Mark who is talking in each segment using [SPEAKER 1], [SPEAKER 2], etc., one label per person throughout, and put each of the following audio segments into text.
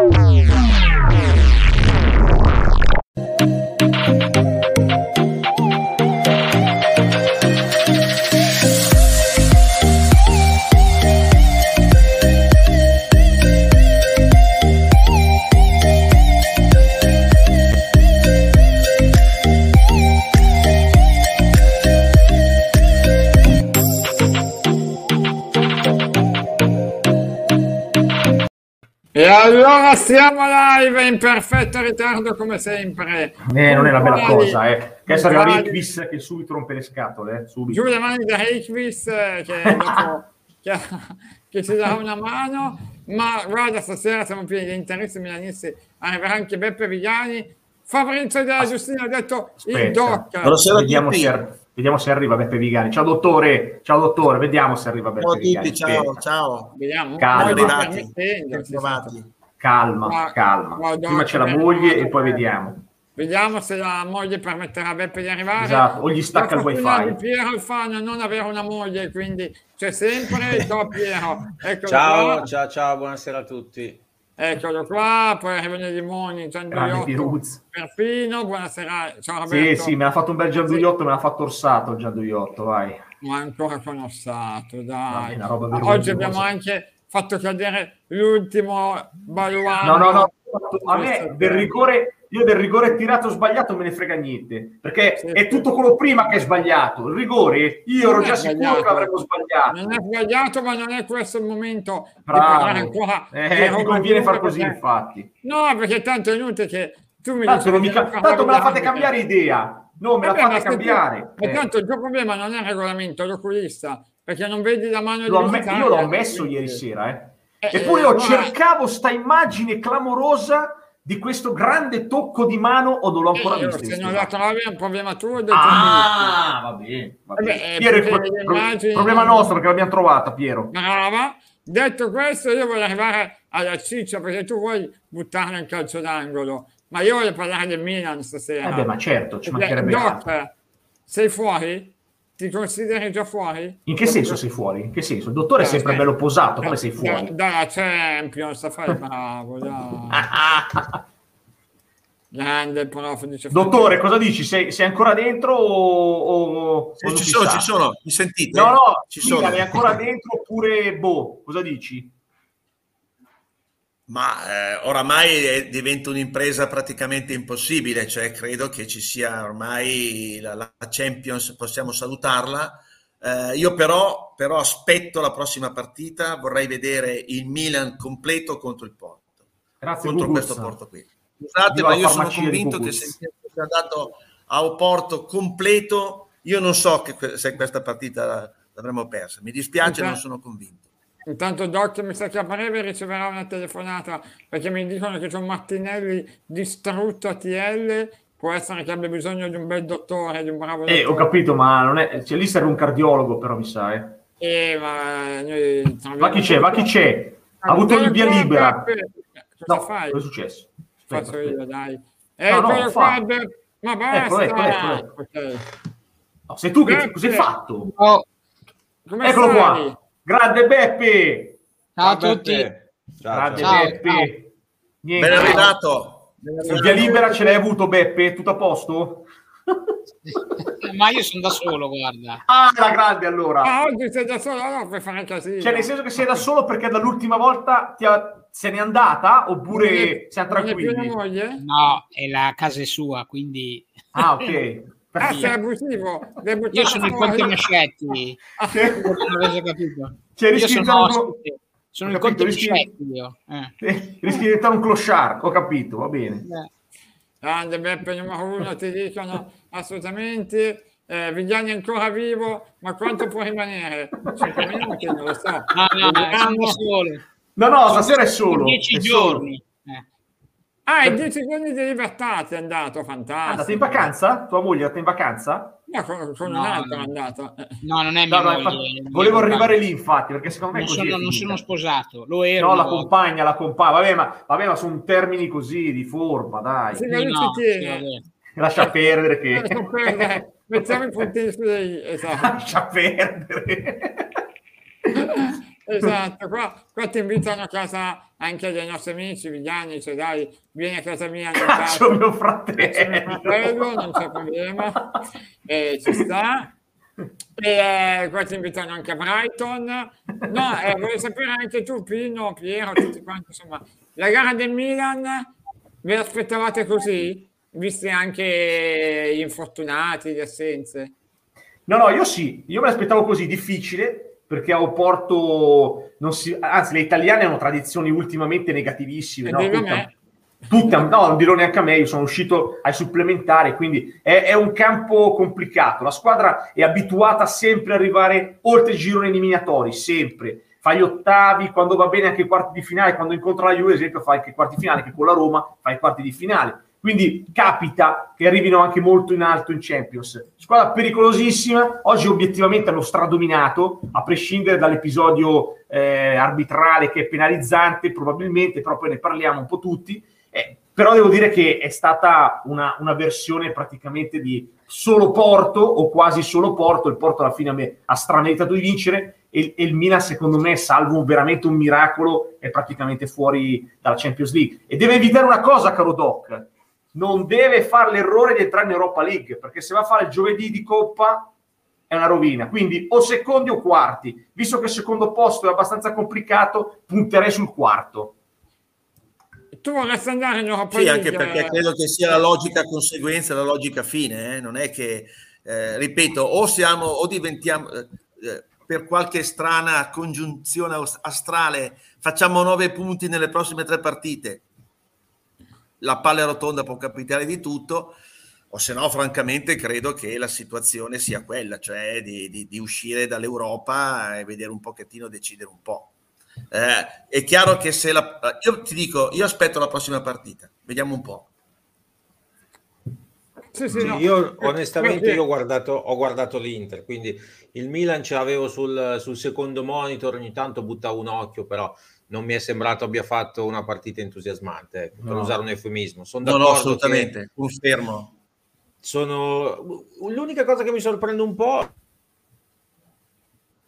[SPEAKER 1] E allora siamo live in perfetto ritardo come sempre.
[SPEAKER 2] Eh, non è una bella cosa, eh. Che adesso arriva. Rikvis che subito rompe le scatole, eh, subito.
[SPEAKER 1] Giù le mani da Reikvis eh, che, dopo, che, che ci darà una mano. Ma guarda, stasera siamo pieni di interessi milanisti. Arriverà anche Beppe Vigliani. Fabrizio della Giustina ha detto il
[SPEAKER 2] Aspetta.
[SPEAKER 1] doc.
[SPEAKER 3] Buonasera a
[SPEAKER 2] Vediamo se, vediamo se arriva Beppe Vigani. Ciao dottore, ciao dottore, vediamo se arriva Beppe
[SPEAKER 3] Ciao a
[SPEAKER 2] Vigani.
[SPEAKER 3] tutti, ciao,
[SPEAKER 2] Aspetta.
[SPEAKER 3] ciao.
[SPEAKER 1] Vediamo.
[SPEAKER 2] Calma.
[SPEAKER 3] Arrivati. trovati.
[SPEAKER 2] Calma,
[SPEAKER 1] Ma-
[SPEAKER 2] calma.
[SPEAKER 1] ma
[SPEAKER 2] Prima c'è la moglie e poi vediamo.
[SPEAKER 1] Vediamo se la moglie permetterà a Beppe di arrivare.
[SPEAKER 2] Esatto, o gli stacca il wifi.
[SPEAKER 1] di Piero Alfano non avere una moglie, quindi c'è sempre. Ciao Piero. Eccolo
[SPEAKER 4] Ciao,
[SPEAKER 1] qua.
[SPEAKER 4] ciao, ciao, buonasera a tutti.
[SPEAKER 1] Eccolo qua, poi arrivano i limoni,
[SPEAKER 2] Grande
[SPEAKER 1] Gianduiotto. Perfino, buonasera, ciao
[SPEAKER 2] Sì,
[SPEAKER 1] Roberto.
[SPEAKER 2] sì, me l'ha fatto un bel Gianduiotto, me l'ha fatto orsato il Gianduiotto, vai.
[SPEAKER 1] Ma ancora conosciato,
[SPEAKER 2] Vabbè,
[SPEAKER 1] dai.
[SPEAKER 2] una roba
[SPEAKER 1] Oggi abbiamo anche fatto cadere l'ultimo baluardo.
[SPEAKER 2] No, no, no, a me del rigore, io del rigore tirato sbagliato me ne frega niente, perché
[SPEAKER 1] Sì,
[SPEAKER 2] è tutto quello prima che è sbagliato. Il rigore, io ero già sicuro che avremmo sbagliato.
[SPEAKER 1] Non è sbagliato, ma non è questo il momento
[SPEAKER 2] Bravo.
[SPEAKER 1] ancora. di
[SPEAKER 2] Eh, ti conviene far così,
[SPEAKER 1] perché-
[SPEAKER 2] infatti.
[SPEAKER 1] No, perché tanto è inutile che tu mi
[SPEAKER 2] Tanto, non mi
[SPEAKER 1] che
[SPEAKER 2] ca-
[SPEAKER 1] devo parlare
[SPEAKER 2] tanto me la fate cambiare idea. No, me la
[SPEAKER 1] Vabbè,
[SPEAKER 2] fate
[SPEAKER 1] ma se tu-
[SPEAKER 2] cambiare.
[SPEAKER 1] Ma
[SPEAKER 2] Eh,
[SPEAKER 1] tanto il tuo problema non è il regolamento, l'oculista, perché non vedi la mano
[SPEAKER 2] l'ho
[SPEAKER 1] Vitale,
[SPEAKER 2] io l'ho ammesso ieri sera, eh.
[SPEAKER 1] Eh,
[SPEAKER 2] Eppure
[SPEAKER 1] eh,
[SPEAKER 2] io
[SPEAKER 1] ma-
[SPEAKER 2] cercavo sta immagine clamorosa di questo grande tocco di mano o non l'ho
[SPEAKER 1] Eh,
[SPEAKER 2] ancora
[SPEAKER 1] io,
[SPEAKER 2] visto.
[SPEAKER 1] se non la trovi è un problema tuo
[SPEAKER 2] Ah, va bene. Va
[SPEAKER 1] Vabbè,
[SPEAKER 2] bene.
[SPEAKER 1] eh,
[SPEAKER 2] Piero, pro-
[SPEAKER 1] immagini-
[SPEAKER 2] problema nostro perché l'abbiamo trovata, Piero.
[SPEAKER 1] Brava. Detto questo, io voglio arrivare alla ciccia perché tu vuoi buttarla in calcio d'angolo, ma io voglio parlare del Milan stasera.
[SPEAKER 2] Eh beh, ma certo, ci mancherebbe.
[SPEAKER 1] Doc, sei fuori? Ti consideri già fuori?
[SPEAKER 2] In che senso sei fuori? In che senso? Il dottore è
[SPEAKER 1] Eh,
[SPEAKER 2] sempre
[SPEAKER 1] eh.
[SPEAKER 2] bello posato, come sei
[SPEAKER 1] Da-
[SPEAKER 2] fuori?
[SPEAKER 1] Dalla Champions, fai il bravo. Grande prof, dice
[SPEAKER 2] Dottore, cosa dici? Sei, sei ancora dentro o, o-
[SPEAKER 3] Sì, ci sono,
[SPEAKER 2] sa?
[SPEAKER 3] ci sono, mi sentite?
[SPEAKER 2] No, no,
[SPEAKER 3] ci sono.
[SPEAKER 2] è ancora dentro oppure boh, cosa dici?
[SPEAKER 3] Ma eh, oramai è- diventa un'impresa praticamente impossibile, cioè credo che ci sia ormai la, la Champions, possiamo salutarla. Eh, io però, però aspetto la prossima partita, vorrei vedere il Milan completo contro il Porto,
[SPEAKER 2] Grazie,
[SPEAKER 3] contro
[SPEAKER 2] Guguzza.
[SPEAKER 3] questo Porto qui. Scusate,
[SPEAKER 2] Viva
[SPEAKER 3] ma io sono convinto che se Milan sia andato a Oporto completo, io non so che se questa partita l'avremmo persa. Mi dispiace,
[SPEAKER 1] Ok.
[SPEAKER 3] non sono convinto.
[SPEAKER 1] Intanto Doc mi sa che a breve riceverà una telefonata perché mi dicono che c'è un Martinelli distrutto a TL. Può essere che abbia bisogno di un bel dottore, di un bravo dottore.
[SPEAKER 2] Eh, ho capito, ma non è... cioè, lì serve un cardiologo, però mi sa, eh.
[SPEAKER 1] Eh, ma noi
[SPEAKER 2] Va chi c'è, va chi c'è? Ha avuto il via libera.
[SPEAKER 1] Cosa
[SPEAKER 2] No,
[SPEAKER 1] fai?
[SPEAKER 2] cosa è successo? Aspetta,
[SPEAKER 1] Faccio
[SPEAKER 2] aspetta.
[SPEAKER 1] io, dai.
[SPEAKER 2] No,
[SPEAKER 1] Eccolo
[SPEAKER 2] no,
[SPEAKER 1] qua,
[SPEAKER 2] fa.
[SPEAKER 1] Beppe. Ma basta.
[SPEAKER 2] Eccolo, eccolo, eccolo.
[SPEAKER 1] Ok.
[SPEAKER 2] No, sei tu che
[SPEAKER 1] Beppe.
[SPEAKER 2] cosa hai fatto?
[SPEAKER 5] Oh,
[SPEAKER 1] Come
[SPEAKER 2] Eccolo
[SPEAKER 1] stai?
[SPEAKER 2] qua. Grande Beppe!
[SPEAKER 5] ciao a tutti.
[SPEAKER 4] Ciao,
[SPEAKER 2] Grande
[SPEAKER 5] ciao.
[SPEAKER 2] Beppe! Niente.
[SPEAKER 3] Ben arrivato.
[SPEAKER 2] Il via libera ce l'hai avuto, Beppe? Tutto a posto?
[SPEAKER 5] Ma io sono da solo, guarda.
[SPEAKER 2] Ah, la grande allora.
[SPEAKER 1] Ah, oggi sei da solo, no, per fare casino.
[SPEAKER 2] Cioè, nel senso che sei da solo perché dall'ultima volta ti ha- se n'è andata oppure siamo
[SPEAKER 1] Non è più
[SPEAKER 2] tranquilli?
[SPEAKER 5] No, è la casa è sua, quindi
[SPEAKER 2] Ah, ok.
[SPEAKER 1] Ah, sei abusivo.
[SPEAKER 5] Io sono il. Conte Mascetti.
[SPEAKER 1] Ah,
[SPEAKER 5] Non avete capito.
[SPEAKER 2] Cioè,
[SPEAKER 5] Io
[SPEAKER 2] di
[SPEAKER 5] sono ospite. Il
[SPEAKER 2] capito,
[SPEAKER 5] Conte
[SPEAKER 2] rischi-
[SPEAKER 5] Mascetti io. Eh.
[SPEAKER 2] Rischi di diventare un clochard, ho capito, va bene.
[SPEAKER 5] Eh.
[SPEAKER 1] Grande Beppe numero uno, ti dicono assolutamente. Eh, Vigliani è ancora vivo, ma quanto può rimanere? Cinque minuti, non lo so.
[SPEAKER 5] No, no, no.
[SPEAKER 2] No, no, stasera è solo.
[SPEAKER 5] Dieci
[SPEAKER 2] è solo.
[SPEAKER 5] giorni. Eh.
[SPEAKER 1] Ah, i dieci giorni di libertà ti è andato, fantastico.
[SPEAKER 2] andate in vacanza? Tua moglie è andata in vacanza?
[SPEAKER 1] No, con, con
[SPEAKER 5] No,
[SPEAKER 1] un altro
[SPEAKER 5] no.
[SPEAKER 1] è andato. Eh,
[SPEAKER 5] No, non è
[SPEAKER 2] No,
[SPEAKER 5] mia
[SPEAKER 2] no,
[SPEAKER 5] moglie,
[SPEAKER 2] infatti, volevo arrivare lì, infatti, perché secondo me
[SPEAKER 5] Non
[SPEAKER 2] così
[SPEAKER 5] sono, non sono sposato, lo ero.
[SPEAKER 2] No, la compagna, la compagna, vabbè, ma, vabbè, ma sono termini così di forma, dai.
[SPEAKER 1] Sì,
[SPEAKER 5] no,
[SPEAKER 1] ci
[SPEAKER 5] sì.
[SPEAKER 2] Lascia perdere che...
[SPEAKER 1] Lascia perdere. Mettiamo i puntini su lei. Esatto.
[SPEAKER 2] Lascia perdere.
[SPEAKER 1] Esatto, qua, qua ti invitano a casa anche dei nostri amici, Vigliani, cioè dai, vieni a casa mia.
[SPEAKER 2] Cazzo, mio fratello.
[SPEAKER 1] mio fratello, non c'è problema, e ci sta. E eh, qua ti invitano anche a Brighton. No, eh, volevo sapere anche tu, Pino, Piero, tutti quanti, insomma, la gara del Milan, ve l'aspettavate così? Visti anche gli infortunati, le assenze?
[SPEAKER 2] No, no, io sì, io me l'aspettavo così, difficile, perché a Oporto, non si, anzi, le italiane hanno tradizioni ultimamente negativissime.
[SPEAKER 1] E
[SPEAKER 2] no?
[SPEAKER 1] dillo a
[SPEAKER 2] Tutte-
[SPEAKER 1] me.
[SPEAKER 2] tutte- no, non dirò neanche a me, io sono uscito ai supplementari, quindi è, è un campo complicato. La squadra è abituata sempre ad arrivare oltre il girone eliminatori, sempre. Fa gli ottavi, quando va bene anche i quarti di finale, quando incontra la Juve, ad esempio, fa anche i quarti di finale, che con la Roma fa i quarti di finale. Quindi capita che arrivino anche molto in alto in Champions. Squadra pericolosissima, oggi obiettivamente hanno stradominato, a prescindere dall'episodio eh, arbitrale che è penalizzante, probabilmente, però poi ne parliamo un po' tutti. Eh, però devo dire che è stata una, una versione praticamente di solo Porto o quasi solo Porto. Il Porto alla fine ha strameritato di vincere e, e il Milan, secondo me, salvo veramente un miracolo, è praticamente fuori dalla Champions League. E deve evitare una cosa, caro Doc, non deve fare l'errore di entrare in Europa League, perché se va a fare il giovedì di Coppa è una rovina. Quindi o secondi o quarti. Visto che il secondo posto è abbastanza complicato, punterei sul quarto.
[SPEAKER 1] Tu vorresti andare in Europa
[SPEAKER 3] Sì, anche
[SPEAKER 1] League,
[SPEAKER 3] perché
[SPEAKER 1] eh,
[SPEAKER 3] credo che sia la logica conseguenza, la logica fine, eh? non è che, eh, ripeto, o siamo o diventiamo, eh, eh, per qualche strana congiunzione astrale, facciamo nove punti nelle prossime tre partite, la palla rotonda può capitare di tutto, o se no, francamente, credo che la situazione sia quella, cioè di, di- di uscire dall'Europa e vedere un pochettino, decidere un po'. Eh, è chiaro che se la... Io ti dico, io aspetto la prossima partita, vediamo un po'.
[SPEAKER 1] Sì, sì, no.
[SPEAKER 4] io onestamente io ho guardato, ho guardato l'Inter, quindi il Milan ce l'avevo sul, sul secondo monitor, ogni tanto buttavo un occhio, però non mi è sembrato abbia fatto una partita entusiasmante, ecco, per
[SPEAKER 2] No.
[SPEAKER 4] usare un eufemismo. Sono
[SPEAKER 3] No, no,
[SPEAKER 4] d'accordo
[SPEAKER 3] assolutamente,
[SPEAKER 4] che
[SPEAKER 3] confermo.
[SPEAKER 4] sono... L'unica cosa che mi sorprende un po'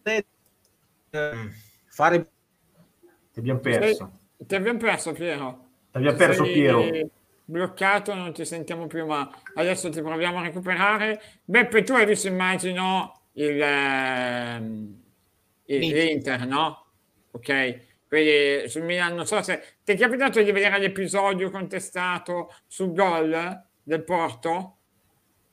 [SPEAKER 4] è ehm, fare
[SPEAKER 2] Ti abbiamo perso.
[SPEAKER 1] Sei- Ti abbiamo perso, Piero.
[SPEAKER 2] Ti abbiamo perso,
[SPEAKER 1] Sei
[SPEAKER 2] Piero.
[SPEAKER 1] Bloccato, non ti sentiamo più, ma adesso ti proviamo a recuperare. Beppe, tu hai visto, immagino, il, il-
[SPEAKER 5] L'Inter.
[SPEAKER 1] l'Inter, no? Ok. Quindi sul Milan, non so se ti è capitato di vedere l'episodio contestato sul gol del Porto?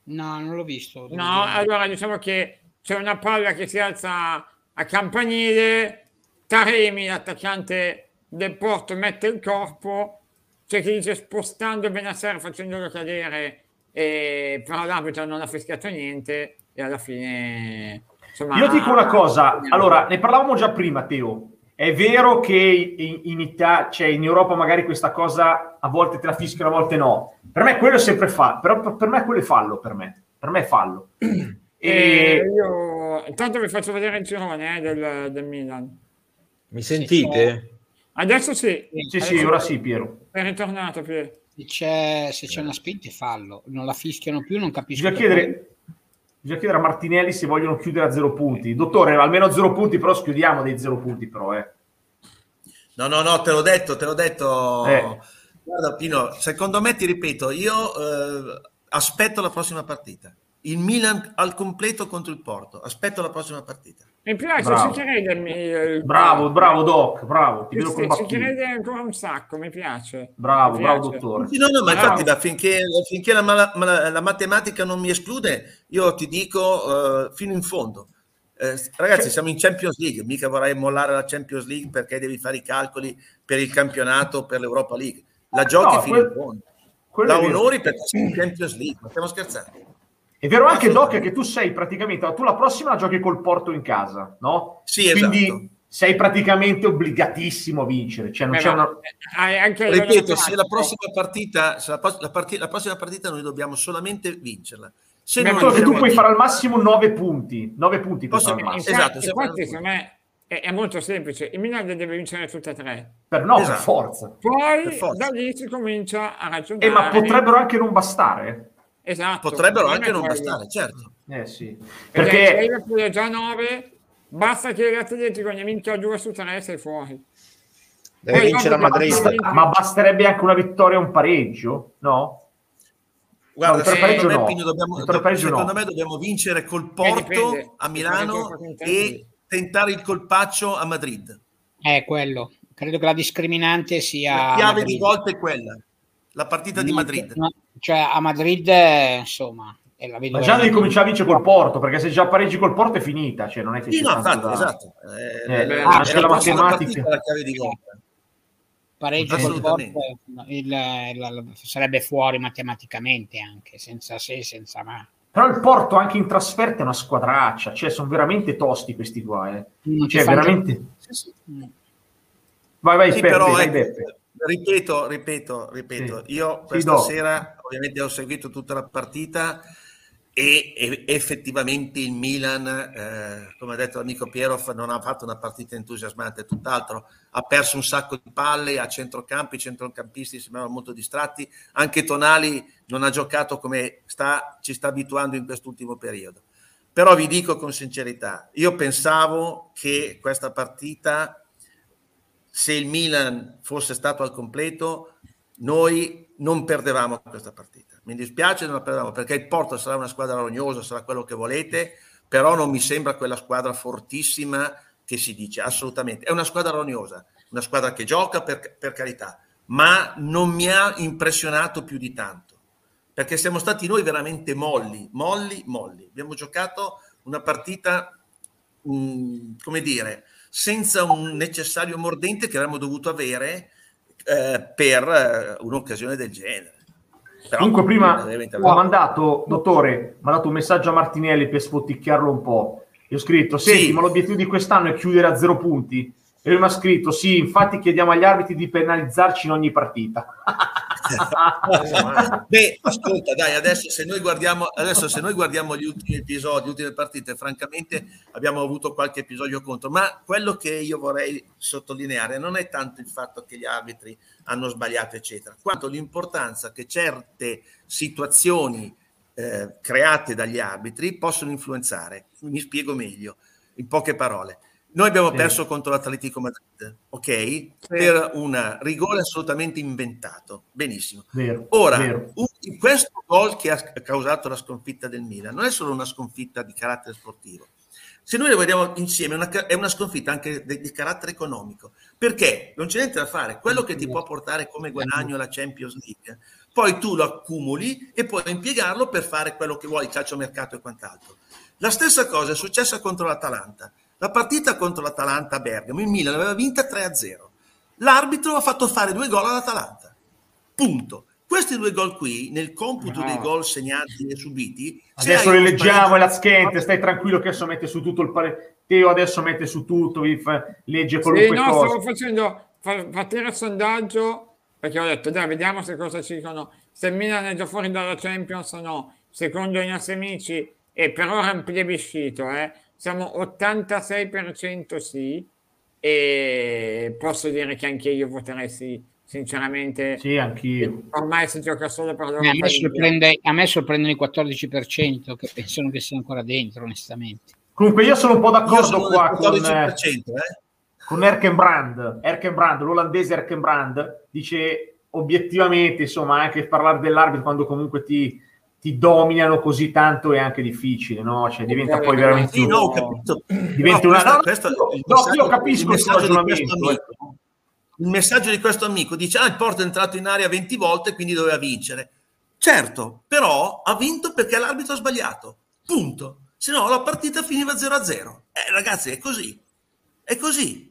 [SPEAKER 5] No, non l'ho visto.
[SPEAKER 1] No, allora diciamo che c'è una palla che si alza a campanile, Taremi, l'attaccante del Porto, mette il corpo, c'è chi dice spostando Benasser facendolo cadere, e, però l'arbitro non ha fischiato niente e alla fine... Insomma,
[SPEAKER 2] Io dico una cosa, allora ne parlavamo già prima, Teo. È vero che in, in Italia, cioè in Europa magari questa cosa a volte te la fischiano, a volte no. Per me quello è sempre fallo, però per, per me quello è fallo, per me. Per me è fallo.
[SPEAKER 1] E
[SPEAKER 2] E
[SPEAKER 1] io intanto vi faccio vedere il girone eh, del, del Milan.
[SPEAKER 4] Mi sentite?
[SPEAKER 1] Adesso sì,
[SPEAKER 2] sì, sì, ora sì, Piero.
[SPEAKER 1] è ritornato Pier.
[SPEAKER 5] Se c'è, se c'è una spinta è fallo, non la fischiano più, non capisco.
[SPEAKER 2] Bisogna chiedere, bisogna chiedere a Martinelli se vogliono chiudere a zero punti. Dottore, almeno zero punti, però schiudiamo dei zero punti, però, eh.
[SPEAKER 3] No, no, no, te l'ho detto, te l'ho detto.
[SPEAKER 2] Eh.
[SPEAKER 3] Guarda, Pino, secondo me, ti ripeto, io eh, aspetto la prossima partita. Il Milan al completo contro il Porto. Aspetto la prossima partita.
[SPEAKER 1] Mi piace,
[SPEAKER 2] Bravo.
[SPEAKER 1] ci crede il- il-
[SPEAKER 2] Bravo, bravo Doc, bravo. Ti
[SPEAKER 1] Sì,
[SPEAKER 2] vedo
[SPEAKER 1] ci crede ancora un sacco, mi piace.
[SPEAKER 2] Bravo,
[SPEAKER 1] Mi
[SPEAKER 2] bravo
[SPEAKER 1] piace.
[SPEAKER 2] dottore.
[SPEAKER 3] Sì, no, no, ma
[SPEAKER 1] Bravo.
[SPEAKER 3] infatti, da- finché, finché la, ma- la matematica non mi esclude, io ti dico eh, fino in fondo. Eh, ragazzi, siamo in Champions League, mica vorrei mollare la Champions League perché devi fare i calcoli per il campionato, per l'Europa League. La giochi
[SPEAKER 2] No,
[SPEAKER 3] fino
[SPEAKER 2] quel-
[SPEAKER 3] in fondo. La onori perché siamo in Champions League, ma stiamo scherzando.
[SPEAKER 2] È vero anche, Doc, che tu sei praticamente, tu la prossima la giochi col Porto in casa, no?
[SPEAKER 3] Sì,
[SPEAKER 2] Quindi
[SPEAKER 3] esatto.
[SPEAKER 2] sei praticamente obbligatissimo a vincere. Cioè, non
[SPEAKER 1] Beh,
[SPEAKER 2] una...
[SPEAKER 1] livello
[SPEAKER 3] Ripeto, se la prossima partita, se la, la parti- la prossima partita noi dobbiamo solamente vincerla. Se
[SPEAKER 1] Beh,
[SPEAKER 3] non
[SPEAKER 2] che tu puoi fare al massimo 9 punti. 9 punti
[SPEAKER 3] Posso-
[SPEAKER 2] fare.
[SPEAKER 3] Esatto,
[SPEAKER 1] Infatti,
[SPEAKER 3] sempre-
[SPEAKER 1] infatti, secondo me è, è molto semplice. Il Milan deve vincere tutte e tre.
[SPEAKER 2] Per, no, per
[SPEAKER 3] Esatto.
[SPEAKER 2] forza.
[SPEAKER 1] Poi
[SPEAKER 3] Per forza.
[SPEAKER 1] da lì si comincia a ragionare.
[SPEAKER 2] Eh, ma potrebbero anche non bastare.
[SPEAKER 1] Esatto.
[SPEAKER 3] Potrebbero anche non bastare, certo.
[SPEAKER 2] Eh sì.
[SPEAKER 1] Perché
[SPEAKER 2] Perché
[SPEAKER 1] Liverpool è già 9 basta che l'Atletico ne vinca due su tre sei fuori.
[SPEAKER 4] Deve
[SPEAKER 1] Poi
[SPEAKER 4] vincere a
[SPEAKER 1] dopo-
[SPEAKER 4] Madrid.
[SPEAKER 2] Ma basterebbe anche una vittoria e un pareggio? No?
[SPEAKER 3] Guarda,
[SPEAKER 2] No, per
[SPEAKER 3] secondo,
[SPEAKER 2] pareggio
[SPEAKER 3] me,
[SPEAKER 2] no.
[SPEAKER 3] Pino, dobbiamo, secondo
[SPEAKER 2] no.
[SPEAKER 3] me dobbiamo vincere col
[SPEAKER 1] Eh,
[SPEAKER 3] Porto a Milano e tentare il colpaccio a Madrid.
[SPEAKER 5] È quello. Credo che la discriminante sia...
[SPEAKER 3] La chiave
[SPEAKER 5] Madrid.
[SPEAKER 3] di volta è quella, la partita di Madrid.
[SPEAKER 5] no, cioè a Madrid, eh, insomma, e la vedo
[SPEAKER 2] Ma già devi cominciare a vincere col Porto, perché se già pareggi col Porto è finita, cioè non è che
[SPEAKER 3] Sì, no,
[SPEAKER 2] tanto
[SPEAKER 3] infatti,
[SPEAKER 2] da-
[SPEAKER 3] esatto. Eh,
[SPEAKER 2] Eh,
[SPEAKER 3] eh, è
[SPEAKER 2] la
[SPEAKER 3] prossima
[SPEAKER 2] matematica.
[SPEAKER 3] partita la chiave di
[SPEAKER 5] pareggio col. Porto, il- il- sarebbe fuori matematicamente anche, senza se, senza ma.
[SPEAKER 2] Però il Porto anche in trasferta è una squadraccia, cioè sono veramente tosti questi qua. Eh. Cioè, veramente...
[SPEAKER 3] Sì, sì.
[SPEAKER 2] Vai, vai,
[SPEAKER 3] Sì,
[SPEAKER 2] Peppe,
[SPEAKER 3] però
[SPEAKER 2] vai,
[SPEAKER 3] ecco,
[SPEAKER 2] Peppe.
[SPEAKER 3] Ripeto, ripeto, ripeto,
[SPEAKER 2] Sì.
[SPEAKER 3] io
[SPEAKER 2] Sì,
[SPEAKER 3] questa
[SPEAKER 2] do.
[SPEAKER 3] sera ovviamente ho seguito tutta la partita e, e- effettivamente il Milan, eh, come ha detto l'amico Piero, fa- non ha fatto una partita entusiasmante, tutt'altro, ha perso un sacco di palle a centrocampo, i centrocampisti sembravano molto distratti, anche Tonali non ha giocato come sta, ci sta abituando in quest'ultimo periodo. Però vi dico con sincerità, io pensavo che questa partita se il Milan fosse stato al completo, noi non perdevamo questa partita. Mi dispiace, non la perdevamo perché il Porto sarà una squadra rognosa, sarà quello che volete, però non mi sembra quella squadra fortissima che si dice, assolutamente. È una squadra rognosa, una squadra che gioca per, per carità, ma non mi ha impressionato più di tanto perché siamo stati noi veramente molli, molli, molli. Abbiamo giocato una partita, mh, come dire, senza un necessario mordente che avremmo dovuto avere eh, per eh, un'occasione del genere. Però,
[SPEAKER 2] Comunque prima ho mandato, dottore, ha mandato un messaggio a Martinelli per spotticchiarlo un po'. Gli ho scritto, senti,
[SPEAKER 3] Sì.
[SPEAKER 2] ma l'obiettivo di quest'anno è chiudere a zero punti? E lui mi ha scritto, sì, infatti chiediamo agli arbitri di penalizzarci in ogni partita.
[SPEAKER 3] Beh, ascolta, dai, adesso se noi guardiamo, adesso se noi guardiamo gli ultimi episodi, le ultime partite, francamente abbiamo avuto qualche episodio contro, ma quello che io vorrei sottolineare non è tanto il fatto che gli arbitri hanno sbagliato, eccetera, quanto l'importanza che certe situazioni eh, create dagli arbitri possono influenzare. Mi spiego meglio, in poche parole. Noi abbiamo
[SPEAKER 2] Sì.
[SPEAKER 3] perso contro l'Atletico Madrid, ok? Per un rigore assolutamente inventato. Benissimo.
[SPEAKER 2] Vero,
[SPEAKER 3] Ora,
[SPEAKER 2] vero.
[SPEAKER 3] un- questo gol che ha causato la sconfitta del Milan non è solo una sconfitta di carattere sportivo. Se noi le vediamo insieme, è una, è una sconfitta anche di, di carattere economico, perché non c'è niente da fare. Quello che ti può portare come guadagno la Champions League, poi tu lo accumuli e puoi impiegarlo per fare quello che vuoi, calciomercato e quant'altro. La stessa cosa è successa contro l'Atalanta. La partita contro l'Atalanta a Bergamo, il Milan aveva vinta 3-0. L'arbitro ha fatto fare due gol all'Atalanta. Punto. Questi due gol qui, nel computo dei gol segnati e subiti,
[SPEAKER 2] Adesso
[SPEAKER 3] uno
[SPEAKER 2] leggiamo, è la schente, stai tranquillo che adesso mette su tutto il pare... Teo adesso mette su tutto, vi fa- legge
[SPEAKER 1] Sì,
[SPEAKER 2] qualunque
[SPEAKER 1] no,
[SPEAKER 2] cosa.
[SPEAKER 1] stavo facendo fa- partire il sondaggio perché ho detto dai vediamo se cosa ci dicono se il Milan è già fuori dalla Champions o no secondo i nostri amici e per ora è un plebiscito eh. Siamo 86% sì e posso dire che anche io voterei sì sinceramente
[SPEAKER 2] Sì, anch'io.
[SPEAKER 1] ormai si gioca solo per
[SPEAKER 5] Eh, a,
[SPEAKER 1] l'Europa
[SPEAKER 5] me sorprende, a me sorprendono i 14% che pensano che sia ancora dentro, onestamente.
[SPEAKER 2] Comunque io sono un po' d'accordo
[SPEAKER 3] sono
[SPEAKER 2] qua con,
[SPEAKER 3] 14%, eh.
[SPEAKER 2] con Erkenbrand, Erkenbrand, l'olandese Erkenbrand, dice obiettivamente, insomma, anche parlare dell'arbitro quando comunque ti, ti dominano così tanto è anche difficile, no? Cioè diventa poi veramente...
[SPEAKER 3] Sì, no, ho capito.
[SPEAKER 2] Diventa
[SPEAKER 3] Però
[SPEAKER 2] una-
[SPEAKER 3] questo-
[SPEAKER 2] no,
[SPEAKER 3] questo-
[SPEAKER 2] no, no,
[SPEAKER 3] messaggio-
[SPEAKER 2] io capisco
[SPEAKER 3] il messaggio
[SPEAKER 2] il
[SPEAKER 3] di questo amico. Il messaggio di questo amico dice: Ah, il Porto è entrato in area 20 volte, quindi doveva vincere. Certo, però ha vinto perché l'arbitro ha sbagliato. Punto. Se no, la partita finiva 0-0. Eh, ragazzi, è così. È così.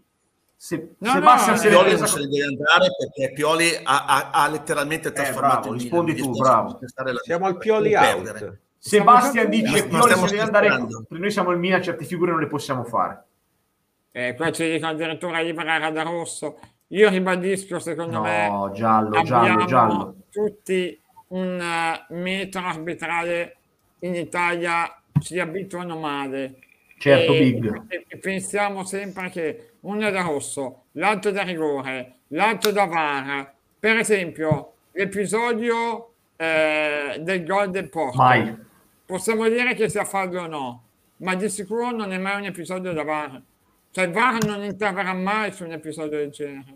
[SPEAKER 2] Se,
[SPEAKER 1] No,
[SPEAKER 2] Sebastian
[SPEAKER 1] no,
[SPEAKER 2] se ne
[SPEAKER 3] Pioli
[SPEAKER 2] presa
[SPEAKER 3] non se ne deve andare perché Pioli ha, ha- ha letteralmente trasformato
[SPEAKER 2] bravo,
[SPEAKER 3] il
[SPEAKER 2] rispondi tu, bravo.
[SPEAKER 4] Siamo al Pioli out.
[SPEAKER 2] Sebastian dice che Pioli se deve andare noi siamo il Milan certe figure non le possiamo fare
[SPEAKER 1] Eh, qua ci dicono addirittura Ibra da rosso. Io ribadisco, secondo me,
[SPEAKER 2] no giallo giallo
[SPEAKER 1] abbiamo
[SPEAKER 2] giallo
[SPEAKER 1] tutti un eh, metro arbitrale in Italia, ci abituano male.
[SPEAKER 2] certo
[SPEAKER 1] e,
[SPEAKER 2] Big
[SPEAKER 1] e- e pensiamo sempre che uno è da rosso, l'altro da rigore, l'altro da VAR. Per esempio, l'episodio eh, del gol del Porto.
[SPEAKER 2] mai
[SPEAKER 1] Possiamo dire che sia fallo o no? ma di sicuro non è mai un episodio da VAR. Cioè il VAR non interverrà mai su un episodio del genere.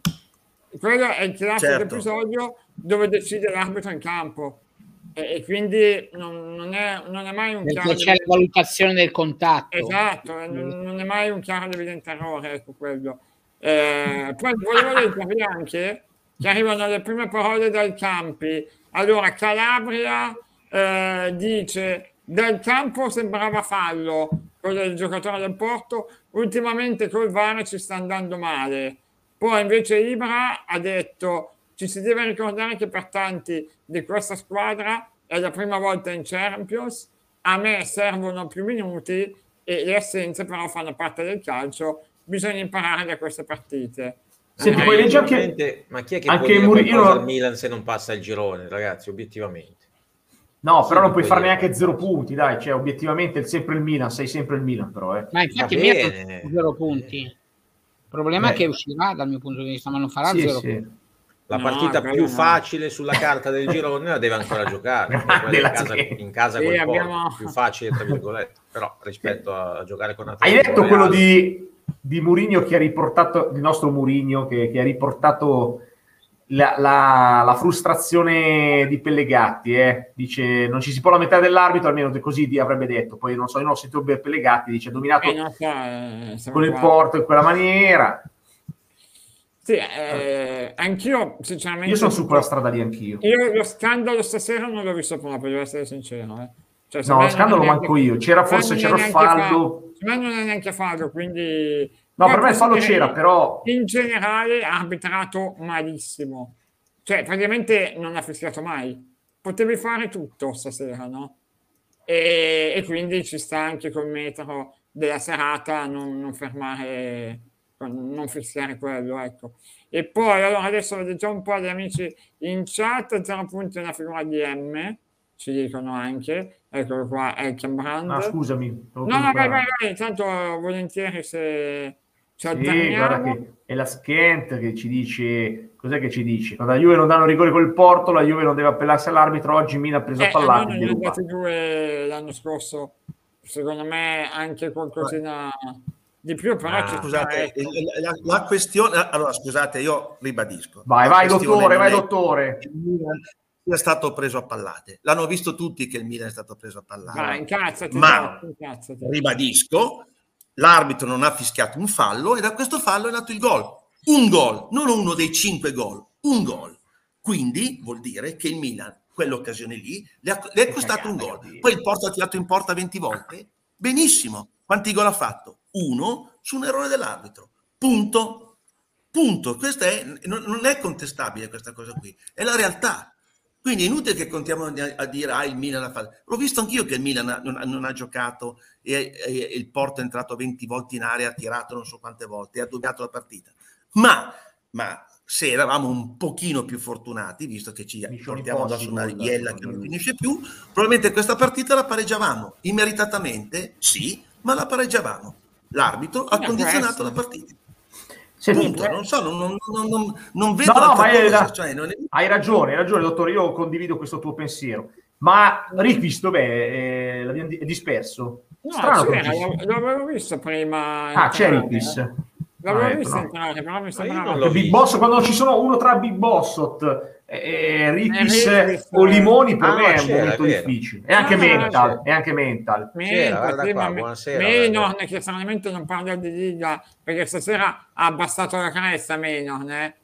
[SPEAKER 1] Quello è il classico
[SPEAKER 3] Certo.
[SPEAKER 1] episodio dove decide l'arbitro in campo. E, quindi non, non è, non è mai un chiaro...
[SPEAKER 5] Perché c'è la valutazione del contatto.
[SPEAKER 1] Esatto, eh, non, non è mai un chiaro ed evidente errore, ecco quello. Eh, poi volevo leggervi anche che arrivano le prime parole dai campi. Allora, Calabria eh, dice dal campo sembrava fallo, quello del giocatore del Porto, ultimamente col VAR ci sta andando male. Poi invece Ibra ha detto ci si deve ricordare che per tanti di questa squadra è la prima volta in Champions, a me servono più minuti e le assenze però fanno parte del calcio, bisogna imparare da queste partite.
[SPEAKER 2] Senti,
[SPEAKER 1] Eh,
[SPEAKER 2] poi leggi anche...
[SPEAKER 4] Ma chi è che
[SPEAKER 2] anche
[SPEAKER 4] può dire
[SPEAKER 2] Muri- io
[SPEAKER 4] qualcosa
[SPEAKER 2] non-
[SPEAKER 4] al Milan se non passa il girone, ragazzi, obiettivamente?
[SPEAKER 2] No, però
[SPEAKER 4] Sì,
[SPEAKER 2] non puoi fare neanche zero punti, dai, cioè obiettivamente è sempre il Milan, sei sempre il Milan però, eh.
[SPEAKER 5] Ma infatti Milan zero punti. Il problema
[SPEAKER 2] Eh.
[SPEAKER 5] è che uscirà dal mio punto di vista, ma non farà
[SPEAKER 2] Sì,
[SPEAKER 5] zero
[SPEAKER 2] sì.
[SPEAKER 5] punti.
[SPEAKER 4] La
[SPEAKER 1] No,
[SPEAKER 4] partita più
[SPEAKER 1] no.
[SPEAKER 4] facile sulla carta del girone la deve ancora giocare,
[SPEAKER 2] Della
[SPEAKER 4] in casa, in casa
[SPEAKER 1] Sì, abbiamo-
[SPEAKER 4] più facile tra virgolette, però rispetto a, giocare con
[SPEAKER 2] Hai
[SPEAKER 4] Atletico
[SPEAKER 2] letto quello di, di Murigno che ha riportato, il nostro Murigno che, che ha riportato la, la- la frustrazione di Pellegatti, eh? dice non ci si può lamentare dell'arbitro, almeno così avrebbe detto, poi non so, io non ho sentito Pellegatti, dice ha dominato
[SPEAKER 1] Eh, so, eh,
[SPEAKER 2] con il
[SPEAKER 1] qua.
[SPEAKER 2] Porto in quella maniera,
[SPEAKER 1] Sì, eh, anch'io sinceramente...
[SPEAKER 2] io sono su quella strada lì anch'io.
[SPEAKER 1] Io lo scandalo stasera non l'ho visto proprio, devo essere sincero. Eh. Cioè,
[SPEAKER 2] No, lo scandalo manco io. C'era forse- c'era fallo.
[SPEAKER 1] Me non è neanche fallo, quindi...
[SPEAKER 2] No,
[SPEAKER 1] Poi
[SPEAKER 2] per me fallo c'era, però
[SPEAKER 1] In generale ha arbitrato malissimo. Cioè, praticamente non ha fischiato mai. Potevi fare tutto stasera, no? E, e quindi ci sta anche col metro della serata non, non fermare, non fischiare quello, ecco. E poi, allora, adesso vedo già un po' di amici in chat, 0 punti una figura di M, ci dicono anche, eccolo qua, Elken Brand.
[SPEAKER 2] ah, scusami.
[SPEAKER 1] No, no, vai, vai, vai, intanto volentieri se ci
[SPEAKER 2] Sì, guarda che è la Skent che ci dice cos'è che ci dice? Quando la Juve non danno rigore col Porto, la Juve non deve appellarsi all'arbitro. Oggi Mina ha preso
[SPEAKER 1] Eh,
[SPEAKER 2] a pallate.
[SPEAKER 1] due l'anno scorso, secondo me anche qualcosina di più, però
[SPEAKER 4] Ah,
[SPEAKER 3] Scusate,
[SPEAKER 1] ecco.
[SPEAKER 3] la, la questione, allora scusate, io ribadisco.
[SPEAKER 2] Vai, vai, dottore, vai,
[SPEAKER 3] è
[SPEAKER 2] dottore.
[SPEAKER 3] che il Milan sia stato preso a pallate. L'hanno visto tutti che il Milan è stato preso a pallate.
[SPEAKER 1] Vai, incazzati,
[SPEAKER 3] Ma-
[SPEAKER 1] incazzati.
[SPEAKER 3] Ribadisco, l'arbitro non ha fischiato un fallo e da questo fallo è nato il gol. Un gol, non uno dei cinque gol, un gol. Quindi vuol dire che il Milan, quell'occasione lì, le, ha- le è costato un gol. Poi il Porto ha tirato in porta 20 volte. Benissimo. Quanti gol ha fatto? Uno su un errore dell'arbitro. Punto. Punto. Questa è, non, non è contestabile questa cosa qui, è la realtà. Quindi è inutile che contiamo a, dire ah il Milan ha fatto. L'ho visto anch'io che il Milan ha- non, ha- non ha giocato e, e- e il Porto è entrato 20 volte in area, ha tirato non so quante volte e ha dominato la partita. Ma, ma se eravamo un pochino più fortunati, visto che ci
[SPEAKER 2] Mission
[SPEAKER 3] portiamo addosso una
[SPEAKER 2] Impossible,
[SPEAKER 3] riviella che non finisce più, probabilmente questa partita la pareggiavamo. Immeritatamente, sì, ma la pareggiavamo. L'arbitro ha
[SPEAKER 1] Eh,
[SPEAKER 3] condizionato la partita.
[SPEAKER 2] Senti,
[SPEAKER 3] Punto. Non so, non, non- non- non- non vedo
[SPEAKER 2] No, no, ma è
[SPEAKER 3] cosa,
[SPEAKER 2] la-
[SPEAKER 3] cioè, non è-
[SPEAKER 2] Hai ragione, hai ragione, dottore. Io condivido questo tuo pensiero. Ma Ricvis, dov'è? Eh, è disperso?
[SPEAKER 1] No,
[SPEAKER 2] Strano
[SPEAKER 1] c'era, l'avevo visto prima.
[SPEAKER 2] Ah, c'è
[SPEAKER 1] eh. L'avevo
[SPEAKER 2] Ah, ecco,
[SPEAKER 1] visto entrare, però mi sembrava...
[SPEAKER 2] Big
[SPEAKER 4] visto.
[SPEAKER 2] Boss, quando ci sono uno tra Big Bossot e Ricvis
[SPEAKER 1] Eh, Ricvis,
[SPEAKER 2] o
[SPEAKER 1] eh.
[SPEAKER 2] Limoni, per
[SPEAKER 4] Ah,
[SPEAKER 2] me è un momento
[SPEAKER 4] vero.
[SPEAKER 2] difficile. E anche
[SPEAKER 1] Ah,
[SPEAKER 2] mental, e anche mental.
[SPEAKER 4] Guarda
[SPEAKER 1] sì,
[SPEAKER 4] qua,
[SPEAKER 1] ma me-
[SPEAKER 4] buonasera,
[SPEAKER 1] Menon,
[SPEAKER 4] guarda.
[SPEAKER 1] che stranamente non parla di Liga, perché stasera ha abbassato la cresta Menon, eh.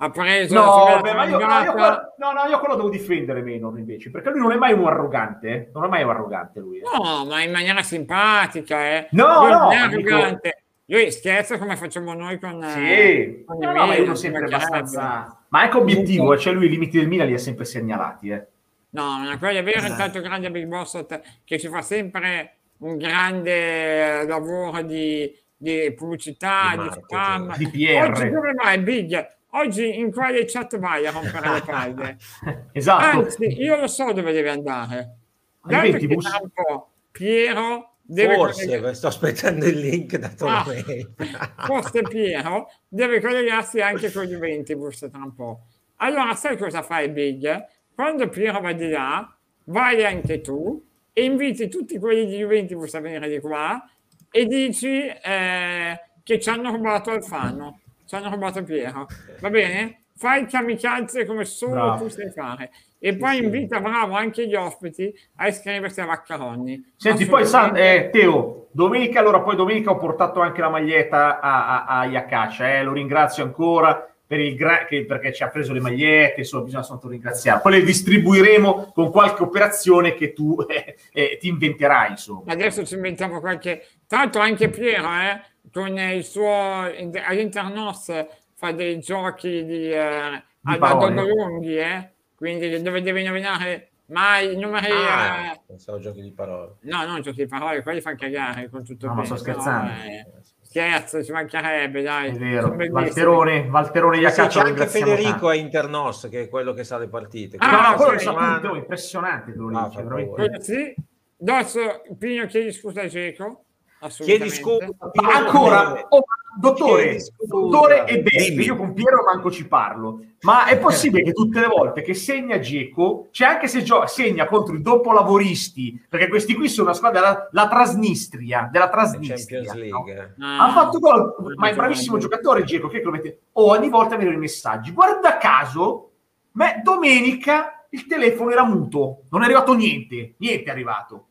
[SPEAKER 1] Ha preso
[SPEAKER 2] No, beh, ma io, no, io quello, no, no, io quello devo difendere Menor invece, perché lui non è mai un arrogante, eh. non è mai un arrogante lui. eh.
[SPEAKER 1] No, ma in maniera simpatica, eh.
[SPEAKER 2] No,
[SPEAKER 1] Lui
[SPEAKER 2] no,
[SPEAKER 1] non è
[SPEAKER 2] dico-
[SPEAKER 1] arrogante. Lui scherza come facciamo noi con... eh,
[SPEAKER 2] Sì,
[SPEAKER 1] con
[SPEAKER 2] no,
[SPEAKER 1] i
[SPEAKER 2] no, ma
[SPEAKER 1] Milan,
[SPEAKER 2] uno sempre abbastanza... Ma anche obiettivo, eh, cioè lui i limiti del Milan li ha sempre segnalati, eh.
[SPEAKER 1] No, ma quello è vero, intanto grande Big Bossot che ci fa sempre un grande lavoro di, di pubblicità,
[SPEAKER 4] Di
[SPEAKER 1] di, spam.
[SPEAKER 2] Di PR.
[SPEAKER 1] Oggi dove vai, Big? Oggi in quale chat vai a rompere le palle?
[SPEAKER 2] esatto.
[SPEAKER 1] Anzi, io lo so dove deve andare.
[SPEAKER 2] Ai
[SPEAKER 1] Dato che
[SPEAKER 2] Ventibus?
[SPEAKER 1] tra un po' Piero deve
[SPEAKER 4] Forse,
[SPEAKER 1] collega-
[SPEAKER 4] sto aspettando il link da
[SPEAKER 1] Ah,
[SPEAKER 4] Tolomei.
[SPEAKER 1] forse Piero deve collegarsi anche con gli Juventus tra un po'. Allora, sai cosa fai, Big? Quando Piero va di là, vai anche tu e inviti tutti quelli di Juventus a venire di qua e dici eh, che ci hanno rubato Alfano, ci hanno rubato Piero, va bene? Fai il kamikaze come solo
[SPEAKER 2] Bravo.
[SPEAKER 1] tu sai fare e poi invita bravo anche gli ospiti a iscriversi a Vaccaroni.
[SPEAKER 2] Senti, poi San- eh, Teo, domenica, allora poi domenica ho portato anche la maglietta a, a, a Iacaccia, eh, lo ringrazio ancora per il gra- che- perché ci ha preso le magliette, insomma bisogna soltanto ringraziare. Poi le distribuiremo con qualche operazione che tu eh, eh, ti inventerai, insomma.
[SPEAKER 1] Adesso ci inventiamo qualche... L'altro anche Piero, eh, con il suo... all'Internos fa dei giochi di... Eh, a
[SPEAKER 2] parole.
[SPEAKER 1] da lunghi, eh? Quindi dove devi indovinare mai i numeri...
[SPEAKER 4] Ah,
[SPEAKER 1] eh,
[SPEAKER 4] pensavo giochi di parole.
[SPEAKER 1] No, non giochi di parole, quelli fanno cagare con tutto
[SPEAKER 2] No,
[SPEAKER 1] il
[SPEAKER 2] ma
[SPEAKER 1] bene,
[SPEAKER 2] sto scherzando.
[SPEAKER 1] eh, scherzo, ci mancherebbe, dai.
[SPEAKER 2] È vero. Valterone, Valterone
[SPEAKER 4] Sì,
[SPEAKER 2] Iacaccia
[SPEAKER 4] c'è
[SPEAKER 2] lo
[SPEAKER 4] anche Federico
[SPEAKER 2] tanto.
[SPEAKER 4] a Internos, che è quello che sa le partite.
[SPEAKER 1] Ah,
[SPEAKER 2] No, no, quello
[SPEAKER 1] sì,
[SPEAKER 2] è stato impressionante, te lo
[SPEAKER 4] Ah.
[SPEAKER 1] Quello sì. Adesso Pino chiedi scusa a Geco.
[SPEAKER 4] Chiedi scusa.
[SPEAKER 2] Ma ancora, oh, dottore, dottore e
[SPEAKER 3] Dimmi.
[SPEAKER 2] io con Piero manco ci parlo, ma è possibile che tutte le volte che segna Geco, c'è anche se gio- segna contro i dopolavoristi, perché questi qui sono una squadra della la Trasnistria, della Trasnistria. No?
[SPEAKER 4] League.
[SPEAKER 2] Ha fatto gol, ma è bravissimo giocatore Geco, che lo mette oh, ogni volta vedo i messaggi. Guarda caso, me- domenica il telefono era muto, non è arrivato niente, niente è arrivato.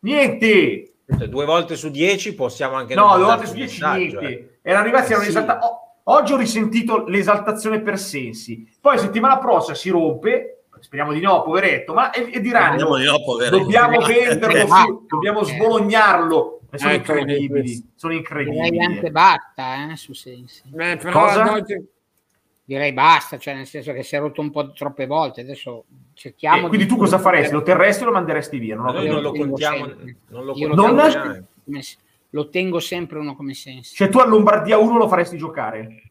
[SPEAKER 2] Niente!
[SPEAKER 4] Cioè, Due volte su dieci possiamo anche
[SPEAKER 2] No, due volte su dieci niente.
[SPEAKER 4] eh.
[SPEAKER 2] Erano arrivati, erano
[SPEAKER 4] Sì.
[SPEAKER 2] esalta- oh, oggi ho risentito l'esaltazione per Sensi. Poi settimana prossima si rompe, speriamo di no, poveretto, ma e, e diranno
[SPEAKER 3] Speriamo di no, poveretto.
[SPEAKER 2] dobbiamo venderlo,
[SPEAKER 5] Eh,
[SPEAKER 2] sì, dobbiamo
[SPEAKER 5] eh.
[SPEAKER 2] sbolognarlo. E sono
[SPEAKER 1] Ecco,
[SPEAKER 2] incredibili, sono
[SPEAKER 5] Direi
[SPEAKER 2] incredibili.
[SPEAKER 5] anche basta, eh, su Sensi.
[SPEAKER 1] Beh, però
[SPEAKER 2] Cosa?
[SPEAKER 1] oggi-
[SPEAKER 5] Direi basta, cioè nel senso che si è rotto un po' troppe volte. Adesso cerchiamo
[SPEAKER 2] Eh, quindi
[SPEAKER 5] di-
[SPEAKER 2] tu cosa faresti? Lo terresti o lo manderesti via? Non
[SPEAKER 4] non lo contiamo,
[SPEAKER 5] sempre.
[SPEAKER 4] non lo contiamo
[SPEAKER 2] tengo
[SPEAKER 4] neanche.
[SPEAKER 5] come- lo tengo sempre uno come Sensi.
[SPEAKER 2] Cioè tu a Lombardia 1 lo faresti giocare?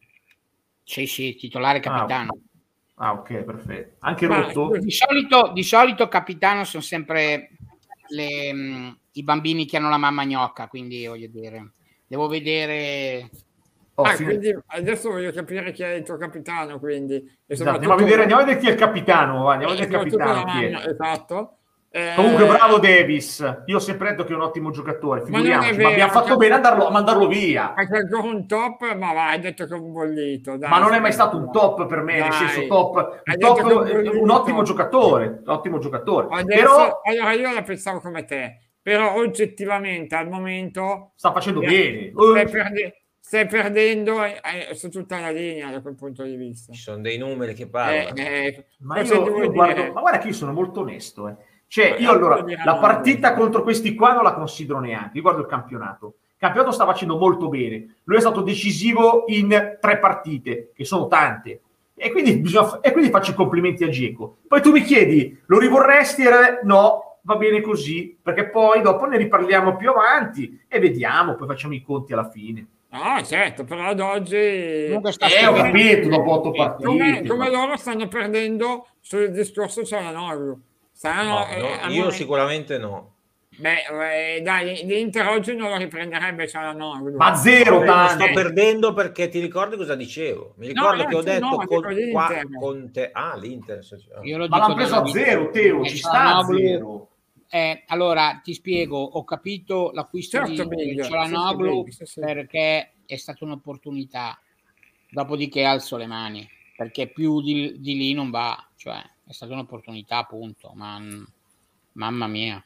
[SPEAKER 5] Sì, sì, titolare capitano.
[SPEAKER 2] Ah, ok, perfetto. Anche
[SPEAKER 1] Ma,
[SPEAKER 2] rotto?
[SPEAKER 5] Di solito, di solito capitano sono sempre le, mh, i bambini che hanno la mamma gnocca, quindi voglio dire, devo vedere...
[SPEAKER 2] Oh,
[SPEAKER 1] ah,
[SPEAKER 2] fine-
[SPEAKER 1] quindi adesso voglio capire chi è il tuo capitano, quindi.
[SPEAKER 2] Esatto, andiamo a vedere, andiamo a vedere chi è il capitano. Andiamo a
[SPEAKER 1] e
[SPEAKER 2] vedere il capitano.
[SPEAKER 1] esatto. Eh,
[SPEAKER 2] Comunque, bravo Davis. Io ho sempre detto che è un ottimo giocatore.
[SPEAKER 1] Ma
[SPEAKER 2] Figuriamoci, ma,
[SPEAKER 1] vero,
[SPEAKER 2] abbiamo fatto bene a, darlo- a mandarlo via.
[SPEAKER 1] Anche ancora un top, ma va, hai detto che è un bollito. dai,
[SPEAKER 2] Ma non è mai stato un top per me, nel
[SPEAKER 1] Dai.
[SPEAKER 2] senso top, top-
[SPEAKER 1] un
[SPEAKER 2] un ottimo giocatore, un ottimo giocatore.
[SPEAKER 1] Adesso,
[SPEAKER 2] Però
[SPEAKER 1] allora io la pensavo come te, però oggettivamente al momento
[SPEAKER 2] sta facendo
[SPEAKER 1] eh,
[SPEAKER 2] bene.
[SPEAKER 1] stai,
[SPEAKER 2] Eh,
[SPEAKER 1] perde- stai perdendo eh, eh, su tutta la linea da quel punto di vista.
[SPEAKER 4] Ci sono dei numeri che
[SPEAKER 1] Eh,
[SPEAKER 4] parlano.
[SPEAKER 1] eh,
[SPEAKER 2] Ma
[SPEAKER 1] cosa
[SPEAKER 2] io, io
[SPEAKER 1] dire?
[SPEAKER 2] guardo, ma guarda che io sono molto onesto. eh. Cioè,
[SPEAKER 1] Ma
[SPEAKER 2] io allora la partita contro questi qua non la considero neanche. Io guardo il campionato. Il campionato sta facendo molto bene. Lui è stato decisivo in tre partite, che sono tante. E quindi, bisogna e quindi faccio i complimenti a Geco. Poi tu mi chiedi, lo rivorresti? No, va bene così, perché poi dopo ne riparliamo più avanti e vediamo, poi facciamo i conti alla fine.
[SPEAKER 1] No, certo, però ad oggi
[SPEAKER 5] Comunque sta
[SPEAKER 2] Eh, ho capito, dopo otto partite.
[SPEAKER 1] come, come loro stanno perdendo sul discorso Cialanoglu. Stanno,
[SPEAKER 4] No,
[SPEAKER 1] eh,
[SPEAKER 4] no,
[SPEAKER 1] al
[SPEAKER 4] io sicuramente no.
[SPEAKER 1] Beh, eh, dai, l'Inter oggi non lo riprenderebbe Cialanoglu.
[SPEAKER 2] Ma zero,
[SPEAKER 4] Io non
[SPEAKER 2] tanto.
[SPEAKER 4] sto perdendo perché ti ricordi cosa dicevo? Mi ricordo
[SPEAKER 1] no,
[SPEAKER 4] che ho detto
[SPEAKER 1] no,
[SPEAKER 4] con, qua- con te. Ah, l'Inter.
[SPEAKER 5] Io lo
[SPEAKER 2] Ma l'hanno preso a zero, Teo,
[SPEAKER 5] Eh,
[SPEAKER 2] ci sta a zero.
[SPEAKER 5] Eh, allora ti spiego, ho capito l'acquisto
[SPEAKER 1] Certo,
[SPEAKER 5] di Cialanoglu perché è stata un'opportunità, dopodiché alzo le mani, perché più di, di lì non va, cioè è stata un'opportunità appunto, ma mm, mamma mia.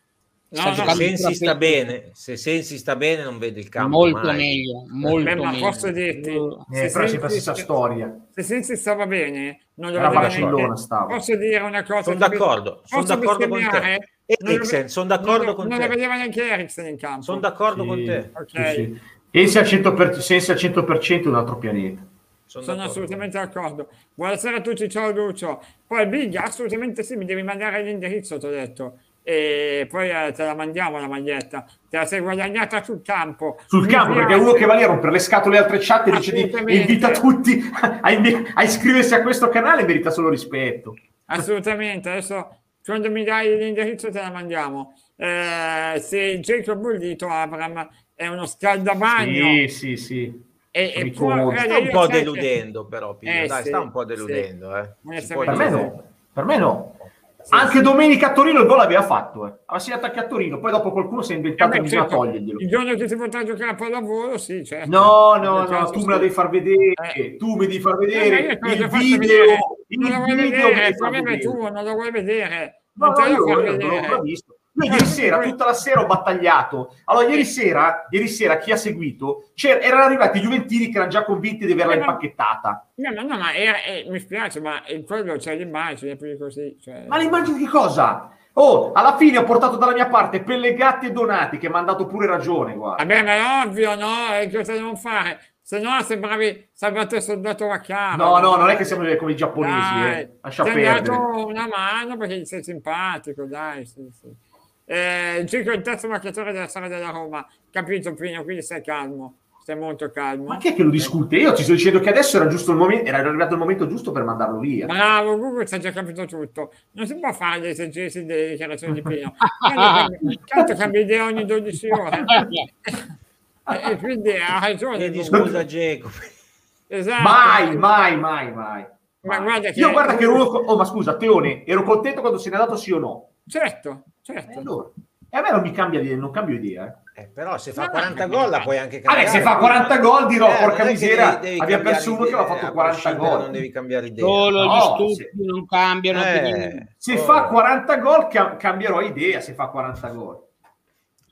[SPEAKER 1] No, no,
[SPEAKER 4] Se
[SPEAKER 5] giocando
[SPEAKER 4] Sensi sta bene, se Sensi sta bene, non vede il campo.
[SPEAKER 5] molto
[SPEAKER 4] mai.
[SPEAKER 5] meglio, molto
[SPEAKER 1] Beh, ma
[SPEAKER 5] meglio.
[SPEAKER 1] posso dirti,
[SPEAKER 5] Eh,
[SPEAKER 2] Eh, però è sempre la stessa storia.
[SPEAKER 1] se Sensi stava bene, non lo vedeva
[SPEAKER 2] Barcellona,
[SPEAKER 1] neanche.
[SPEAKER 2] stava.
[SPEAKER 1] Posso dire una cosa?
[SPEAKER 4] Sono d'accordo, sono d'accordo con te.
[SPEAKER 1] Non
[SPEAKER 4] Eriksen, sono d'accordo
[SPEAKER 1] non,
[SPEAKER 4] con
[SPEAKER 1] non
[SPEAKER 4] te.
[SPEAKER 1] la vedeva neanche Eriksen in campo.
[SPEAKER 4] Sono d'accordo con
[SPEAKER 2] Sì,
[SPEAKER 4] te.
[SPEAKER 1] Ok.
[SPEAKER 2] sì, sì. Al 100%, Sensi al 100% è un altro pianeta.
[SPEAKER 4] Sono,
[SPEAKER 1] Sono
[SPEAKER 4] d'accordo.
[SPEAKER 1] assolutamente d'accordo. Buonasera a tutti, ciao Lucio. Poi Big, assolutamente sì, mi devi mandare l'indirizzo, ti ho detto. E poi eh, te la mandiamo la maglietta. Te la sei guadagnata sul campo.
[SPEAKER 2] Sul
[SPEAKER 1] Mi
[SPEAKER 2] campo, perché
[SPEAKER 1] piace.
[SPEAKER 2] uno che va lì a rompere le scatole alle altre chat e dice di invita tutti a, a iscriversi a questo canale merita solo rispetto.
[SPEAKER 1] Assolutamente, adesso quando mi dai l'indirizzo te la mandiamo. Eh, se Jacob Bollito Abram è uno scaldabagno
[SPEAKER 2] Sì, sì, sì.
[SPEAKER 1] e, e può-
[SPEAKER 2] sta
[SPEAKER 4] un po' deludendo, però. Pino,
[SPEAKER 1] Eh,
[SPEAKER 4] dai,
[SPEAKER 1] sì,
[SPEAKER 4] sta un po'
[SPEAKER 1] sì.
[SPEAKER 4] deludendo. Eh.
[SPEAKER 1] Onestamente
[SPEAKER 4] può
[SPEAKER 2] Per me no. Per me no. Anche domenica a Torino il gol aveva fatto, eh. aveva segnato anche a Torino, poi dopo qualcuno si è inventato
[SPEAKER 1] Eh beh,
[SPEAKER 2] bisogna
[SPEAKER 1] certo,
[SPEAKER 2] toglierglielo.
[SPEAKER 1] Il giorno che si potrà giocare a pallavolo, sì, certo.
[SPEAKER 2] No, no,
[SPEAKER 1] Nel
[SPEAKER 2] no,
[SPEAKER 1] caso
[SPEAKER 2] tu
[SPEAKER 1] sì.
[SPEAKER 2] me la devi far vedere,
[SPEAKER 1] Eh.
[SPEAKER 2] tu mi devi far
[SPEAKER 1] Eh,
[SPEAKER 2] vedere
[SPEAKER 1] te l'ho
[SPEAKER 2] il
[SPEAKER 1] fatto
[SPEAKER 2] video,
[SPEAKER 1] vedere.
[SPEAKER 2] il
[SPEAKER 1] Non lo vuoi
[SPEAKER 2] video
[SPEAKER 1] vedere, il problema è tuo, non lo vuoi vedere.
[SPEAKER 2] No,
[SPEAKER 1] Non te
[SPEAKER 2] no,
[SPEAKER 1] lo
[SPEAKER 2] io,
[SPEAKER 1] far
[SPEAKER 2] io
[SPEAKER 1] vedere.
[SPEAKER 2] l'ho visto. Io ieri sera, tutta la sera ho battagliato. Allora, ieri sera, ieri sera chi ha seguito, erano arrivati i Juventini che erano già convinti di averla
[SPEAKER 1] Eh, ma-
[SPEAKER 2] impacchettata.
[SPEAKER 1] No, ma, no, ma era- eh, mi spiace, ma il quello c'è l'immagine, più così. Cioè...
[SPEAKER 2] Ma l'immagine di cosa? Oh, alla fine ho portato dalla mia parte Pellegatti e Donati che mi hanno dato pure ragione, guarda.
[SPEAKER 1] Vabbè, ma è ovvio, no? E cosa devono fare? Se no sembravi Salvatore Soldato Vaccaro.
[SPEAKER 2] No, no, non è che siamo come i giapponesi,
[SPEAKER 1] Dai,
[SPEAKER 2] eh. Lascia
[SPEAKER 1] ti hanno
[SPEAKER 2] perdere.
[SPEAKER 1] dato una mano perché sei simpatico, dai. Sì, sì. Eh, Gico è il terzo marcatore della storia della Roma, capito Pino, quindi stai calmo, stai molto calmo.
[SPEAKER 2] Ma chi è che lo discute? Io ti sto dicendo che adesso era giusto il momento, era arrivato il momento giusto per mandarlo via.
[SPEAKER 1] Bravo, Google ci ha già capito tutto. Non si può fare le esegesi delle dichiarazioni di Pino. Tanto cambia idea ogni 12 ore. E, e quindi ha ragione.
[SPEAKER 4] Chiedi scusa Geco.
[SPEAKER 1] Esatto.
[SPEAKER 2] Mai, mai, mai, mai.
[SPEAKER 1] Ma guarda che-
[SPEAKER 2] Io guarda che ero uno... Oh, ma scusa, Teone, ero contento quando se n'è andato sì o no?
[SPEAKER 1] Certo,
[SPEAKER 2] E
[SPEAKER 1] certo.
[SPEAKER 2] allora? E a me non mi cambia, non cambio idea, eh.
[SPEAKER 4] Eh, però se fa
[SPEAKER 1] No,
[SPEAKER 4] 40
[SPEAKER 1] no,
[SPEAKER 4] gol la puoi anche
[SPEAKER 2] Vabbè,
[SPEAKER 4] cambiare.
[SPEAKER 2] se fa 40 gol dirò,
[SPEAKER 4] Eh,
[SPEAKER 2] porca miseria,
[SPEAKER 4] devi- devi
[SPEAKER 2] abbiamo perso uno che aveva fatto
[SPEAKER 4] a
[SPEAKER 2] 40
[SPEAKER 4] prescindere
[SPEAKER 2] gol.
[SPEAKER 4] Non devi cambiare idea.
[SPEAKER 5] Solo
[SPEAKER 2] No,
[SPEAKER 5] gli stupidi
[SPEAKER 2] sì.
[SPEAKER 5] non cambiano.
[SPEAKER 4] Eh.
[SPEAKER 2] Se
[SPEAKER 4] oh.
[SPEAKER 2] fa 40 gol ca- cambierò idea se fa 40 gol.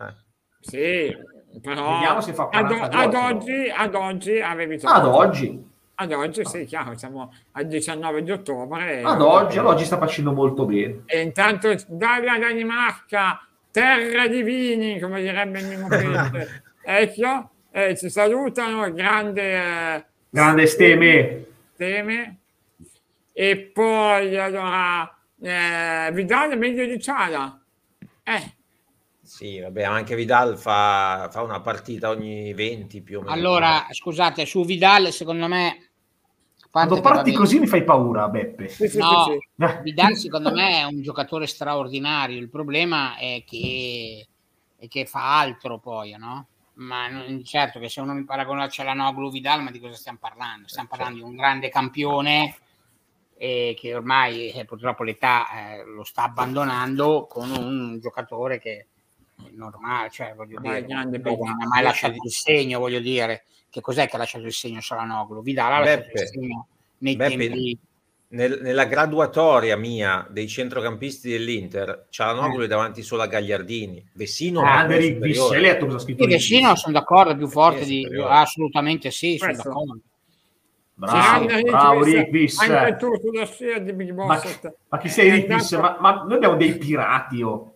[SPEAKER 4] Eh.
[SPEAKER 1] Sì, però
[SPEAKER 2] Vediamo se fa
[SPEAKER 1] ad,
[SPEAKER 2] 40
[SPEAKER 1] ad
[SPEAKER 2] gol,
[SPEAKER 1] oggi, ad oggi avevi
[SPEAKER 2] Ad oggi,
[SPEAKER 1] Ad oggi, sì, chiaro, siamo al 19 di ottobre.
[SPEAKER 2] ad oggi, ad oggi sta facendo molto bene.
[SPEAKER 1] E intanto dalla Danimarca, terra di vini, come direbbe il mio ecco, eh, ci salutano, grande eh,
[SPEAKER 2] Grande steme.
[SPEAKER 1] teme. E poi, allora, eh, Vidal è meglio di Ciala. Eh,
[SPEAKER 4] Sì, vabbè, anche Vidal fa, fa una partita ogni 20 più o meno.
[SPEAKER 5] Allora, scusate, su Vidal, secondo me,
[SPEAKER 2] Quando parti così mi fai paura, Beppe.
[SPEAKER 5] No.
[SPEAKER 1] sì.
[SPEAKER 2] Eh,
[SPEAKER 5] Vidal secondo me è un giocatore straordinario. Il problema è che, è che fa altro poi, no? Ma non- certo che se uno mi paragona a Cialanoglu Vidal, ma di cosa stiamo parlando? Stiamo parlando di un grande campione eh, che ormai eh, purtroppo l'età eh, lo sta abbandonando con un giocatore che è normale, cioè voglio dire, non ha mai lasciato il segno, voglio dire. Che cos'è che ha lasciato il segno Cialanoglu? Vidal ha lasciato
[SPEAKER 4] Beppe.
[SPEAKER 5] il segno nei
[SPEAKER 4] Beppe,
[SPEAKER 5] tempi
[SPEAKER 4] Nel- nella graduatoria mia dei centrocampisti dell'Inter, Cialanoglu è davanti solo a Gagliardini. Vessino.
[SPEAKER 2] Biss. Hai letto cosa ha scritto
[SPEAKER 5] Sì,
[SPEAKER 2] Biss?
[SPEAKER 5] sono d'accordo, è più forte
[SPEAKER 4] Sì, è
[SPEAKER 5] di assolutamente sì, sono
[SPEAKER 1] Questo.
[SPEAKER 5] d'accordo.
[SPEAKER 2] Bravo,
[SPEAKER 1] Grande
[SPEAKER 2] bravo
[SPEAKER 1] Biss,
[SPEAKER 2] Rick Biss.
[SPEAKER 1] Anche tu sulla scia di Big
[SPEAKER 2] Ma,
[SPEAKER 1] Boss.
[SPEAKER 2] ma chi sei
[SPEAKER 1] È
[SPEAKER 2] Rick Biss?
[SPEAKER 1] andato-
[SPEAKER 2] Ma, ma noi abbiamo dei pirati, oh.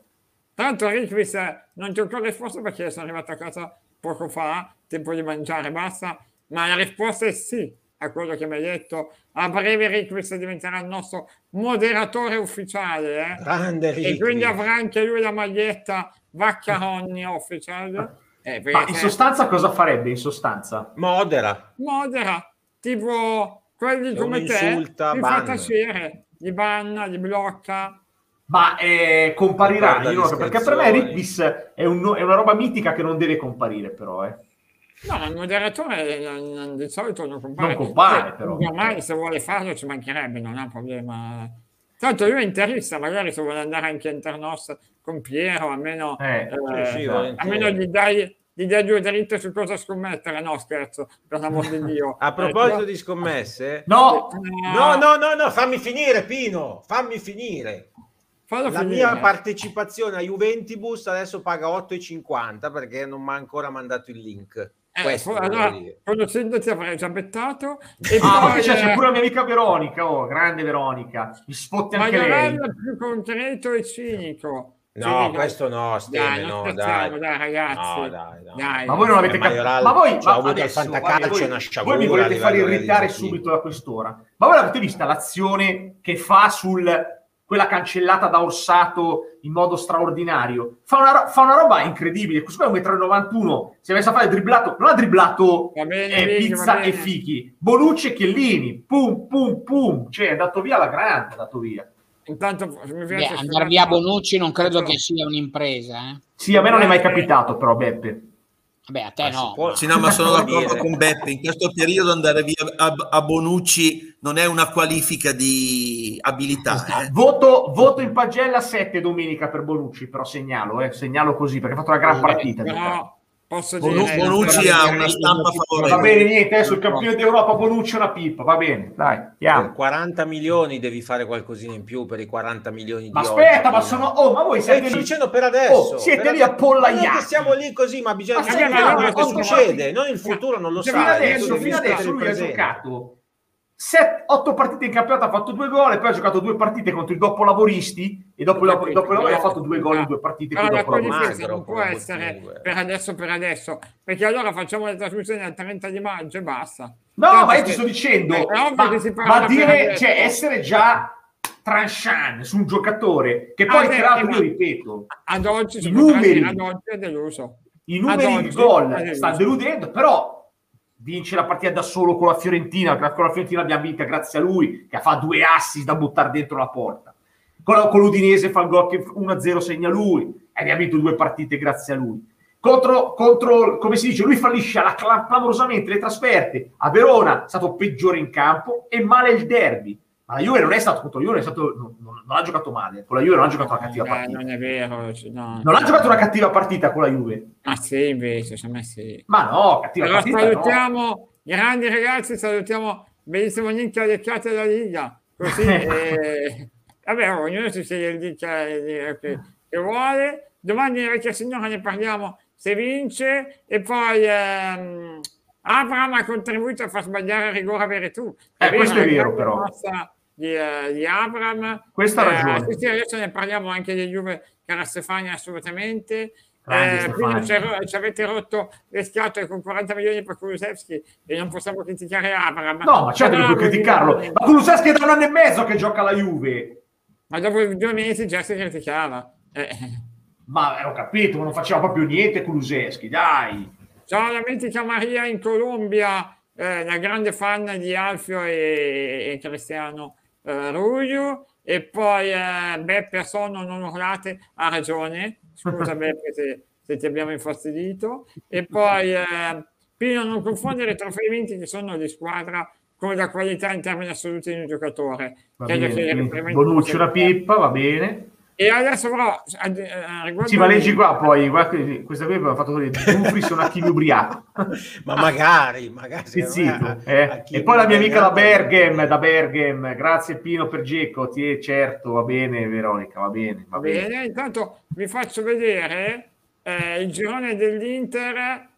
[SPEAKER 1] L'altro Rickvis non ti ho ancora risposto perché sono arrivato a casa poco fa, tempo di mangiare, basta, ma la risposta è sì a quello che mi hai detto. A breve Rickvis diventerà il nostro moderatore ufficiale eh?
[SPEAKER 4] Grande
[SPEAKER 1] e
[SPEAKER 4] Rick.
[SPEAKER 1] quindi avrà anche lui la maglietta Vaccaroni official. Eh, perché
[SPEAKER 2] Ma in sostanza cosa farebbe? In sostanza?
[SPEAKER 4] Modera.
[SPEAKER 1] modera, tipo quelli
[SPEAKER 4] Se
[SPEAKER 1] come te,
[SPEAKER 4] insulta,
[SPEAKER 1] li fa
[SPEAKER 4] ban.
[SPEAKER 1] tacere, li banna, li blocca.
[SPEAKER 2] Ma eh, comparirà, io no, perché per me Biss è, un- è una roba mitica che non deve comparire, però. Eh.
[SPEAKER 1] No, ma il moderatore eh, non- di solito non compare.
[SPEAKER 2] Non compare,
[SPEAKER 1] Poi,
[SPEAKER 2] però.
[SPEAKER 1] Ormai se vuole farlo ci mancherebbe, non un problema. Tanto lui è interista, magari se vuole andare anche a Internos con Piero, almeno,
[SPEAKER 2] Eh,
[SPEAKER 1] eh,
[SPEAKER 4] sì,
[SPEAKER 1] almeno
[SPEAKER 4] volentieri.
[SPEAKER 1] gli dai, gli dai due dritte su cosa scommettere. No, scherzo, per l'amor di Dio.
[SPEAKER 4] A proposito
[SPEAKER 1] Ecco.
[SPEAKER 4] di scommesse,
[SPEAKER 2] No,
[SPEAKER 4] no, no, no, no, fammi finire, Pino, fammi finire.
[SPEAKER 1] Fallo
[SPEAKER 4] La
[SPEAKER 1] finire.
[SPEAKER 4] mia partecipazione a Juventibus adesso paga 8,50 perché non mi ha ancora mandato il link.
[SPEAKER 1] Eh,
[SPEAKER 4] Questo
[SPEAKER 1] allora, conoscendoti avrei già bettato. E
[SPEAKER 2] Ah, ma
[SPEAKER 1] poi,
[SPEAKER 2] che c'è, c'è
[SPEAKER 1] eh,
[SPEAKER 2] pure la mia amica Veronica, oh, grande Veronica. Mi sfotte anche lei.
[SPEAKER 1] Più concreto e cinico.
[SPEAKER 4] No,
[SPEAKER 1] Sì,
[SPEAKER 4] questo no, Steve, no, dai.
[SPEAKER 1] dai, ragazzi.
[SPEAKER 4] No, dai, no.
[SPEAKER 1] Dai.
[SPEAKER 2] Ma voi non avete
[SPEAKER 4] Eh,
[SPEAKER 2] capito. Ma voi,
[SPEAKER 4] cioè,
[SPEAKER 2] ma
[SPEAKER 4] avuto il
[SPEAKER 2] adesso,
[SPEAKER 4] fantacalcio
[SPEAKER 2] guarda, voi-
[SPEAKER 4] una sciagura
[SPEAKER 2] voi mi volete far irritare subito da quest'ora. Ma voi l'avete vista l'azione che fa sul quella cancellata da Orsato in modo straordinario? Fa una, ro- fa una roba incredibile. Questo qua è un 1,91 m. Se avesse a fare dribblato, non ha dribblato
[SPEAKER 1] Va bene,
[SPEAKER 2] eh, pizza e fichi. Bonucci e Chiellini. Pum, pum, pum. Cioè, è andato via la grande, è andato via.
[SPEAKER 1] Intanto mi
[SPEAKER 5] Beh, andare via Bonucci non credo
[SPEAKER 1] Questo-
[SPEAKER 5] che sia un'impresa. eh.
[SPEAKER 2] Sì, a me non è mai capitato, però, Beppe.
[SPEAKER 5] Vabbè, a te
[SPEAKER 4] Ma
[SPEAKER 5] no.
[SPEAKER 4] può-
[SPEAKER 3] Sì, no, ma sono d'accordo con Beppe. In questo periodo andare via a, a Bonucci non è una qualifica di abilità. eh.
[SPEAKER 2] Voto, voto in pagella 7 domenica per Bonucci, però segnalo, eh, segnalo così perché ha fatto una gran partita.
[SPEAKER 1] Però posso dire...
[SPEAKER 3] Bonucci ha una stampa
[SPEAKER 2] Va
[SPEAKER 3] favorevole.
[SPEAKER 2] bene, niente, adesso il campione d'Europa Bonucci è una pippa, va bene, dai, andiamo.
[SPEAKER 4] 40 milioni devi fare qualcosina in più per i 40 milioni di
[SPEAKER 2] Ma
[SPEAKER 4] oggi,
[SPEAKER 2] aspetta, ma
[SPEAKER 4] Pino.
[SPEAKER 2] sono... Oh, ma voi
[SPEAKER 4] Stai
[SPEAKER 2] siete lì...
[SPEAKER 4] dicendo per adesso.
[SPEAKER 2] Oh, siete
[SPEAKER 4] per
[SPEAKER 2] lì a.
[SPEAKER 4] Ma che siamo lì così, ma bisogna
[SPEAKER 2] Ma
[SPEAKER 4] sapere quello
[SPEAKER 2] ma-
[SPEAKER 4] che
[SPEAKER 2] ma-
[SPEAKER 4] succede. Non il futuro non lo
[SPEAKER 2] Cioè,
[SPEAKER 4] sai.
[SPEAKER 2] fino adesso, fino adesso lui ha
[SPEAKER 4] presente.
[SPEAKER 2] Giocato 8 partite in campionato, ha fatto due gol e poi ha giocato due partite contro i dopolavoristi e dopo, dopo, dopo ha fatto due gol in due partite
[SPEAKER 1] Però la tua difesa non può essere per adesso per adesso, perché allora facciamo le trasmissioni al 30 di maggio e basta.
[SPEAKER 2] No,
[SPEAKER 1] Tanto
[SPEAKER 2] ma io ti sto dicendo, ma, ma dire, cioè essere già tranchant su un giocatore che
[SPEAKER 1] Ah,
[SPEAKER 2] poi
[SPEAKER 1] beh,
[SPEAKER 2] tra l'altro io ripeto,
[SPEAKER 1] Ad oggi,
[SPEAKER 2] I numeri.
[SPEAKER 1] ad oggi è deluso.
[SPEAKER 2] i numeri
[SPEAKER 1] oggi
[SPEAKER 2] di gol stanno deludendo, però vince la partita da solo con la Fiorentina, con la Fiorentina abbiamo vinta grazie a lui, che fa due assi da buttare dentro la porta. Con, con l'Udinese fa il gol che 1-0 segna lui, e abbiamo vinto due partite grazie a lui. Contro, contro, come si dice, lui fallisce la- cla- clamorosamente le trasferte. A Verona è stato peggiore in campo e male il derby. Ma la Juve non è stato contro la Juve, è stato, non, non- non ha giocato male. Con la Juve non ha giocato una cattiva
[SPEAKER 1] Eh,
[SPEAKER 2] partita.
[SPEAKER 1] non è vero. cioè, no.
[SPEAKER 2] Non ha giocato una cattiva partita con la Juve.
[SPEAKER 1] Ah sì, invece, secondo me sì.
[SPEAKER 2] Ma no, cattiva
[SPEAKER 1] Allora
[SPEAKER 2] partita. no.
[SPEAKER 1] salutiamo, grandi ragazzi, salutiamo benissimo Nicchia Lecchiate della Liga. Così, eh, vabbè, ognuno si sceglie il Nicchia eh, che, che vuole. Domani, vecchia signora, ne parliamo se vince. E poi ehm, Abraham ha contribuito a far sbagliare il rigore a Veretù.
[SPEAKER 2] Eh, questo è
[SPEAKER 1] la
[SPEAKER 2] vero, però.
[SPEAKER 1] Di, eh, di Abraham.
[SPEAKER 2] Questa
[SPEAKER 1] Eh,
[SPEAKER 2] ragione.
[SPEAKER 1] sì, adesso ne parliamo anche di Juve, cara Stefania, assolutamente. Eh, quindi ci, avete rotto le scatole con 40 milioni per Kulusevski e non possiamo criticare Abraham.
[SPEAKER 2] No, ma certo che puoi criticarlo. Ma Kulusevski è da un anno e mezzo che gioca alla Juve.
[SPEAKER 1] Ma dopo due mesi già si criticava. Eh,
[SPEAKER 2] Ma eh, ho capito, ma non faceva proprio niente Kulusevski, dai.
[SPEAKER 1] Ciao, la mitica Maria in Colombia, eh, la grande fan di Alfio e, e Cristiano eh, Ruglio. E poi eh, Beppe Sonno non urlate, ha ragione. Scusa Beppe se, se ti abbiamo infastidito. E poi eh, Pino non confondere i trofei vinti che sono di squadra con la qualità in termini assoluti di un giocatore.
[SPEAKER 2] Bene, Bonucci una pippa, va bene.
[SPEAKER 1] E adesso però eh, riguardo
[SPEAKER 2] Sì, ma leggi qua poi, guarda che questa qui aveva fatto vedere Dufri sono Achille ubriaco.
[SPEAKER 4] Ma magari, magari.
[SPEAKER 2] Sì,
[SPEAKER 4] a-
[SPEAKER 2] eh.
[SPEAKER 4] a chi
[SPEAKER 2] E poi la mia amica da Berghem, da Berghem, grazie Pino per Gecco, ti certo, va bene Veronica, va bene, va bene.
[SPEAKER 1] bene, intanto vi faccio vedere eh, il girone dell'Inter.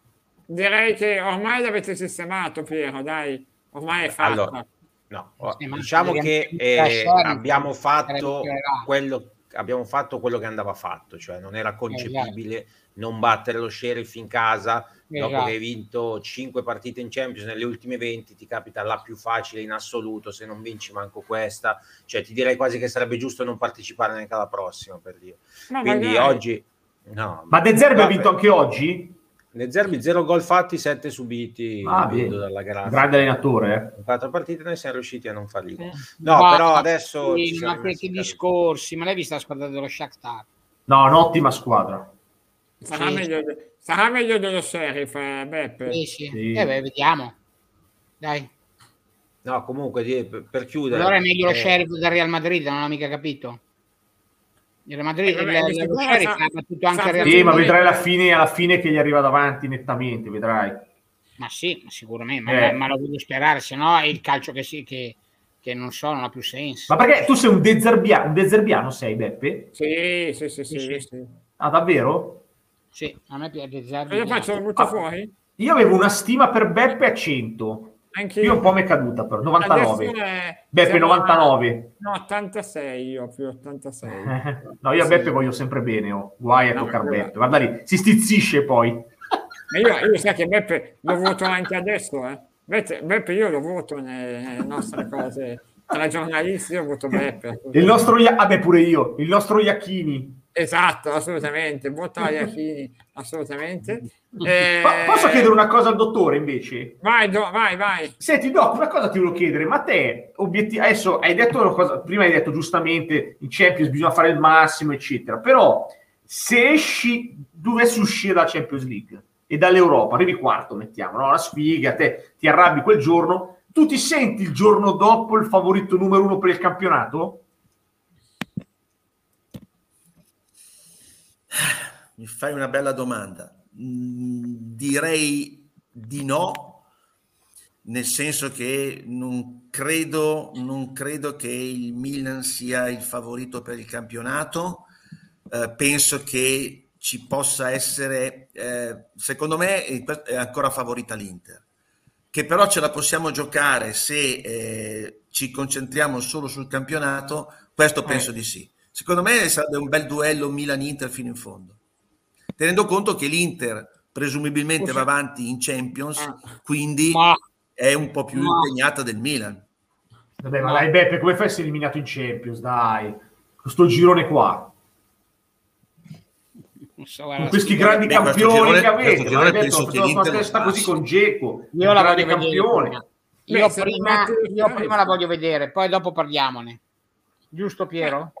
[SPEAKER 1] Direi che ormai l'avete sistemato, Piero, dai, ormai è fatta.
[SPEAKER 4] Allora, no,
[SPEAKER 5] Sì,
[SPEAKER 4] diciamo che eh, abbiamo fatto quello abbiamo fatto quello che andava fatto, cioè non era concepibile non battere lo sheriff in casa dopo
[SPEAKER 5] Esatto.
[SPEAKER 4] che hai vinto 5 partite in Champions nelle ultime 20 ti capita la più facile in assoluto se non vinci manco questa cioè ti direi quasi che sarebbe giusto non partecipare neanche alla prossima per dire
[SPEAKER 1] Ma
[SPEAKER 4] quindi
[SPEAKER 1] magari.
[SPEAKER 4] oggi no,
[SPEAKER 2] Ma De Zerbi ha vinto anche oggi?
[SPEAKER 4] De Zerbi 0 gol fatti 7 subiti
[SPEAKER 2] Ah,
[SPEAKER 4] dalla grafica
[SPEAKER 2] Grande allenatore, eh.
[SPEAKER 4] in quattro partite noi siamo riusciti a non farli gol.
[SPEAKER 5] Eh,
[SPEAKER 4] No,
[SPEAKER 5] ma-
[SPEAKER 4] però adesso
[SPEAKER 5] sì, ma questi discorsi, ma l'hai vista la squadra dello Shakhtar?
[SPEAKER 2] No, un'ottima squadra.
[SPEAKER 1] Sarà,
[SPEAKER 5] Sì.
[SPEAKER 1] meglio, sarà meglio dello sheriff, eh, Beppe.
[SPEAKER 5] Sì, sì.
[SPEAKER 2] Sì.
[SPEAKER 5] Eh beh, vediamo. Dai.
[SPEAKER 4] No, comunque per, chiudere.
[SPEAKER 5] Allora è meglio lo
[SPEAKER 4] eh,
[SPEAKER 5] sheriff del Real Madrid, non ho mica capito. Il Real Madrid,
[SPEAKER 1] Eh, vabbè,
[SPEAKER 5] il- sheriff
[SPEAKER 1] sa-
[SPEAKER 5] ha battuto anche il Real
[SPEAKER 2] Sì, ma
[SPEAKER 5] Madrid.
[SPEAKER 2] vedrai alla fine, alla fine che gli arriva davanti nettamente, vedrai.
[SPEAKER 5] Ma sì, ma sicuramente, ma,
[SPEAKER 2] Eh.
[SPEAKER 5] ma lo voglio sperare, se no è il calcio che, sì, che, che non so, non ha più senso.
[SPEAKER 2] Ma perché tu sei un dezerbiano, un dezerbiano sei, Beppe?
[SPEAKER 1] Sì, sì, sì, sì,
[SPEAKER 5] Sì,
[SPEAKER 1] sì.
[SPEAKER 2] Ah, davvero?
[SPEAKER 5] Sì, a me piace Zerbi.
[SPEAKER 1] Cosa faccio?
[SPEAKER 2] Ah.
[SPEAKER 1] fuori?
[SPEAKER 2] Io avevo una stima per Beppe a 100.
[SPEAKER 1] Anche
[SPEAKER 2] Io un po' mi è caduta, però. 99.
[SPEAKER 1] Adesso è-
[SPEAKER 2] Beppe,
[SPEAKER 1] siamo-
[SPEAKER 2] 99.
[SPEAKER 1] No, 86 io, più 86.
[SPEAKER 2] No, io a. Beppe voglio sempre bene, oh. guai a
[SPEAKER 1] No,
[SPEAKER 2] toccare Beppe. Guarda lì, si stizzisce poi.
[SPEAKER 1] Ma io, io sai che Beppe lo voto anche adesso, eh. Beppe, Beppe io lo voto nelle, nostre cose. Tra giornalisti io voto Beppe.
[SPEAKER 2] Il nostro, vabbè pure io, il nostro Iachini.
[SPEAKER 1] Esatto, assolutamente. Voto a Iachini, assolutamente. Eh,
[SPEAKER 2] posso chiedere una cosa al dottore invece?
[SPEAKER 1] Vai, do- vai, vai.
[SPEAKER 2] Senti, Doc, una cosa ti volevo chiedere, ma te, obietti- adesso hai detto una cosa, prima hai detto giustamente in Champions bisogna fare il massimo, eccetera, però se esci, dovessi uscire dalla Champions League, e dall'Europa, arrivi quarto, mettiamo, no? la sfiga, te ti arrabbi quel giorno, tu ti senti il giorno dopo il favorito numero uno per il campionato?
[SPEAKER 3] Mi fai una bella domanda. Mm, direi di no, nel senso che non credo, non credo che il Milan sia il favorito per il campionato. Eh, penso che ci possa essere, eh, secondo me è ancora favorita l'Inter, che però ce la possiamo giocare se eh, ci concentriamo solo sul campionato, questo
[SPEAKER 2] Eh.
[SPEAKER 3] penso di sì. Secondo me sarebbe un bel duello Milan-Inter fino in fondo tenendo conto che l'Inter presumibilmente va avanti in Champions,
[SPEAKER 1] Ah.
[SPEAKER 3] quindi
[SPEAKER 5] Ma
[SPEAKER 3] è un po' più
[SPEAKER 5] Ma-
[SPEAKER 3] impegnata del Milan.
[SPEAKER 2] Vabbè, ma dai Beppe, come fai a essere eliminato in Champions? Dai, questo girone qua,
[SPEAKER 5] so,
[SPEAKER 2] con questi grandi
[SPEAKER 3] Beh, questo
[SPEAKER 2] campioni
[SPEAKER 3] girone-
[SPEAKER 2] che avete,
[SPEAKER 3] questo girone
[SPEAKER 2] detto,
[SPEAKER 3] che
[SPEAKER 2] testa così con Geco,
[SPEAKER 5] io la voglio vedere
[SPEAKER 2] campione.
[SPEAKER 1] Beh,
[SPEAKER 5] Io,
[SPEAKER 1] se
[SPEAKER 5] prima, io prima la voglio vedere, poi dopo parliamone. Giusto Piero?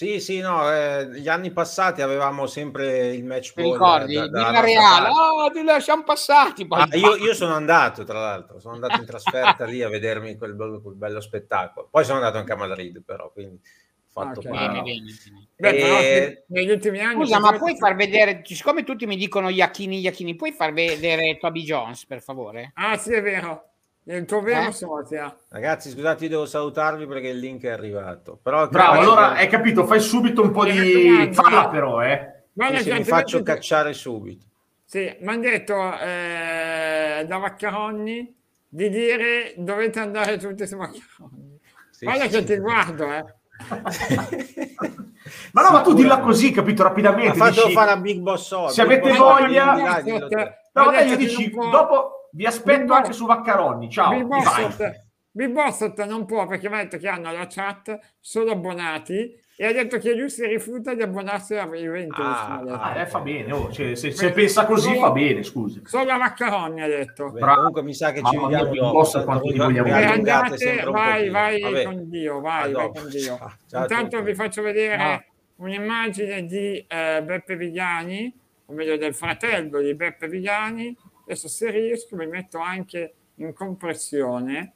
[SPEAKER 4] Sì, sì, no, eh, gli anni passati avevamo sempre il match
[SPEAKER 5] Ti
[SPEAKER 4] ball
[SPEAKER 5] ricordi?
[SPEAKER 4] da- da-
[SPEAKER 5] Reale,
[SPEAKER 4] parte.
[SPEAKER 5] oh, ti lasciamo passati. Poi
[SPEAKER 4] Ah, io, io sono andato, tra l'altro, sono andato in trasferta lì a vedermi quel bello, quel bello spettacolo. Poi sono andato anche a Madrid, però, quindi ho fatto
[SPEAKER 1] Ok.
[SPEAKER 4] qua-
[SPEAKER 5] Bene, bene, bene.
[SPEAKER 1] Beh, però
[SPEAKER 4] E-
[SPEAKER 1] negli ultimi anni...
[SPEAKER 5] Scusa, ma puoi far vedere, siccome tutti mi dicono Iachini, Iachini, puoi far vedere Toby Jones, per favore?
[SPEAKER 1] Ah sì, è vero. Il tuo vero
[SPEAKER 5] Eh?
[SPEAKER 1] sosia.
[SPEAKER 4] Ragazzi, scusate, io devo salutarvi perché il link è arrivato. Però
[SPEAKER 2] Bravo, allora hai capito, fai subito un po' di falla però, eh.
[SPEAKER 1] Guarda
[SPEAKER 4] sì,
[SPEAKER 1] che
[SPEAKER 4] mi faccio
[SPEAKER 1] ti-
[SPEAKER 4] cacciare subito.
[SPEAKER 1] Sì, mi hanno detto eh, da Vaccaroni di dire dovete andare tutti su Vaccaroni.
[SPEAKER 4] Sì,
[SPEAKER 1] Guarda
[SPEAKER 4] sì,
[SPEAKER 1] che
[SPEAKER 4] sì.
[SPEAKER 1] ti guardo, eh.
[SPEAKER 2] Ma no, ma tu dilla così, capito,
[SPEAKER 4] Ha
[SPEAKER 2] rapidamente.
[SPEAKER 4] fatto
[SPEAKER 2] dici-
[SPEAKER 4] fare a Big Boss.
[SPEAKER 2] Se avete voglia-
[SPEAKER 4] dai, dillo te.
[SPEAKER 2] No,
[SPEAKER 1] detto
[SPEAKER 2] io dici, dopo vi aspetto
[SPEAKER 1] Big
[SPEAKER 2] anche
[SPEAKER 1] Boss-
[SPEAKER 2] su Vaccaroni. Ciao,
[SPEAKER 1] Big. Bossot, Big Bossot non può perché mi ha detto che hanno la chat solo abbonati e ha detto che lui si rifiuta di abbonarsi a Juventus.
[SPEAKER 4] Ah.
[SPEAKER 2] Ah, eh, fa bene, oh, cioè, se, se pensa così fa bene, scusi.
[SPEAKER 1] Solo a Vaccaroni ha detto.
[SPEAKER 4] Beh, comunque mi sa che ci vediamo
[SPEAKER 2] mia, Big
[SPEAKER 4] dopo.
[SPEAKER 2] Quanto vogliamo
[SPEAKER 1] E
[SPEAKER 4] allungate
[SPEAKER 1] andate, vai, vai
[SPEAKER 4] Vabbè.
[SPEAKER 1] con Dio, vai, vai con Dio.
[SPEAKER 4] Ciao, ciao
[SPEAKER 1] Intanto
[SPEAKER 4] tutti.
[SPEAKER 1] vi faccio vedere
[SPEAKER 5] Ciao.
[SPEAKER 1] un'immagine di eh, Beppe Vigliani, o meglio del fratello di Beppe Vigliani. Adesso se riesco mi metto anche in compressione.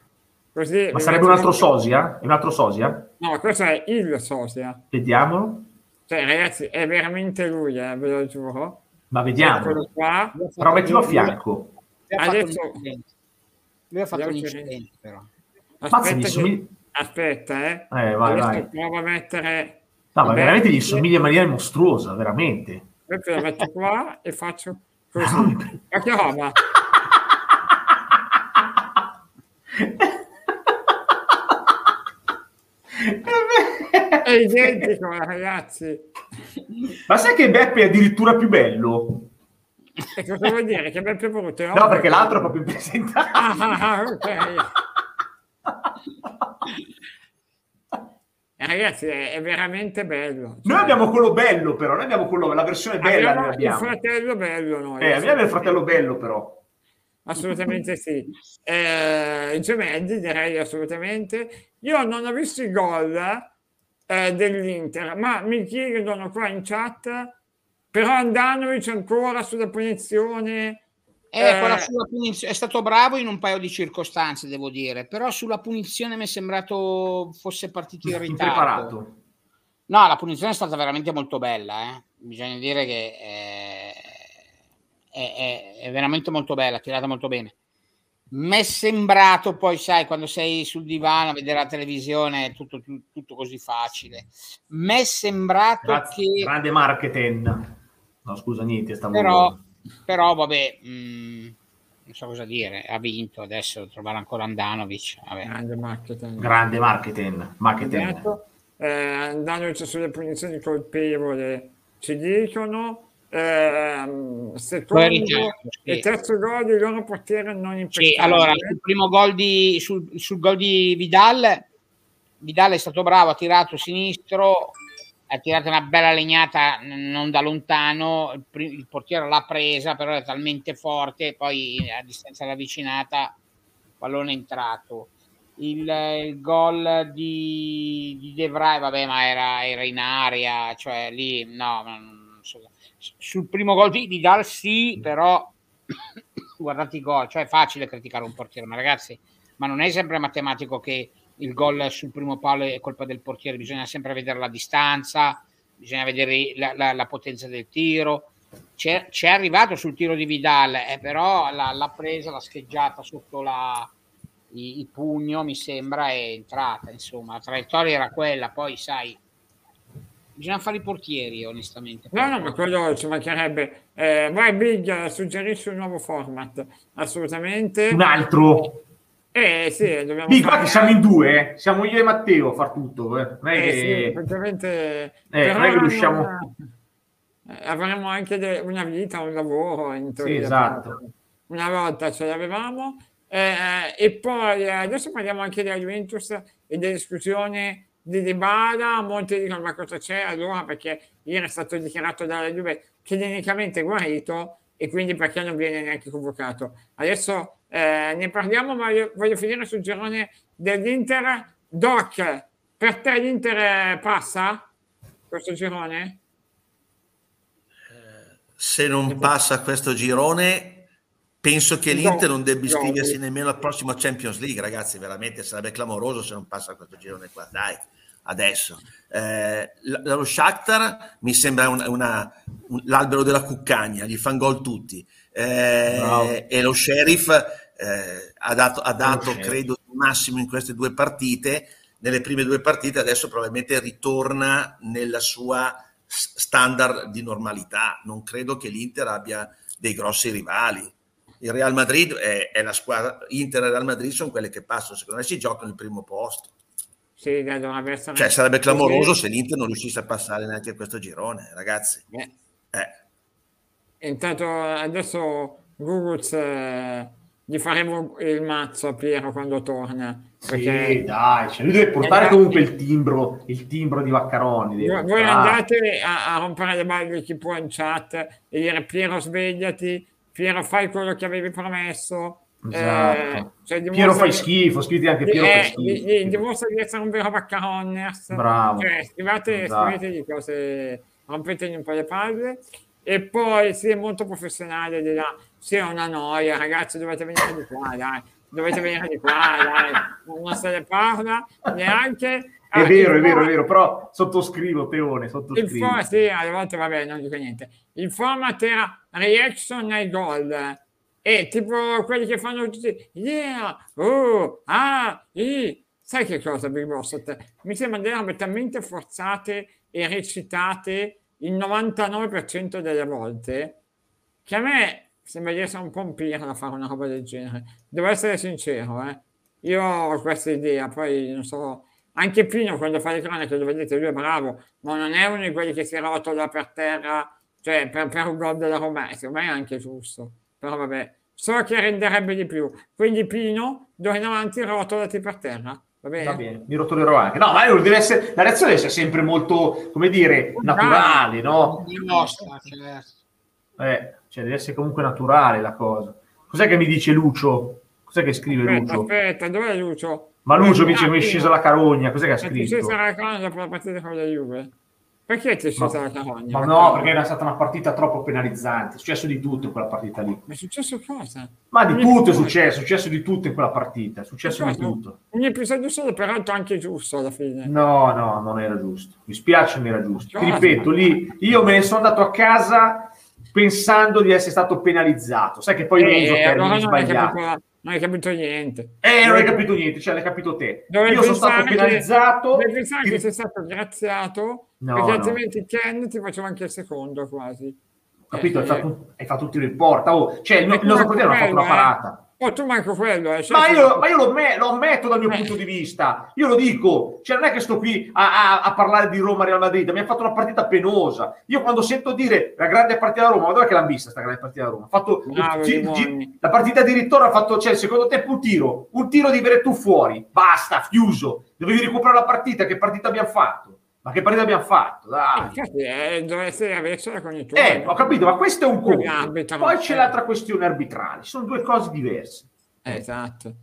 [SPEAKER 1] Così
[SPEAKER 2] Ma sarebbe un altro sosia? È un altro sosia?
[SPEAKER 1] No, questo è il sosia.
[SPEAKER 2] Vediamolo.
[SPEAKER 1] Cioè, ragazzi, è veramente lui, eh, ve lo giuro.
[SPEAKER 2] Ma vediamo.
[SPEAKER 1] Eccolo qua.
[SPEAKER 2] Però mettilo a fianco.
[SPEAKER 5] Lui ha fatto
[SPEAKER 1] Adesso-
[SPEAKER 5] un incidente. Lui ha fatto un incidente, però.
[SPEAKER 1] Aspetta,
[SPEAKER 2] gli
[SPEAKER 1] che-
[SPEAKER 2] somigli-
[SPEAKER 1] aspetta, eh.
[SPEAKER 2] Eh, vai,
[SPEAKER 1] Adesso
[SPEAKER 2] vai.
[SPEAKER 1] provo a mettere...
[SPEAKER 2] No, ma veramente gli somiglia in maniera mostruosa, veramente.
[SPEAKER 1] Adesso lo metto qua e faccio così. Ma che roba? È identico, ragazzi.
[SPEAKER 2] Ma sai che Beppe è addirittura più bello?
[SPEAKER 1] E cosa vuol dire? Che abbiamo più voluto?
[SPEAKER 2] No, perché l'altro è proprio presentato.
[SPEAKER 1] Ah, ah, ah, ok. Ragazzi, è, veramente bello.
[SPEAKER 2] Noi abbiamo quello bello, però. Noi abbiamo quello, la versione bella.
[SPEAKER 1] Abbiamo
[SPEAKER 2] Noi
[SPEAKER 1] il
[SPEAKER 2] abbiamo.
[SPEAKER 1] fratello bello noi.
[SPEAKER 2] Eh, abbiamo il fratello bello, però.
[SPEAKER 1] Assolutamente sì. Eh, gemelli direi assolutamente. Io non ho visto i gol eh, dell'Inter, ma mi chiedono qua in chat, però Andanovic ancora sulla punizione.
[SPEAKER 5] Eh,
[SPEAKER 1] Eh,
[SPEAKER 5] punizione- è stato bravo in un paio di circostanze, devo dire, però sulla punizione mi è sembrato fosse partito in ritardo.
[SPEAKER 2] Impreparato.
[SPEAKER 5] No, la punizione è stata veramente molto bella, eh. bisogna dire che eh, è, è- è veramente molto bella, tirata molto bene. Mi è sembrato poi, sai, quando sei sul divano a vedere la televisione è tutto, tutto, tutto così facile. Mi è sembrato
[SPEAKER 2] Grazie.
[SPEAKER 5] che...
[SPEAKER 2] Grande marketing. No, scusa, niente, stavo...
[SPEAKER 5] Però, però vabbè, mh, non so cosa dire, ha vinto adesso trovare ancora Andanovic. Vabbè.
[SPEAKER 1] Grande marketing.
[SPEAKER 2] Grande marketing. marketing.
[SPEAKER 1] Esatto. Eh, Andanovic sulle punizioni colpevole ci dicono. Ehm, secondo
[SPEAKER 5] sì.
[SPEAKER 1] e terzo gol di loro portiere non impeccabile.
[SPEAKER 5] Sì, allora, sul primo gol di, sul, sul gol di Vidal, Vidal è stato bravo, ha tirato sinistro, ha tirato una bella legnata non da lontano, il, il portiere l'ha presa, però è talmente forte, poi a distanza ravvicinata, pallone entrato. Il, il gol di, di De Vrij, vabbè, ma era, era in aria, cioè lì no, non- sul primo gol di Vidal sì, però guardate i gol, cioè è facile criticare un portiere, ma ragazzi, ma non è sempre matematico che il gol sul primo palo è colpa del portiere, bisogna sempre vedere la distanza, bisogna vedere la, la, la potenza del tiro. C'è, c'è, arrivato sul tiro di Vidal, eh, però l'ha, l'ha presa, l'ha scheggiata sotto la, il, il pugno, mi sembra, è entrata. Insomma, la traiettoria era quella, poi sai, bisogna fare i portieri, onestamente.
[SPEAKER 1] No, no, ma quello ci mancherebbe. Eh, vai, Big, suggerisci un nuovo format, assolutamente.
[SPEAKER 2] Un altro.
[SPEAKER 1] Eh sì, dobbiamo
[SPEAKER 2] Big, fare... che siamo in due, eh. siamo io e Matteo a far tutto. Eh. Non è
[SPEAKER 1] eh,
[SPEAKER 2] che...
[SPEAKER 1] sì, praticamente...
[SPEAKER 2] Eh, non è che riusciamo... Non...
[SPEAKER 1] Eh, avremo anche de- una vita, un lavoro in teoria.
[SPEAKER 2] Sì, esatto.
[SPEAKER 1] Una volta ce l'avevamo. Eh, e poi adesso parliamo anche della Juventus e dell'esclusione di Dybala, molti dicono ma cosa c'è allora perché ieri è stato dichiarato dalla Juve clinicamente guarito e quindi perché non viene neanche convocato. Adesso eh, ne parliamo, ma io voglio finire sul girone dell'Inter. Doc, per te l'Inter passa questo girone?
[SPEAKER 3] Se non passa questo girone, penso che l'Inter non debba iscriversi nemmeno al prossimo Champions League, ragazzi, veramente sarebbe clamoroso se non passa questo girone qua, dai adesso. Eh, lo Shakhtar mi sembra una, una, un, l'albero della cuccagna, gli fan gol tutti. Eh, e lo Sheriff eh, ha dato, ha dato credo, il massimo in queste due partite. Nelle prime due partite adesso probabilmente ritorna nella sua standard di normalità. Non credo che l'Inter abbia dei grossi rivali. Il Real Madrid è, è la squadra, Inter e Real Madrid sono quelle che passano, secondo me si giocano il primo posto.
[SPEAKER 1] Sì,
[SPEAKER 3] cioè, sarebbe clamoroso se l'Inter non riuscisse a passare neanche a questo girone, ragazzi.
[SPEAKER 1] Eh. Eh. Intanto adesso Guguz eh, gli faremo il mazzo a Piero quando torna.
[SPEAKER 2] Perché... Sì, dai, cioè lui deve portare comunque il timbro, il timbro di Vaccaroni.
[SPEAKER 1] Voi, voi andate a, a, rompere le balle chi può in chat e dire Piero svegliati, Piero fai quello che avevi promesso
[SPEAKER 2] Esatto. Eh, cioè Piero fai schifo, scriviti anche Piero
[SPEAKER 1] eh,
[SPEAKER 2] fai schifo.
[SPEAKER 1] Gli, dimostra di essere un vero vaccaronners.
[SPEAKER 2] Bravo.
[SPEAKER 1] Cioè, scrivete, esatto. scrivetegli cose, rompetegli un po' le palle. E poi si è molto professionale di là. Sì, è una noia, ragazzi, dovete venire di qua, dai. Dovete venire di qua, dai. Non se ne parla neanche.
[SPEAKER 2] È ah, vero, è vero, è vero, però sottoscrivo, Teone, sottoscrivo.
[SPEAKER 1] For- sì, alle volte vabbè, non dico niente. Il format era reaction ai gol e tipo quelli che fanno tutti yeah, oh, ah, i. Sai che cosa, Big Boss? Mi sembra delle robe talmente forzate e recitate il 99% delle volte che a me sembra di essere un po' un pirla a fare una roba del genere. Devo essere sincero, eh. Io ho questa idea, poi non so, anche Pino quando fa le cronache lo vedete, lui è bravo, ma non è uno di quelli che si rotola per terra, cioè per, per un gol della Roma, secondo me è anche giusto però vabbè, so che renderebbe di più. Quindi Pino, d'ora in avanti rotolati per terra. Va bene?
[SPEAKER 2] Va bene, mi rotolerò anche. No, ma deve essere, la reazione essere sempre molto, come dire, naturale, no?
[SPEAKER 5] Nostra, certo.
[SPEAKER 2] Eh, cioè deve essere comunque naturale la cosa. Cos'è che mi dice Lucio? Cos'è che scrive
[SPEAKER 1] aspetta,
[SPEAKER 2] Lucio?
[SPEAKER 1] Aspetta, dov'è Lucio?
[SPEAKER 2] Ma Lucio mi dice mi è scesa la carogna, cos'è che ha scritto? Mi è
[SPEAKER 1] scesa la carogna dopo la partita con la Juve. Perché ti è scesa la carogna?
[SPEAKER 2] Ma no, perché era stata una partita troppo penalizzante. È successo di tutto in quella partita lì.
[SPEAKER 1] Ma è successo cosa?
[SPEAKER 2] Ma di tutto è successo, è successo di tutto in quella partita. È successo di tutto.
[SPEAKER 1] Un episodio solo, peraltro, anche giusto alla fine.
[SPEAKER 2] No, no, non era giusto. Mi spiace, non era giusto. Ti ripeto, lì io me ne sono andato a casa pensando di essere stato penalizzato. Sai che poi
[SPEAKER 1] eh,
[SPEAKER 2] non uso termini
[SPEAKER 1] allora
[SPEAKER 2] sbagliati.
[SPEAKER 1] Non non hai capito niente.
[SPEAKER 2] Eh, non hai capito niente, cioè l'hai capito te. Io sono stato penalizzato.
[SPEAKER 1] Devi pensare che sei stato graziato, no, perché no. altrimenti Ken ti faceva anche il secondo quasi.
[SPEAKER 2] Capito? Eh, hai, fatto, hai fatto un tiro in porta. Oh, cioè, il, nostro portiere ha fatto una eh. parata.
[SPEAKER 1] Oh, tu manco quello, eh.
[SPEAKER 2] ma, io, ma io, lo, me, lo ammetto dal mio eh. punto di vista. Io lo dico, cioè non è che sto qui a, a, a parlare di Roma Real Madrid, mi ha fatto una partita penosa. Io quando sento dire la grande partita da Roma, ma dove è che l'hanno vista sta grande partita da Roma? Ha fatto
[SPEAKER 1] ah,
[SPEAKER 2] gi, gi, la partita di ritorno ha fatto, cioè, secondo te un tiro, un tiro di Veretù fuori, basta, chiuso. Dovevi recuperare la partita, che partita abbiamo fatto? Ma che partita abbiamo fatto? Dai.
[SPEAKER 1] Eh, deve essere avercela con i tuoi. Eh,
[SPEAKER 2] ho capito, ma questo è un conto. Poi c'è l'altra questione arbitrale, sono due cose diverse.
[SPEAKER 1] Esatto.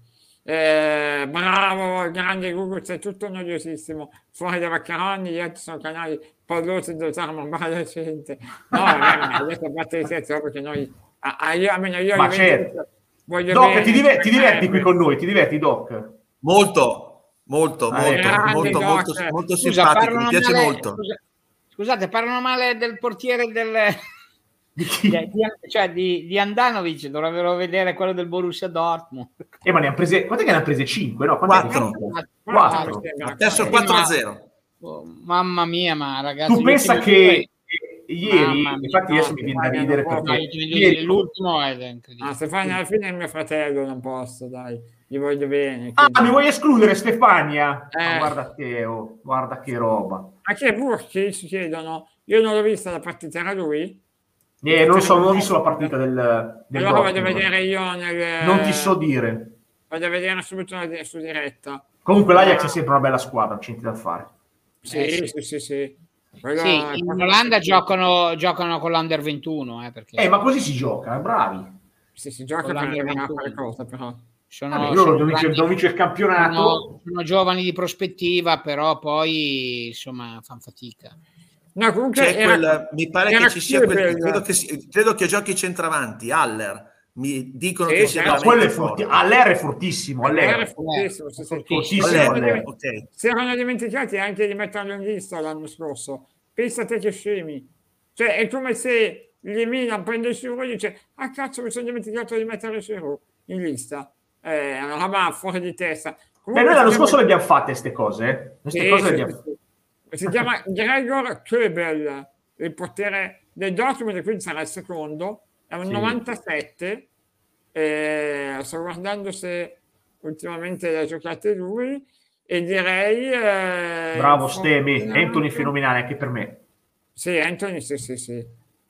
[SPEAKER 1] eh, bravo, grande Google, sei tutto noiosissimo, fuori da Vaccaroni, gli altri sono canali usare ma la gente. No, adesso a parte di scherzo, perché noi, a, a, io, almeno io
[SPEAKER 2] Ma certo. Doc, ti, diver- ti diverti qui con noi, ti diverti Doc?
[SPEAKER 3] Molto, molto, ah, molto, molto, molto, molto, molto simpatico, mi piace
[SPEAKER 5] male,
[SPEAKER 3] molto.
[SPEAKER 5] Scusa, scusate, parlano male del portiere del... Di, di, cioè di, di Andanovic dovrebbero vedere quello del Borussia Dortmund.
[SPEAKER 2] Eh, ma ne hanno prese, quante che ne hanno prese 5? No,
[SPEAKER 3] 4. 4. Ha perso 4-0.
[SPEAKER 5] Oh, mamma mia, ma ragazzi.
[SPEAKER 2] Tu pensa che ieri, mia, infatti, adesso mi viene da ridere perché
[SPEAKER 5] ieri... l'ultimo è incredibile.
[SPEAKER 1] Ah, Stefania, alla fine è mio fratello, non posso, dai, gli voglio bene.
[SPEAKER 2] Quindi... Ah, mi vuoi escludere Stefania? Eh. Ah, guarda te, oh, guarda che roba.
[SPEAKER 1] Anche che Burchi ci chiedono, io non l'ho vista la partita, era lui?
[SPEAKER 2] Eh, non so, non ho visto la partita del,
[SPEAKER 1] del allora vado a vedere io nel...
[SPEAKER 2] Non ti so dire.
[SPEAKER 1] Vado a vedere subito su diretta.
[SPEAKER 2] Comunque l'Ajax è sempre una bella squadra, c'è niente da fare.
[SPEAKER 1] Sì, eh, sì, sì, sì.
[SPEAKER 5] Quella sì in Olanda giocano, giocano con l'Under 21. Eh, perché...
[SPEAKER 2] eh, ma così si gioca, bravi.
[SPEAKER 1] Sì, si gioca con per fare cosa, però.
[SPEAKER 2] Sono, Vabbè, loro sono, vince, il campionato.
[SPEAKER 5] Sono, sono, giovani di prospettiva, però poi insomma fanno fatica.
[SPEAKER 3] No, comunque era, quel, mi pare che ci sia quel, credo, che, credo che giochi centravanti, Haller. Mi dicono sì, che sia
[SPEAKER 2] no, quello è forti, Haller è fortissimo. Haller è
[SPEAKER 1] fortissimo. Fortissimo, Haller. Okay. Si erano dimenticati anche di metterlo in lista l'anno scorso. Pensate che scemi. Cioè, è come se gli Milan prende il Giroud e dice ah cazzo mi sono dimenticato di mettere il Giroud in lista. Eh, è una roba fuori di testa.
[SPEAKER 2] Comunque, Beh, noi l'anno scorso le abbiamo fatte queste cose. Eh? Queste sì, cose sì, le abbiamo
[SPEAKER 1] si chiama Gregor Köbel, il portiere del Dortmund, e quindi sarà il secondo, è un sì. 97, eh, sto guardando se ultimamente ha giocato lui, e direi... Eh,
[SPEAKER 2] Bravo Stemi, Anthony fenomenale anche per me.
[SPEAKER 1] Sì, Anthony, sì, sì, sì,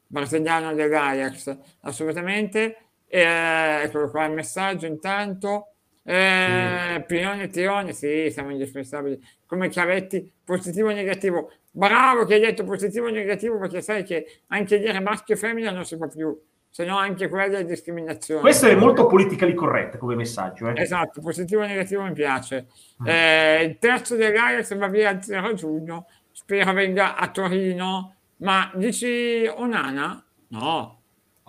[SPEAKER 1] brasiliano dell'Ajax, assolutamente. Eh, eccolo qua il messaggio intanto. Eh, sì. Pione e Tirone, sì, siamo indispensabili. Come Chiavetti, positivo e negativo. Bravo che hai detto positivo e negativo, perché sai che anche dire maschio e femmina non si può più, se no anche quella è discriminazione.
[SPEAKER 2] Questo è molto politically corretto come messaggio. Eh?
[SPEAKER 1] Esatto, positivo e negativo mi piace. Mm. Eh, il terzo dell'Ajax va via il 0 giugno, spero venga a Torino, ma dici Onana? No,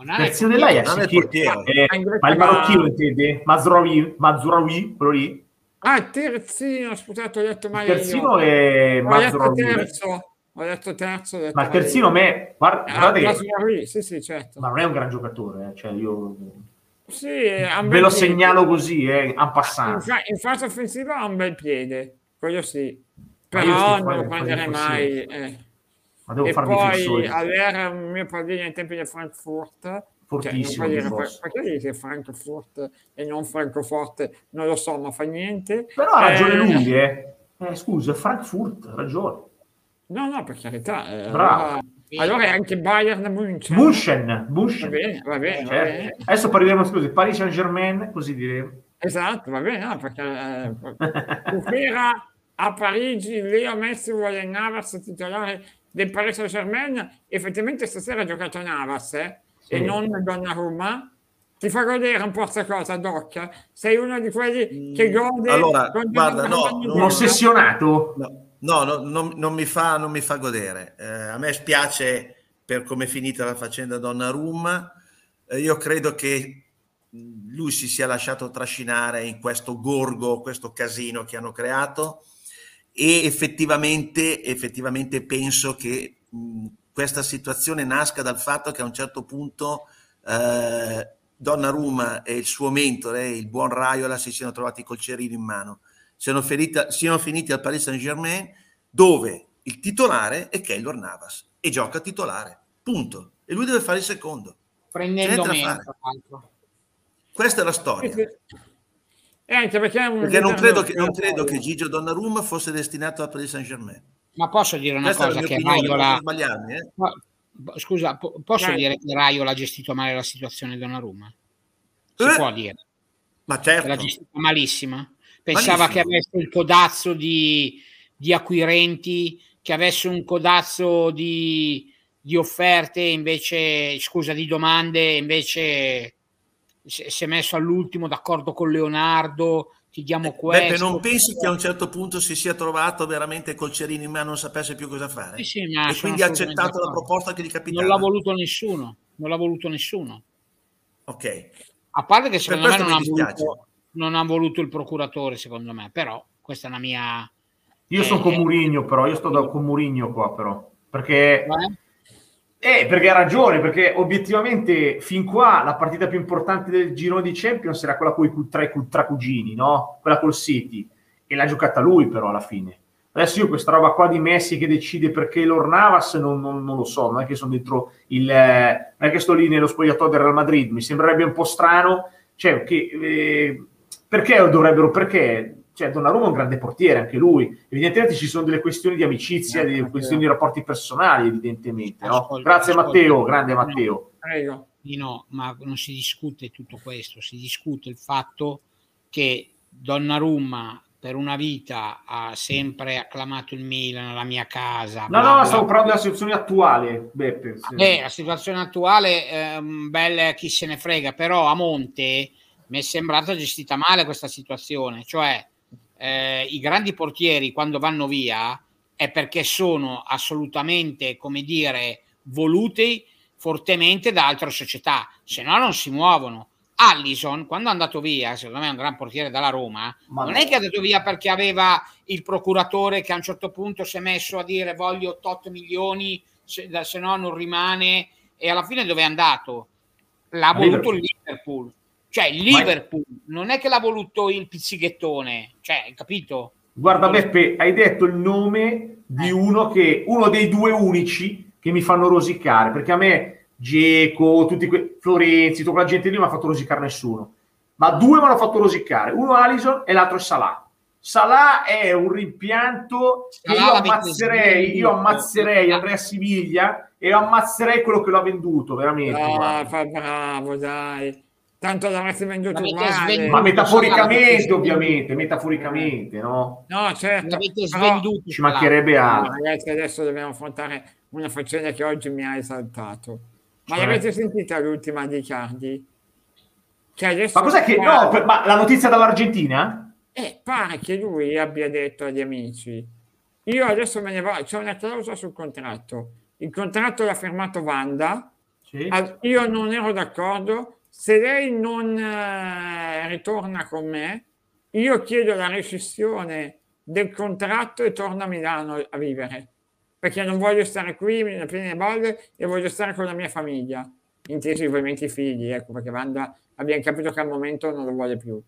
[SPEAKER 2] Terzino dell'Ajax è portiere. Eh, ma il marocchino intende? Mazraoui, Mazraoui, quello lì?
[SPEAKER 1] Ah, terzino, scusate, ho detto male.
[SPEAKER 2] Il terzino è
[SPEAKER 1] Mazraoui. Ho terzo. Ho detto terzo. Ho detto
[SPEAKER 2] ma il terzino a me, guarda, ah, guardate
[SPEAKER 1] che... sì, sì, certo.
[SPEAKER 2] Ma non è un gran giocatore, eh. cioè io...
[SPEAKER 1] Sì,
[SPEAKER 2] ve lo segnalo così, eh, a passare.
[SPEAKER 1] In, in fase offensiva ha un bel piede, quello sì. Però non lo prenderei mai. Eh. Ma devo e poi avere un mio padrino ai tempi di Frankfurt
[SPEAKER 2] fortissimo cioè,
[SPEAKER 1] dire, perché dice Frankfurt e non Francoforte non lo so ma fa niente
[SPEAKER 2] però ha ragione eh, lui eh. eh scusa Frankfurt ha ragione
[SPEAKER 1] no no per carità eh, allora, allora, è anche Bayern München
[SPEAKER 2] München, München.
[SPEAKER 1] va bene va bene, certo. va bene.
[SPEAKER 2] adesso parleremo scusi Paris Saint Germain così diremo
[SPEAKER 1] esatto va bene no, perché eh, a Parigi Leo Messi vuole Navas titolare del Paris Saint Germain effettivamente stasera ha giocato Navas eh? sì. e non Donnarumma. Ti fa godere un po' questa cosa Doc? Sei uno di quelli che gode
[SPEAKER 3] allora guarda no,
[SPEAKER 2] un ossessionato?
[SPEAKER 3] no, no, no non, non, mi fa, non mi fa godere. Eh, a me spiace per come è finita la faccenda Donnarumma. Eh, io credo che lui si sia lasciato trascinare in questo gorgo, questo casino che hanno creato e effettivamente, effettivamente penso che mh, questa situazione nasca dal fatto che a un certo punto eh, Donnarumma e il suo mentore, il buon Raiola, si siano trovati col cerino in mano, siano, ferita, siano finiti al Paris Saint-Germain dove il titolare è Keylor Navas e gioca titolare, punto. E lui deve fare il secondo.
[SPEAKER 5] Prendendo meno,
[SPEAKER 3] Questa è la storia.
[SPEAKER 1] E anche perché,
[SPEAKER 3] perché non credo, che, non credo che Gigio Donnarumma fosse destinato a Paris Saint Germain.
[SPEAKER 5] Ma posso dire una Questa cosa che Raiola... Eh? Scusa, po- posso Dai. dire che Raiola ha gestito male la situazione Donnarumma? Si eh? può dire.
[SPEAKER 3] Ma certo.
[SPEAKER 5] L'ha gestita malissima. Pensava Malissimo. che avesse il codazzo di, di acquirenti, che avesse un codazzo di, di offerte, invece, scusa, di domande, invece si è messo all'ultimo d'accordo con Leonardo, ti diamo questo.
[SPEAKER 3] Beppe, non pensi che a un certo punto si sia trovato veramente col cerino in mano non sapesse più cosa fare?
[SPEAKER 5] Sì, sì, ma
[SPEAKER 3] e
[SPEAKER 5] sono
[SPEAKER 3] quindi ha accettato la proposta che gli capitava.
[SPEAKER 5] Non l'ha voluto nessuno, non l'ha voluto nessuno.
[SPEAKER 3] Ok.
[SPEAKER 5] A parte che secondo me non ha, voluto, non ha voluto il procuratore, secondo me, però questa è una mia...
[SPEAKER 2] Io sono
[SPEAKER 5] Eh,
[SPEAKER 2] con
[SPEAKER 5] eh.
[SPEAKER 2] Murigno, però, io sto da, con Murigno qua, però. Perché,
[SPEAKER 5] Eh?
[SPEAKER 2] Eh, perché ha ragione, perché obiettivamente fin qua la partita più importante del girone di Champions era quella con i cu- tra cugini, no? Quella col City. E l'ha giocata lui, però, alla fine. Adesso io questa roba qua di Messi che decide perché Lor Navas non, non- non lo so, non è che sono dentro il... non è che sto lì nello spogliatoio del Real Madrid, mi sembrerebbe un po' strano, cioè che... eh, perché dovrebbero... Perché... Cioè, Donnarumma è un grande portiere, anche lui. Evidentemente ci sono delle questioni di amicizia,
[SPEAKER 1] Eh,
[SPEAKER 2] delle questioni di rapporti personali, evidentemente. No? Grazie. Matteo, grande Matteo.
[SPEAKER 1] Prego.
[SPEAKER 5] No, ma non si discute tutto questo, si discute il fatto che Donnarumma per una vita ha sempre acclamato il Milan, la mia casa.
[SPEAKER 2] No,
[SPEAKER 5] bla,
[SPEAKER 2] no,
[SPEAKER 5] bla.
[SPEAKER 2] stavo parlando della situazione attuale, Beppe. sì.
[SPEAKER 5] Beh, la situazione attuale è un bel chi se ne frega, però a monte mi è sembrata gestita male questa situazione, cioè eh, i grandi portieri quando vanno via è perché sono assolutamente, come dire, voluti fortemente da altre società, se no non si muovono. Allison, quando è andato via, secondo me è un gran portiere dalla Roma,
[SPEAKER 2] Ma
[SPEAKER 5] non
[SPEAKER 2] no.
[SPEAKER 5] è che è andato via perché aveva il procuratore che a un certo punto si è messo a dire voglio 8 milioni, se, se no non rimane, e alla fine dove è andato? L'ha voluto il Liverpool. Cioè, il Liverpool non è che l'ha voluto il pizzighettone, cioè, hai capito?
[SPEAKER 2] Guarda Beppe, hai detto il nome di
[SPEAKER 5] Eh.
[SPEAKER 2] uno che uno dei due unici che mi fanno rosicare, perché a me Geco, tutti que- Florenzi, tutta quella gente lì non mi ha fatto rosicare nessuno. Ma due mi hanno fatto rosicare, uno Alison e l'altro è Salah. Salah è un rimpianto che io ammazzerei, io ammazzerei Andrea Siviglia e ammazerei quello che l'ha venduto, veramente. Guarda.
[SPEAKER 1] fa bravo, dai. Tanto l'avresti venduto
[SPEAKER 5] L'avete
[SPEAKER 1] uguale.
[SPEAKER 2] Ma metaforicamente, ovviamente, metaforicamente, no?
[SPEAKER 1] No, certo.
[SPEAKER 5] Svenduto.
[SPEAKER 2] Ci mancherebbe
[SPEAKER 1] No,
[SPEAKER 2] altro.
[SPEAKER 1] ragazzi, adesso dobbiamo affrontare una faccenda che oggi mi ha esaltato. Ma
[SPEAKER 2] Cioè?
[SPEAKER 1] l'avete sentita l'ultima di Cardi? Che adesso
[SPEAKER 2] Ma cos'è che... No, per- ma la notizia dall'Argentina?
[SPEAKER 1] Eh, pare che lui abbia detto agli amici: Io adesso me ne vado, c'è una clausola sul contratto. Il contratto l'ha firmato Wanda.
[SPEAKER 2] Sì.
[SPEAKER 1] Io non ero d'accordo. Se lei non eh, ritorna con me, io chiedo la rescissione del contratto e torno a Milano a vivere. Perché non voglio stare qui nelle piene bolle e voglio stare con la mia famiglia. Intesi ovviamente i figli, ecco, perché Wanda abbiamo capito che al momento non lo vuole più.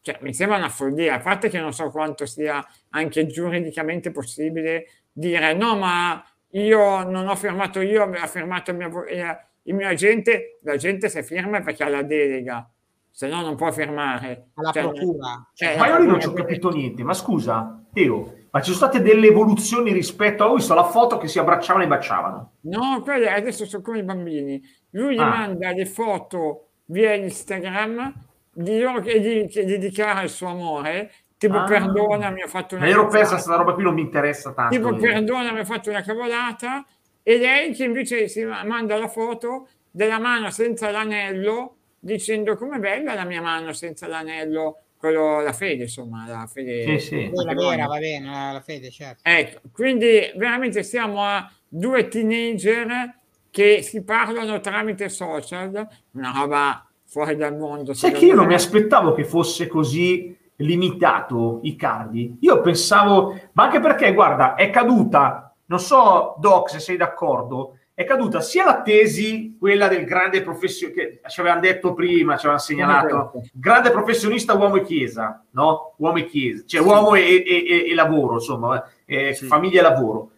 [SPEAKER 1] Cioè, mi sembra una follia, a parte che non so quanto sia anche giuridicamente possibile dire no, ma io non ho firmato io, ha firmato avvo- eh, il mio agente, l'agente se firma perché ha la delega, se no non può firmare.
[SPEAKER 5] alla
[SPEAKER 1] Cioè,
[SPEAKER 5] procura.
[SPEAKER 1] eh,
[SPEAKER 2] Ma io non ci ho
[SPEAKER 1] quindi-
[SPEAKER 2] capito niente. Ma scusa, Teo, ma ci sono state delle evoluzioni rispetto a... Ho visto la foto che si abbracciavano e baciavano.
[SPEAKER 1] No, quelli adesso sono come i bambini. Lui gli
[SPEAKER 2] Ah.
[SPEAKER 1] manda le foto via Instagram di loro che gli, che gli dichiara il suo amore, tipo
[SPEAKER 2] Ah.
[SPEAKER 1] perdonami, ho fatto una
[SPEAKER 2] Ma ero persa,
[SPEAKER 1] cavolata.
[SPEAKER 2] questa roba qui non mi interessa tanto.
[SPEAKER 1] tipo
[SPEAKER 2] eh.
[SPEAKER 1] perdonami, ho fatto una cavolata e lei che invece si ma- manda la foto della mano senza l'anello dicendo com'è bella la mia mano senza l'anello, quello, la fede insomma, la fede.
[SPEAKER 2] Sì, sì.
[SPEAKER 5] Quella vera, va bene, la, la fede, certo.
[SPEAKER 1] Ecco, quindi veramente siamo a due teenager che si parlano tramite social, una roba fuori dal mondo.
[SPEAKER 2] Sai che io non mi aspettavo che fosse così limitato Icardi. Io pensavo, ma anche perché, guarda, è caduta, non so, Doc, se sei d'accordo, è caduta sia la tesi, quella del grande professionista, che ci avevano detto prima, ci avevano segnalato, grande professionista uomo e chiesa, no? Uomo e chiesa, cioè uomo e, e- e- lavoro, insomma, eh,
[SPEAKER 3] Sì.
[SPEAKER 2] famiglia e lavoro.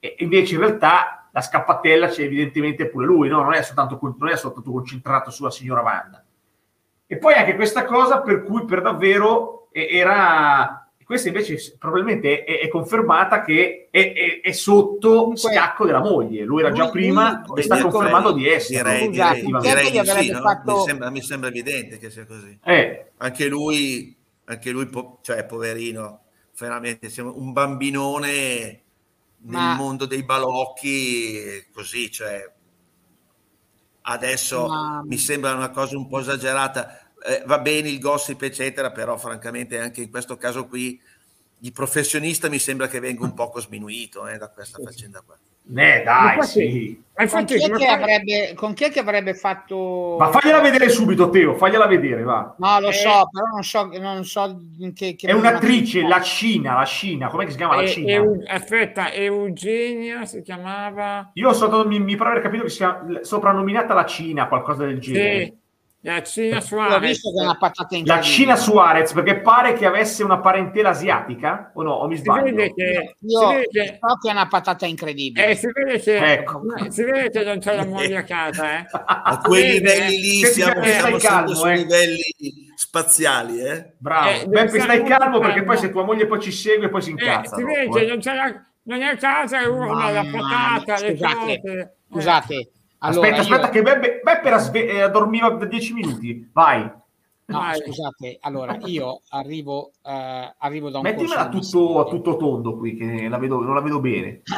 [SPEAKER 2] E invece in realtà la scappatella c'è evidentemente pure lui, no? non, è soltanto, non è soltanto concentrato sulla signora Wanda. E poi anche questa cosa per cui per davvero era... Questa invece probabilmente è, è confermata che è, è- è sotto
[SPEAKER 5] Comunque-
[SPEAKER 2] scacco della moglie. Lui era già
[SPEAKER 5] Lui-
[SPEAKER 2] prima
[SPEAKER 5] lui-
[SPEAKER 2] e sta confermando di essere.
[SPEAKER 3] Direi, direi,
[SPEAKER 5] un
[SPEAKER 3] direi
[SPEAKER 5] tempo
[SPEAKER 3] di sì, no?
[SPEAKER 5] fatto-
[SPEAKER 3] mi, sembra, mi sembra evidente che sia così.
[SPEAKER 2] Eh,
[SPEAKER 3] Anche lui, anche lui po- cioè, poverino, veramente siamo un bambinone nel
[SPEAKER 5] Ma-
[SPEAKER 3] mondo dei balocchi, così, cioè, adesso
[SPEAKER 5] Ma-
[SPEAKER 3] mi sembra una cosa un po' esagerata. Eh, va bene il gossip, eccetera, però francamente anche in questo caso qui il professionista mi sembra che venga un poco sminuito eh, da questa faccenda qua.
[SPEAKER 2] Eh, dai, infatti, sì.
[SPEAKER 5] Ma infatti, con, chi che avrebbe, con chi è che avrebbe fatto...
[SPEAKER 2] Ma fagliela vedere subito, Teo, fagliela vedere, va.
[SPEAKER 5] No, lo eh, so, però non so, non so che... che
[SPEAKER 2] è un'attrice, la Cina, la Cina, com'è che si chiama la Cina?
[SPEAKER 1] Eu, aspetta, Eugenia si chiamava...
[SPEAKER 2] Io so, mi, mi pare aver capito che si chiama soprannominata la Cina, qualcosa del genere.
[SPEAKER 1] Sì. La Cina Suarez.
[SPEAKER 2] La Cina Suarez, perché pare che avesse una parentela asiatica, o no? O mi sbaglio?
[SPEAKER 5] Si vede che, Io si vede che... so che è una patata incredibile.
[SPEAKER 1] Eh, si, vede che, ecco. si vede che non c'è la moglie a casa, eh.
[SPEAKER 3] A quei livelli lì siamo, siamo calmo, su eh. livelli spaziali, eh.
[SPEAKER 2] Bravo. Eh, Beppe, stai calmo, perché poi se tua moglie poi ci segue, poi si incazza.
[SPEAKER 1] Eh, si vede che non, c'è la, non è a casa e urla la patata, le cose.
[SPEAKER 5] Scusate
[SPEAKER 2] allora, aspetta, aspetta, io... che Beppe, Beppe era sve- eh, dormiva da dieci minuti. Vai.
[SPEAKER 5] No, Vai. scusate, allora io arrivo, uh, arrivo da un
[SPEAKER 2] Mettimela tutto, a tutto tondo qui, che la vedo, non la vedo bene.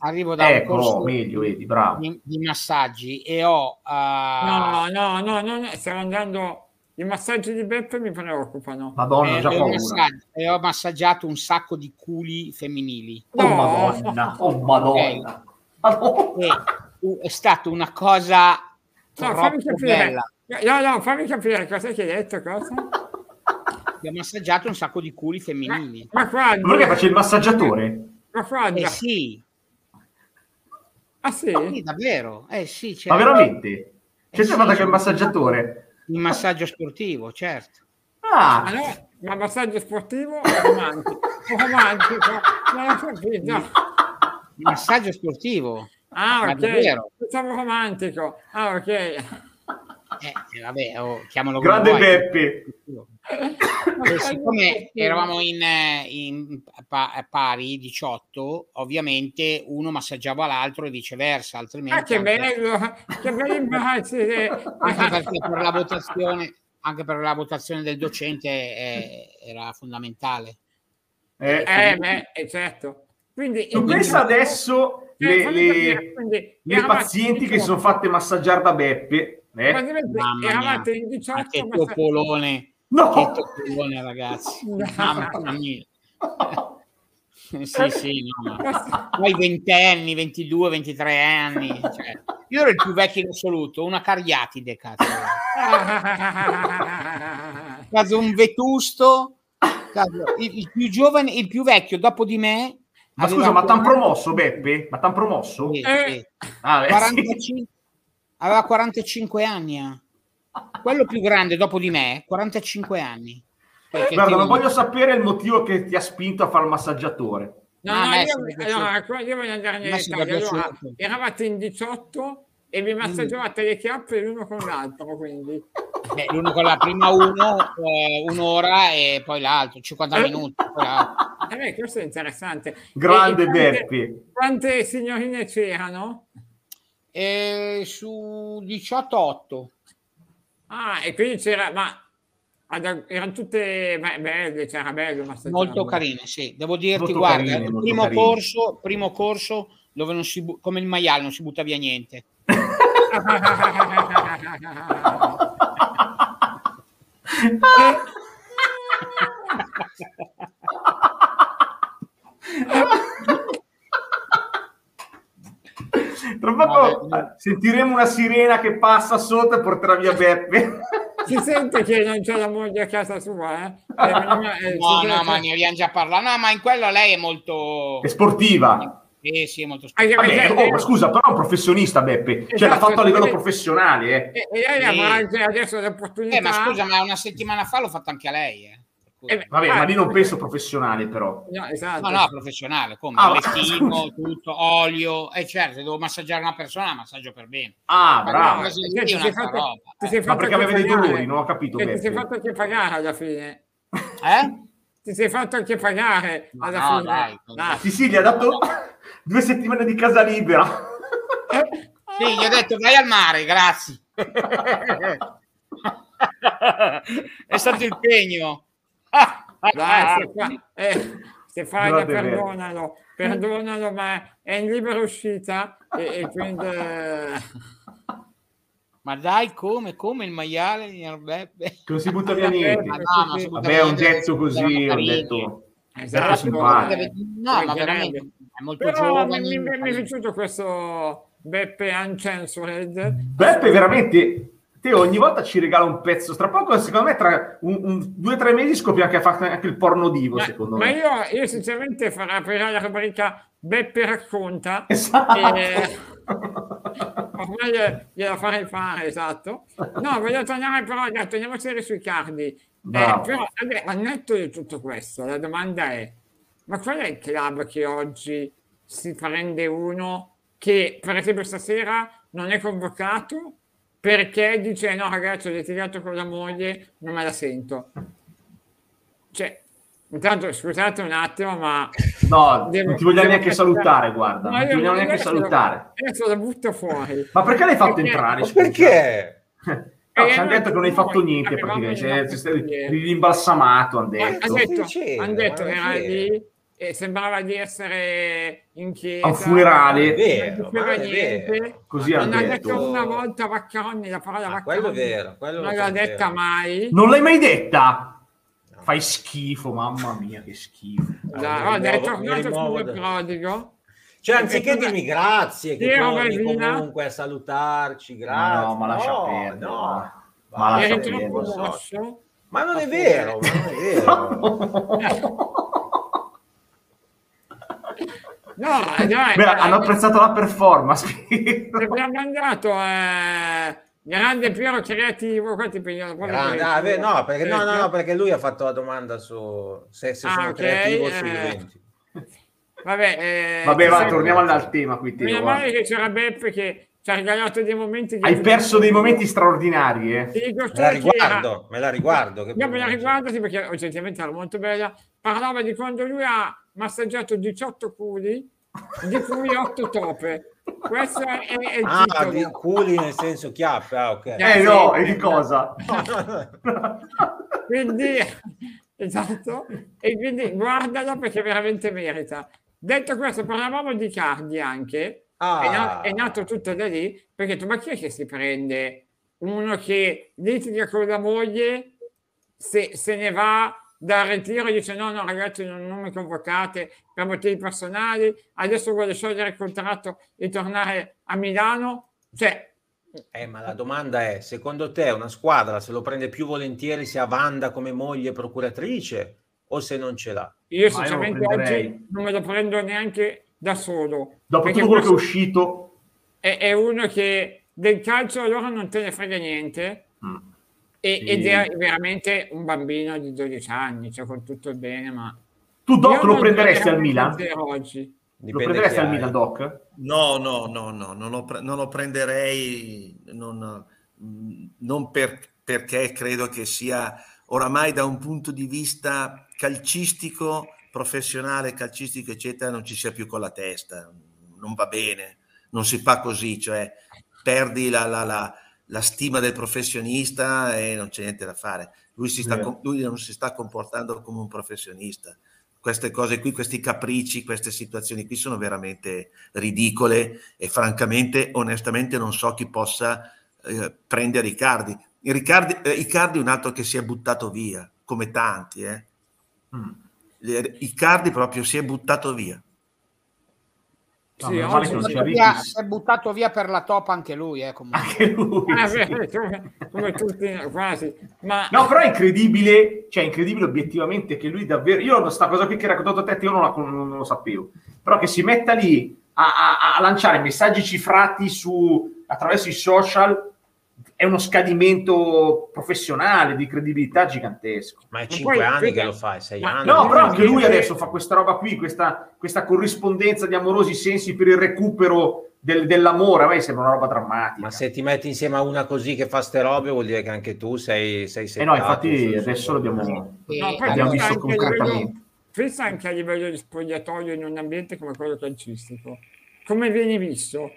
[SPEAKER 5] Arrivo da
[SPEAKER 2] ecco,
[SPEAKER 5] un corso
[SPEAKER 2] meglio, vedi, bravo.
[SPEAKER 5] Di, di massaggi e ho... Uh...
[SPEAKER 1] No, no, no, no, no, stiamo andando... I massaggi di Beppe mi preoccupano.
[SPEAKER 2] Madonna,
[SPEAKER 5] eh,
[SPEAKER 2] già
[SPEAKER 5] ho e ho massaggiato un sacco di culi femminili.
[SPEAKER 2] Oh, no. Madonna, oh, Madonna.
[SPEAKER 5] Okay. Madonna è stata una cosa no, fammi capire.
[SPEAKER 1] No, no, fammi capire cosa ti hai detto, cosa?
[SPEAKER 5] Ti ho massaggiato un sacco di culi femminili.
[SPEAKER 1] Ma, ma quando?
[SPEAKER 2] Perché faccio il massaggiatore?
[SPEAKER 1] Ma quando?
[SPEAKER 5] Eh sì.
[SPEAKER 1] Ah sì?
[SPEAKER 5] sì davvero? Eh sì,
[SPEAKER 2] certo. Ma veramente? C'è eh, sì, che il massaggiatore?
[SPEAKER 5] Il massaggio sportivo, certo.
[SPEAKER 1] Ah, allora, ma massaggio sportivo o romantico? romantico? Non ho capito.
[SPEAKER 5] Il massaggio sportivo.
[SPEAKER 1] Ah, ok. Davvero. Pensavo romantico. Ah, ok.
[SPEAKER 5] Eh, vabbè, oh, chiamalo
[SPEAKER 2] Grande Beppe.
[SPEAKER 5] E siccome eravamo in, in pari 18, ovviamente uno massaggiava l'altro e viceversa, altrimenti...
[SPEAKER 1] Ah, che anche... bello! Che bello immagine!
[SPEAKER 5] anche perché per la votazione, anche per la votazione del docente eh, era fondamentale.
[SPEAKER 1] Eh, eh beh, eh, certo. Quindi,
[SPEAKER 2] pensa adesso le, le, Quindi, le pazienti che si sono fatte massaggiare da Beppe. Eh?
[SPEAKER 1] Eravate in 18
[SPEAKER 5] ma che topolone. No. Che topolone, ragazzi. Mamma mia. sì, sì, no, ma poi 20 anni, 22, 23 anni. Cioè, io ero il più vecchio in assoluto, una cariatide, cazzo. caso un vetusto, caso, il, il, più giovane, il più vecchio dopo di me
[SPEAKER 2] ma scusa, ma t'han promosso Beppe? Ma t'han promosso?
[SPEAKER 5] Sì, eh. Ah, beh, 45, sì. Aveva 45 anni. Eh. Quello più grande dopo di me, 45 anni.
[SPEAKER 2] Guarda, non voglio sapere il motivo che ti ha spinto a fare il massaggiatore.
[SPEAKER 1] No, ah, no, io, allora, io voglio andare nelle allora, eravate in 18 e vi massaggiavate mm. le chiappe l'uno con l'altro, quindi.
[SPEAKER 5] Beh, l'uno con la prima uno, eh, un'ora e poi l'altro, 50 eh. minuti.
[SPEAKER 1] Eh beh, questo è interessante.
[SPEAKER 2] Grande Beppi.
[SPEAKER 1] Quante signorine c'erano?
[SPEAKER 5] Eh, su 18-8.
[SPEAKER 1] Ah, e quindi c'era, ma erano tutte belle, c'era bello.
[SPEAKER 5] Molto carine, sì. Devo dirti, molto guarda, carine, il primo corso, primo corso dove non si bu- come il maiale non si butta via niente.
[SPEAKER 2] Tra poco sentiremo una sirena che passa sotto e porterà via Beppe.
[SPEAKER 1] Si sente che non c'è la moglie a casa sua, eh?
[SPEAKER 5] eh no, no, ma ne abbiamo già parlato. No, ma in quello lei è molto...
[SPEAKER 2] È sportiva.
[SPEAKER 5] Sì, sì, molto
[SPEAKER 2] Vabbè, oh, ma scusa, però è un professionista Beppe, esatto, cioè l'ha fatto a livello e, professionale. Eh.
[SPEAKER 1] E, lei sì. anche adesso l'opportunità.
[SPEAKER 5] Eh, ma scusa, ma una settimana fa l'ho fatto anche a lei. Eh.
[SPEAKER 2] Eh, vabbè, ah, ma lì non penso professionale, però.
[SPEAKER 5] No, esatto. no, no professionale, come ah, lettino, tutto, olio, e eh, certo, devo massaggiare una persona, massaggio per bene.
[SPEAKER 2] Ah, ma bravo. No, ti sei fatto, ti sei fatto ma perché aveva dei dolori, non ho capito.
[SPEAKER 1] Ti sei fatto anche pagare alla fine.
[SPEAKER 5] Eh?
[SPEAKER 1] Ti sei fatto anche pagare alla
[SPEAKER 5] no,
[SPEAKER 1] fine.
[SPEAKER 5] Dai, dai.
[SPEAKER 2] Sì, sì, gli ha dato due settimane di casa libera.
[SPEAKER 5] sì, gli ho detto vai al mare, grazie. È stato il pegno.
[SPEAKER 1] Dai, Stefano, eh, Stefania, perdonalo, perdonalo, ma è in libera uscita e, e quindi...
[SPEAKER 5] Ma dai, come, come il maiale di
[SPEAKER 2] non si butta via niente.
[SPEAKER 5] Ma no,
[SPEAKER 2] Vabbè,
[SPEAKER 5] via
[SPEAKER 2] un detto così,
[SPEAKER 5] carini.
[SPEAKER 2] detto...
[SPEAKER 1] Esatto.
[SPEAKER 5] No, ma veramente è molto
[SPEAKER 1] Però
[SPEAKER 5] giovane.
[SPEAKER 1] mi, mi- mi è piaciuto questo Beppe Uncensored.
[SPEAKER 2] Beppe veramente te ogni volta ci regala un pezzo tra poco secondo me tra un, un- due o tre mesi scoprirà che ha fatto anche il porno divo
[SPEAKER 1] Ma,
[SPEAKER 2] secondo
[SPEAKER 1] ma
[SPEAKER 2] me
[SPEAKER 1] io, io sinceramente farò aprire la rubrica Beppe racconta.
[SPEAKER 2] esatto
[SPEAKER 1] Eh, ormai gliela- farei fare, esatto. No, voglio tornare però, torniamo a serie sui cardi. Eh, però, Andrea, al netto di tutto questo, la domanda è, ma qual è il club che oggi si prende uno che, per esempio, stasera non è convocato perché dice no ragazzi ho litigato con la moglie, non me la sento. Cioè, intanto scusate un attimo, ma
[SPEAKER 2] no
[SPEAKER 1] Devo-
[SPEAKER 2] non ti vogliamo
[SPEAKER 1] devo
[SPEAKER 2] neanche
[SPEAKER 1] pensare-
[SPEAKER 2] salutare guarda
[SPEAKER 1] No,
[SPEAKER 2] non ti
[SPEAKER 1] io-
[SPEAKER 2] vogliamo
[SPEAKER 1] io
[SPEAKER 2] neanche salutare
[SPEAKER 1] Adesso la butto fuori.
[SPEAKER 2] ma perché l'hai fatto
[SPEAKER 1] Perché-
[SPEAKER 2] entrare scusa?
[SPEAKER 4] perché?
[SPEAKER 2] No, ci hanno
[SPEAKER 1] no,
[SPEAKER 2] detto che non hai fatto niente praticamente cioè, rimbalsamato hanno
[SPEAKER 1] Ha
[SPEAKER 2] detto
[SPEAKER 4] stai
[SPEAKER 1] detto,
[SPEAKER 4] dicendo?
[SPEAKER 1] han detto
[SPEAKER 4] Ma
[SPEAKER 1] era lì e sembrava di essere in chiesa.
[SPEAKER 2] A un funerale.
[SPEAKER 1] non
[SPEAKER 4] Vero, è
[SPEAKER 1] niente.
[SPEAKER 4] vero.
[SPEAKER 2] Così
[SPEAKER 1] non ha
[SPEAKER 2] detto.
[SPEAKER 1] detto una volta Vaccaroni, la parola
[SPEAKER 4] Ah, quello è
[SPEAKER 1] Vaccaroni.
[SPEAKER 4] vero, quello
[SPEAKER 1] non l'ha detta mai.
[SPEAKER 2] non l'hai mai detta? fai schifo mamma mia che schifo
[SPEAKER 4] mi
[SPEAKER 1] guarda, è tornato
[SPEAKER 4] rimuovo
[SPEAKER 1] figlio
[SPEAKER 4] da-
[SPEAKER 1] prodigo.
[SPEAKER 4] Cioè, anziché
[SPEAKER 1] Perché-
[SPEAKER 4] dirmi grazie, che torni comunque a salutarci, grazie.
[SPEAKER 2] no, ma lascia
[SPEAKER 4] no,
[SPEAKER 2] perdere,
[SPEAKER 4] no.
[SPEAKER 2] ma- lascia perdere.
[SPEAKER 4] so. Ma non è vero, ma non è vero.
[SPEAKER 1] No, dai,
[SPEAKER 2] Beh, hanno apprezzato la performance
[SPEAKER 1] abbiamo mandato eh, grande Piero creativo qua ti pigliano
[SPEAKER 4] ah, beh,
[SPEAKER 1] culo.
[SPEAKER 4] no, perché, no, no,
[SPEAKER 1] Eh,
[SPEAKER 4] no, perché lui ha fatto la domanda su se, se
[SPEAKER 1] Ah,
[SPEAKER 4] sono
[SPEAKER 1] ok,
[SPEAKER 4] creativo sugli
[SPEAKER 1] eh.
[SPEAKER 4] eventi.
[SPEAKER 1] vabbè eh,
[SPEAKER 2] vabbè va torniamo al tema qui
[SPEAKER 1] meno male che c'era Beppe che ci ha regalato dei momenti
[SPEAKER 2] hai perso dei momenti straordinari eh.
[SPEAKER 4] Me la riguardo, me la riguardo. che
[SPEAKER 1] Io me la riguardo sì, perché oggettivamente era molto bella. Parlava di quando lui ha massaggiato 18 culi, di cui 8 tope. Questo è, è il
[SPEAKER 4] Ah,
[SPEAKER 1] titolo.
[SPEAKER 4] di culi nel senso chiappe, ah, ok.
[SPEAKER 2] eh no e di cosa
[SPEAKER 1] Quindi, esatto, e quindi guardala perché veramente merita. Detto questo, parlavamo di Cardi anche,
[SPEAKER 4] Ah.
[SPEAKER 1] è, na- è nato tutto da lì, perché tu, ma chi è che si prende uno che litiga con la moglie, se, se ne va dal ritiro dice no, no ragazzi non, non mi convocate per motivi personali, adesso vuole sciogliere il contratto e tornare a Milano, cioè
[SPEAKER 4] Eh, ma la domanda è, secondo te una squadra se lo prende più volentieri se ha Wanda come moglie procuratrice o se non ce l'ha?
[SPEAKER 1] io
[SPEAKER 2] Ma io
[SPEAKER 1] sinceramente
[SPEAKER 2] prenderei.
[SPEAKER 1] oggi non me lo prendo neanche da solo.
[SPEAKER 2] dopo tutto quello che è uscito
[SPEAKER 1] è, è uno che del calcio loro non te ne frega niente
[SPEAKER 2] mm,
[SPEAKER 1] e-
[SPEAKER 2] Sì.
[SPEAKER 1] ed è veramente un bambino di 12 anni, cioè con tutto il bene, ma...
[SPEAKER 2] tu Doc lo prenderesti al Milan?
[SPEAKER 1] Oggi.
[SPEAKER 2] lo prenderesti al. Milan Doc?
[SPEAKER 3] No, no, no, no, non lo, pre- non lo prenderei non, non per- perché credo che sia oramai da un punto di vista calcistico, professionale, calcistico, eccetera, non ci sia più con la testa, non va bene, non si fa così, cioè perdi la, la- la- la stima del professionista e non c'è niente da fare. Lui, si sta, lui non si sta comportando come un professionista queste cose qui, questi capricci, queste situazioni qui sono veramente ridicole e francamente, onestamente, non so chi possa eh, prendere Icardi. Il Riccardi, eh, Icardi è un altro che si è buttato via, come tanti. Eh.
[SPEAKER 2] Mm.
[SPEAKER 3] Icardi proprio si è buttato via.
[SPEAKER 2] No,
[SPEAKER 1] Sì,
[SPEAKER 2] male che non
[SPEAKER 5] Via- si è buttato via per la top anche lui, eh, comunque.
[SPEAKER 2] anche lui
[SPEAKER 1] Ah,
[SPEAKER 2] sì.
[SPEAKER 1] come, come tutti quasi, ma
[SPEAKER 2] No, però è incredibile, cioè incredibile obiettivamente che lui davvero, io questa cosa qui che hai raccontato te, io non, la- non- non lo sapevo, però che si metta lì a, a- a lanciare messaggi cifrati su, attraverso i social è uno scadimento professionale di credibilità gigantesco.
[SPEAKER 4] Ma è
[SPEAKER 1] Ma
[SPEAKER 4] cinque
[SPEAKER 1] poi-
[SPEAKER 4] anni che lo fa, sei
[SPEAKER 1] Ma-
[SPEAKER 4] anni.
[SPEAKER 2] No, però anche lui adesso fa questa roba qui, questa, questa corrispondenza di amorosi sensi per il recupero del- dell'amore, a me sembra una roba drammatica.
[SPEAKER 4] Ma se ti metti insieme a una così che fa ste robe, vuol dire che anche tu sei, sei
[SPEAKER 2] Eh no,
[SPEAKER 4] settato
[SPEAKER 2] infatti adesso l'abbiamo,
[SPEAKER 5] E-
[SPEAKER 1] No, poi
[SPEAKER 2] l'abbiamo
[SPEAKER 1] pensa
[SPEAKER 2] visto
[SPEAKER 1] anche a livello-
[SPEAKER 2] concretamente.
[SPEAKER 1] pensa anche a livello di spogliatoio in un ambiente come quello calcistico. Come vieni visto?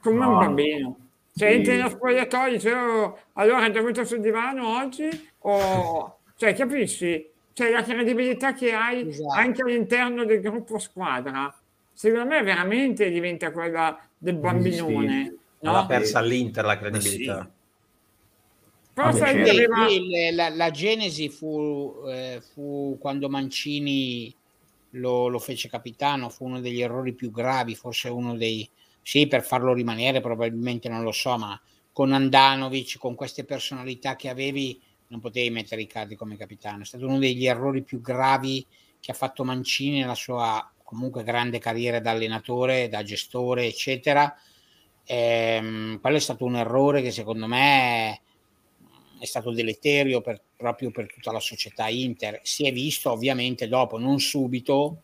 [SPEAKER 1] Come un
[SPEAKER 2] No.
[SPEAKER 1] bambino.
[SPEAKER 2] Sì.
[SPEAKER 1] entri nello spogliatoio, dici, "Oh, allora è dormito sul divano oggi? O... Cioè, capisci? Cioè, la credibilità che hai
[SPEAKER 5] Esatto.
[SPEAKER 1] anche all'interno del gruppo squadra, secondo me veramente diventa quella del bambinone.
[SPEAKER 2] Sì.
[SPEAKER 4] Ma l'ha
[SPEAKER 1] No?
[SPEAKER 4] persa all'Inter la
[SPEAKER 3] sì,
[SPEAKER 4] credibilità.
[SPEAKER 5] Lì-
[SPEAKER 1] aveva-
[SPEAKER 5] lì la, la genesi fu, eh, fu quando Mancini lo, lo fece capitano, fu uno degli errori più gravi, forse uno dei... Sì, per farlo rimanere probabilmente non lo so, ma con Andanovic, con queste personalità che avevi, non potevi mettere Icardi come capitano. È stato uno degli errori più gravi che ha fatto Mancini nella sua comunque grande carriera da allenatore, da gestore, eccetera. Ehm, quello è stato un errore che secondo me è stato deleterio per- proprio per tutta la società Inter. Si è visto ovviamente dopo, non subito,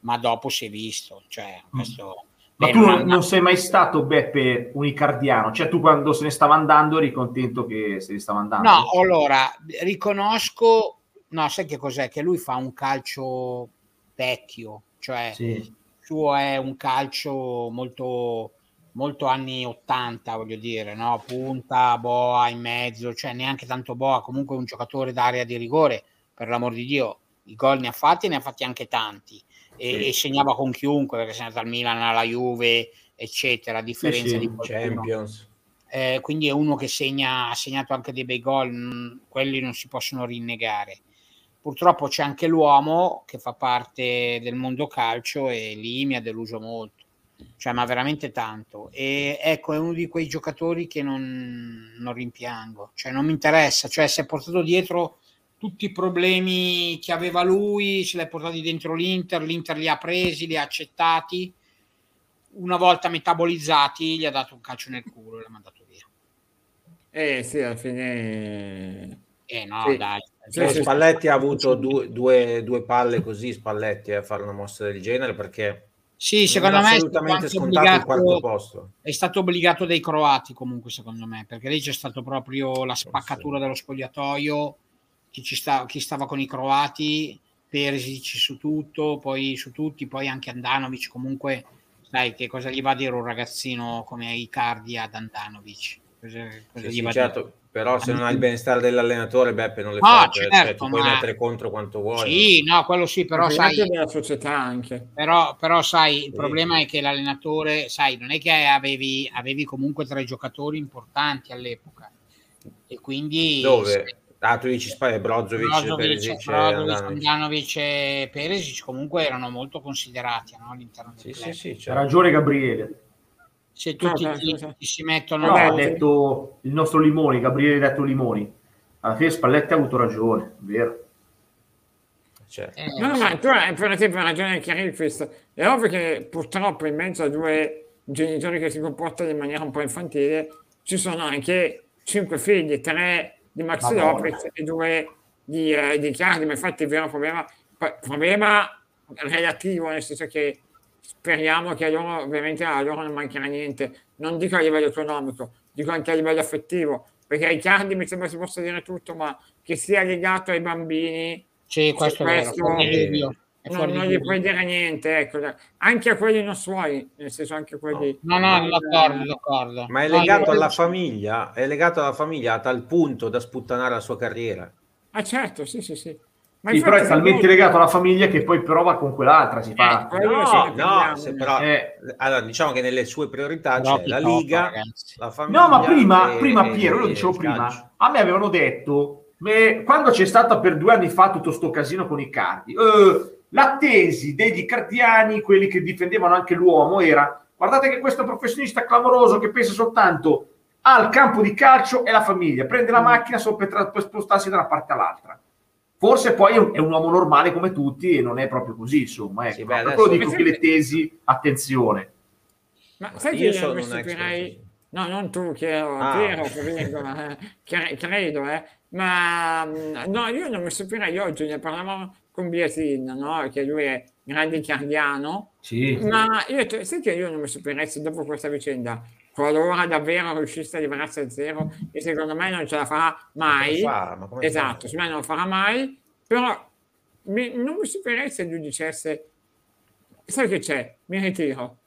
[SPEAKER 5] ma dopo si è visto. Cioè, questo,
[SPEAKER 2] Ma tu
[SPEAKER 5] non
[SPEAKER 2] non, sei mai stato, Beppe, un icardiano? Cioè tu quando se ne stava andando eri contento che se ne stava andando?
[SPEAKER 5] No, allora riconosco, no, sai che cos'è? Che lui fa un calcio vecchio, cioè
[SPEAKER 2] Sì.
[SPEAKER 5] il suo è un calcio molto, molto anni 80, voglio dire, no? Punta, boa in mezzo, cioè neanche tanto boa, comunque un giocatore d'area di rigore, per l'amor di Dio, i gol ne ha fatti, ne ha fatti anche tanti e,
[SPEAKER 2] Sì.
[SPEAKER 5] e segnava con chiunque, perché se è andato al Milan, alla Juve, eccetera, a differenza
[SPEAKER 2] sì,
[SPEAKER 5] di qualcuno.
[SPEAKER 4] Champions.
[SPEAKER 5] Eh, quindi è uno che segna, ha segnato anche dei bei gol, mh, quelli non si possono rinnegare. Purtroppo c'è anche l'uomo che fa parte del mondo calcio e lì mi ha deluso molto, cioè ma veramente tanto. E ecco, è uno di quei giocatori che non, non rimpiango, cioè non mi interessa, cioè si è portato dietro tutti i problemi che aveva lui, se li ha portati dentro l'Inter, l'Inter li ha presi, li ha accettati una volta metabolizzati gli ha dato un calcio nel culo e l'ha mandato via.
[SPEAKER 1] Eh sì, alla fine...
[SPEAKER 5] Eh no,
[SPEAKER 1] Sì.
[SPEAKER 5] dai.
[SPEAKER 1] Sì, sì,
[SPEAKER 4] Spalletti ha avuto due, due- due palle così, Spalletti, a fare una mossa del genere perché
[SPEAKER 5] Sì, secondo me è stato,
[SPEAKER 4] assolutamente scontato il quarto
[SPEAKER 5] obbligato,
[SPEAKER 4] posto.
[SPEAKER 5] è stato obbligato dai croati comunque secondo me, perché lì c'è stato proprio la spaccatura dello spogliatoio, chi, ci sta, chi stava con i croati, Perisic su tutto, poi su tutti, poi anche Andanovic comunque, sai che cosa gli va a dire un ragazzino come Icardi ad Andanovic? Cosa, cosa
[SPEAKER 4] Sì,
[SPEAKER 5] gli
[SPEAKER 4] sì, certo,
[SPEAKER 5] dire?
[SPEAKER 4] però se non hai il benestare dell'allenatore, Beppe non le
[SPEAKER 5] No,
[SPEAKER 4] fai, cioè,
[SPEAKER 5] certo,
[SPEAKER 4] ti puoi
[SPEAKER 5] ma-
[SPEAKER 4] mettere contro quanto vuoi.
[SPEAKER 5] Sì, no, quello sì, però sai,
[SPEAKER 1] della società anche.
[SPEAKER 5] Però, però sai, il
[SPEAKER 4] Sì.
[SPEAKER 5] problema è che l'allenatore, sai, non è che avevi, avevi comunque tre giocatori importanti all'epoca. E quindi...
[SPEAKER 4] Dove? Ah, tu dici Spagna, Brozovic,
[SPEAKER 5] Brozovic,
[SPEAKER 4] Perisic, e
[SPEAKER 5] Brozovic,
[SPEAKER 4] Andanovic.
[SPEAKER 5] E Perisic comunque erano molto considerati no, all'interno del
[SPEAKER 4] Sì,
[SPEAKER 5] club.
[SPEAKER 4] sì, sì, certo.
[SPEAKER 2] ragione Gabriele.
[SPEAKER 5] Se tutti
[SPEAKER 1] No,
[SPEAKER 5] ti,
[SPEAKER 1] sì,
[SPEAKER 5] si mettono...
[SPEAKER 2] No, ha detto il nostro Limoni, Gabriele ha detto Limoni. Alla fine Spalletti ha avuto ragione, vero?
[SPEAKER 4] certo.
[SPEAKER 5] eh,
[SPEAKER 1] No, no, ma tu hai per esempio ragione Chiarifis. È ovvio che purtroppo in mezzo a due genitori che si comportano in maniera un po' infantile ci sono anche cinque figli, tre di Maxi
[SPEAKER 2] Madonna.
[SPEAKER 1] Lopez e due di, eh, di Icardi. Ma infatti il vero problema, problema relativo, nel senso che speriamo che a loro, ovviamente a loro non mancherà niente, non dico a livello economico, dico anche a livello affettivo, perché Riccardi mi sembra si possa dire tutto, ma che sia legato ai bambini,
[SPEAKER 5] sì, questo è vero,
[SPEAKER 1] questo-
[SPEAKER 5] È
[SPEAKER 1] non,
[SPEAKER 5] fuori di
[SPEAKER 1] non gli puoi dire niente, ecco, anche a quelli non suoi, nel senso anche quelli...
[SPEAKER 5] No, no, d'accordo, d'accordo.
[SPEAKER 4] Ma è
[SPEAKER 5] No,
[SPEAKER 4] legato alla famiglia, è legato alla famiglia a tal punto da sputtanare la sua carriera.
[SPEAKER 1] Ah certo, sì, sì, sì. Ma
[SPEAKER 2] Sì, però è talmente
[SPEAKER 1] noi-
[SPEAKER 2] legato alla famiglia che poi prova con quell'altra, si fa...
[SPEAKER 1] Eh, quello sì,
[SPEAKER 4] No, no, se però,
[SPEAKER 2] Eh.
[SPEAKER 4] allora, diciamo che nelle sue priorità c'è la Liga,
[SPEAKER 5] ragazzi.
[SPEAKER 4] la famiglia.
[SPEAKER 2] No, ma prima,
[SPEAKER 4] e-
[SPEAKER 2] prima Piero, lo dicevo prima, a me avevano detto, me- quando c'è stato per due anni fa tutto sto casino con i cardi, eh, la tesi degli cardiani, quelli che difendevano anche l'uomo, era guardate che questo professionista clamoroso che pensa soltanto al campo di calcio e alla famiglia, prende la macchina solo per, tra- per spostarsi da una parte all'altra. Forse poi è un, è un uomo normale come tutti e non è proprio così, insomma. Ecco.
[SPEAKER 4] Sì, beh, adesso-
[SPEAKER 2] dico che le tesi, attenzione.
[SPEAKER 1] Ma sai
[SPEAKER 4] io
[SPEAKER 1] che io
[SPEAKER 4] sono
[SPEAKER 1] non mi
[SPEAKER 4] un ex
[SPEAKER 1] stupirei...
[SPEAKER 4] professionista.
[SPEAKER 1] No, non tu, Piero,
[SPEAKER 4] Ah.
[SPEAKER 1] Piero, che virgola, eh, cre- credo, eh. Ma mm, no, io non mi stupirei oggi, ne parlavamo con Biasin, no? Che lui è grande cardiano,
[SPEAKER 2] Sì.
[SPEAKER 1] ma io, sai che io non mi stupirei se dopo questa vicenda, qualora davvero riuscisse a liberarsi a zero, e secondo me non ce la farà mai,
[SPEAKER 4] fa?
[SPEAKER 1] esatto, secondo me non lo farà mai, però mi- non mi stupirei se lui dicesse, sai che c'è, mi ritiro.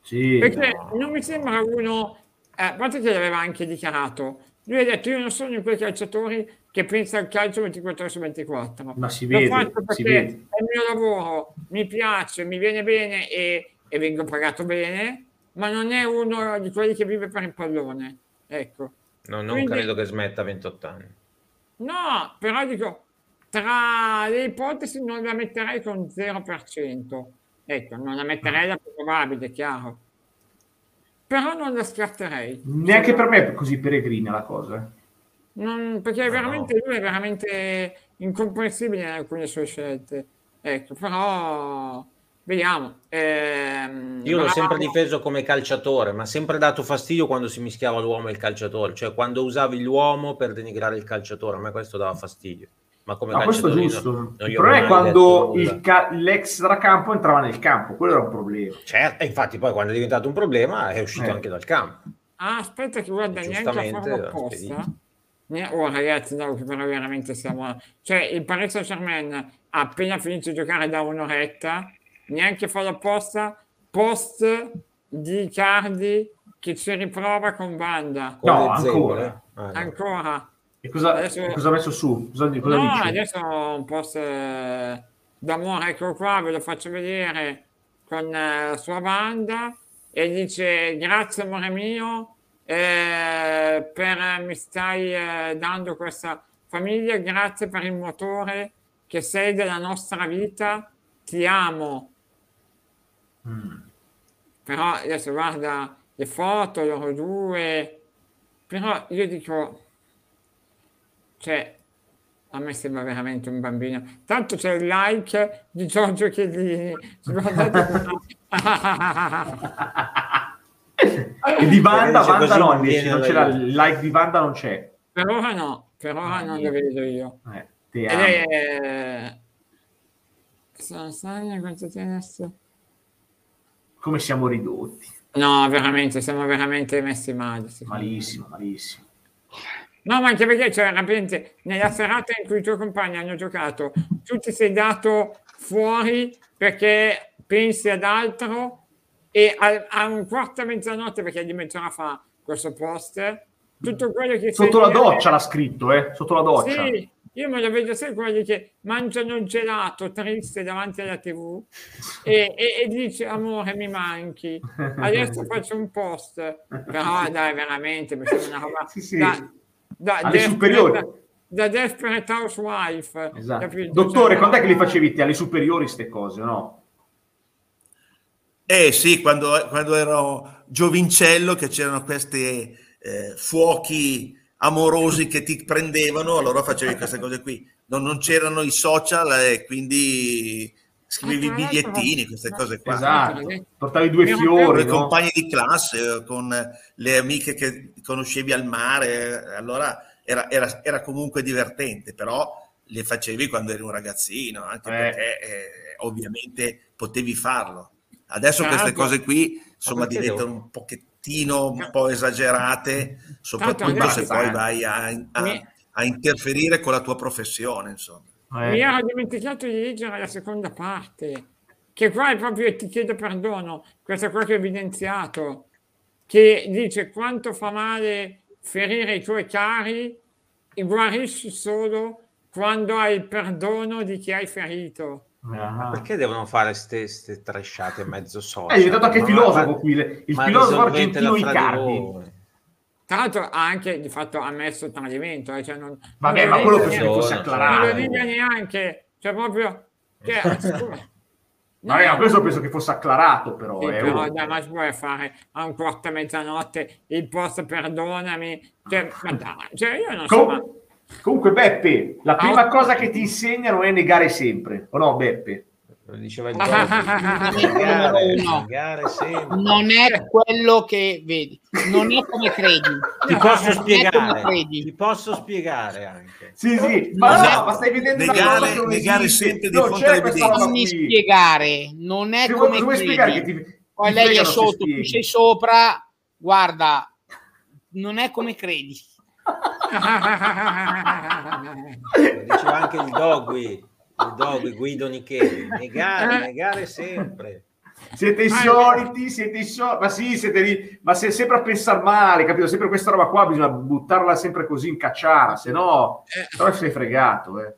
[SPEAKER 2] Sì,
[SPEAKER 1] Perché
[SPEAKER 2] no.
[SPEAKER 1] non mi sembra uno, eh, a parte che l'aveva anche dichiarato, lui ha detto io non sono in quei calciatori che pensa al calcio 24 ore su 24.
[SPEAKER 2] Ma si vede, si
[SPEAKER 1] perché
[SPEAKER 2] vede.
[SPEAKER 1] è il mio lavoro, mi piace, mi viene bene e, e vengo pagato bene, ma non è uno di quelli che vive per il pallone. Ecco.
[SPEAKER 4] No, non
[SPEAKER 1] Quindi-
[SPEAKER 4] credo che smetta a 28 anni.
[SPEAKER 1] No, però dico, tra le ipotesi non la metterei con 0%. Ecco, non la metterei la più probabile, chiaro. Però non la scarterei.
[SPEAKER 2] Neanche per me è così peregrina la cosa.
[SPEAKER 1] Non- perché è
[SPEAKER 4] No,
[SPEAKER 1] veramente, lui è veramente incomprensibile in alcune sue scelte. Ecco, però vediamo. Ehm,
[SPEAKER 4] Io l'ho sempre difeso come calciatore, ma ha sempre dato fastidio quando si mischiava l'uomo e il calciatore, cioè quando usavi l'uomo per denigrare il calciatore, a me questo dava fastidio. Ma come
[SPEAKER 2] No, questo è giusto.
[SPEAKER 4] non- non
[SPEAKER 2] Il problema è quando il ca- l'extracampo entrava nel campo, quello era un problema.
[SPEAKER 4] Certo, e infatti poi quando è diventato un problema è uscito
[SPEAKER 2] Eh.
[SPEAKER 4] anche dal campo.
[SPEAKER 1] Ah, aspetta che guarda, neanche a
[SPEAKER 4] Giustamente,
[SPEAKER 1] farlo
[SPEAKER 4] l'ha
[SPEAKER 1] apposta. Oh ragazzi, no, però veramente siamo... Cioè, il Paris Saint-Germain ha appena finito di giocare da un'oretta, neanche farlo apposta, post di Cardi che ci riprova con Banda.
[SPEAKER 4] Con
[SPEAKER 2] No,
[SPEAKER 4] le
[SPEAKER 2] ancora.
[SPEAKER 4] Ah, no.
[SPEAKER 1] Ancora.
[SPEAKER 2] E cosa,
[SPEAKER 1] Adesso-
[SPEAKER 2] cosa ha messo su? Cosa, cosa
[SPEAKER 1] No,
[SPEAKER 2] dice?
[SPEAKER 1] adesso un post eh, d'amore, ecco qua, ve lo faccio vedere con eh, la sua banda e dice grazie amore mio eh, per mi stai eh, dando questa famiglia, grazie per il motore che sei della nostra vita, ti amo.
[SPEAKER 2] Mm.
[SPEAKER 1] Però adesso guarda le foto, loro due, però io dico, cioè, a me sembra veramente un bambino. Tanto c'è il like di Giorgio Chiellini. Guardate
[SPEAKER 2] E di Vanda,
[SPEAKER 4] dice
[SPEAKER 2] Vanda
[SPEAKER 4] non
[SPEAKER 2] non
[SPEAKER 4] io.
[SPEAKER 2] il like di Vanda non c'è.
[SPEAKER 1] per ora no, per ora non lo vedo io.
[SPEAKER 2] Eh, amo.
[SPEAKER 1] è... Sono Sania, quanto tiene adesso?
[SPEAKER 2] Come siamo ridotti.
[SPEAKER 1] No, veramente, siamo veramente messi male.
[SPEAKER 2] Malissimo, malissimo.
[SPEAKER 1] No, ma anche perché cioè, veramente, nella serata in cui i tuoi compagni hanno giocato, tu ti sei dato fuori perché pensi ad altro e a, a un quarto a mezzanotte, perché di mezz'ora fa questo post, tutto quello che
[SPEAKER 2] Sotto la doccia l'ha scritto, eh? Sotto la doccia.
[SPEAKER 1] Sì, io me lo vedo sempre quelli che mangiano il gelato triste davanti alla tv e, e, e dice amore mi manchi adesso faccio un post però dai veramente mi sembra una roba
[SPEAKER 2] Sì, sì.
[SPEAKER 1] da, da
[SPEAKER 2] Alle
[SPEAKER 1] desperate-
[SPEAKER 2] superiori.
[SPEAKER 1] da desperate housewife
[SPEAKER 2] Esatto. Dottore,
[SPEAKER 1] Cioè,
[SPEAKER 2] quando è che li facevi te? Alle superiori queste cose, no?
[SPEAKER 3] Eh sì, quando, quando ero giovincello che c'erano questi eh, fuochi amorosi che ti prendevano, allora facevi queste cose qui. Non, non c'erano i social e quindi scrivevi bigliettini, queste cose qua.
[SPEAKER 2] Esatto. Portavi due
[SPEAKER 1] Io-
[SPEAKER 3] Con
[SPEAKER 2] fiori,
[SPEAKER 3] i
[SPEAKER 2] no?
[SPEAKER 3] compagni di classe, con le amiche che conoscevi al mare, allora era, era- era comunque divertente, però le facevi quando eri un ragazzino, anche
[SPEAKER 2] Eh.
[SPEAKER 3] perché eh, ovviamente potevi farlo. Adesso
[SPEAKER 1] Certo.
[SPEAKER 3] queste cose qui insomma diventano un pochettino un po' esagerate, soprattutto se poi vai a, a- a interferire con la tua professione, insomma.
[SPEAKER 2] Eh.
[SPEAKER 1] mi ero dimenticato di leggere la seconda parte che qua è proprio ti chiedo perdono questa qua che ho evidenziato che dice quanto fa male ferire i tuoi cari e guarisci solo quando hai il perdono di chi hai ferito.
[SPEAKER 2] Ah.
[SPEAKER 4] Perché devono fare ste, trasciate mezzo social?
[SPEAKER 2] È diventato anche
[SPEAKER 4] Ma-
[SPEAKER 2] filosofo
[SPEAKER 4] ma-
[SPEAKER 2] qui, il filosofo argentino Icardi.
[SPEAKER 1] Tra l'altro ha anche di fatto ammesso il tradimento, eh, cioè non,
[SPEAKER 2] Vabbè,
[SPEAKER 1] non
[SPEAKER 2] ma
[SPEAKER 1] lo
[SPEAKER 2] quello che fosse
[SPEAKER 4] Non lo
[SPEAKER 1] non lo
[SPEAKER 2] acclarato.
[SPEAKER 1] nega neanche, cioè proprio... Cioè.
[SPEAKER 2] Vabbè,
[SPEAKER 1] No,
[SPEAKER 2] ma questo penso che fosse acclarato, però.
[SPEAKER 1] Sì,
[SPEAKER 2] eh,
[SPEAKER 1] però
[SPEAKER 2] oh.
[SPEAKER 1] dai, ma si può fare a un quarto a mezzanotte il post perdonami, cioè, ma dai, cioè io non so,
[SPEAKER 2] Com-
[SPEAKER 1] ma-
[SPEAKER 2] Comunque, Beppe, la prima
[SPEAKER 1] Ah.
[SPEAKER 2] cosa che ti insegnano è negare sempre, o no, Beppe?
[SPEAKER 4] Lo diceva il
[SPEAKER 5] No.
[SPEAKER 4] negare sempre.
[SPEAKER 5] Non è quello che vedi, non è come credi.
[SPEAKER 4] Ti
[SPEAKER 1] No,
[SPEAKER 4] posso spiegare,
[SPEAKER 5] credi.
[SPEAKER 4] ti posso spiegare anche.
[SPEAKER 2] Sì, sì, ma
[SPEAKER 5] Negare-
[SPEAKER 2] no, ma stai vedendo
[SPEAKER 3] negare-
[SPEAKER 2] cosa
[SPEAKER 3] negare sempre di fronte
[SPEAKER 2] c'è
[SPEAKER 3] alle
[SPEAKER 2] questa
[SPEAKER 3] evidenze.
[SPEAKER 2] roba
[SPEAKER 5] Non mi spiegare, non è
[SPEAKER 2] Se
[SPEAKER 5] come
[SPEAKER 2] vuoi
[SPEAKER 5] credi.
[SPEAKER 2] ti,
[SPEAKER 5] Poi lei è sotto, tu sei sopra, guarda, non è come credi.
[SPEAKER 4] Lo diceva anche il Dogui, il Dogui Guido Nicheli. Negare, negare sempre.
[SPEAKER 2] Siete i
[SPEAKER 1] Ah,
[SPEAKER 2] soliti, siete i soliti, ma sì, siete lì, ma se sempre a pensare male, capito? Sempre questa roba qua bisogna buttarla sempre così in cacciara, se no,
[SPEAKER 1] Eh.
[SPEAKER 2] però sei fregato, eh.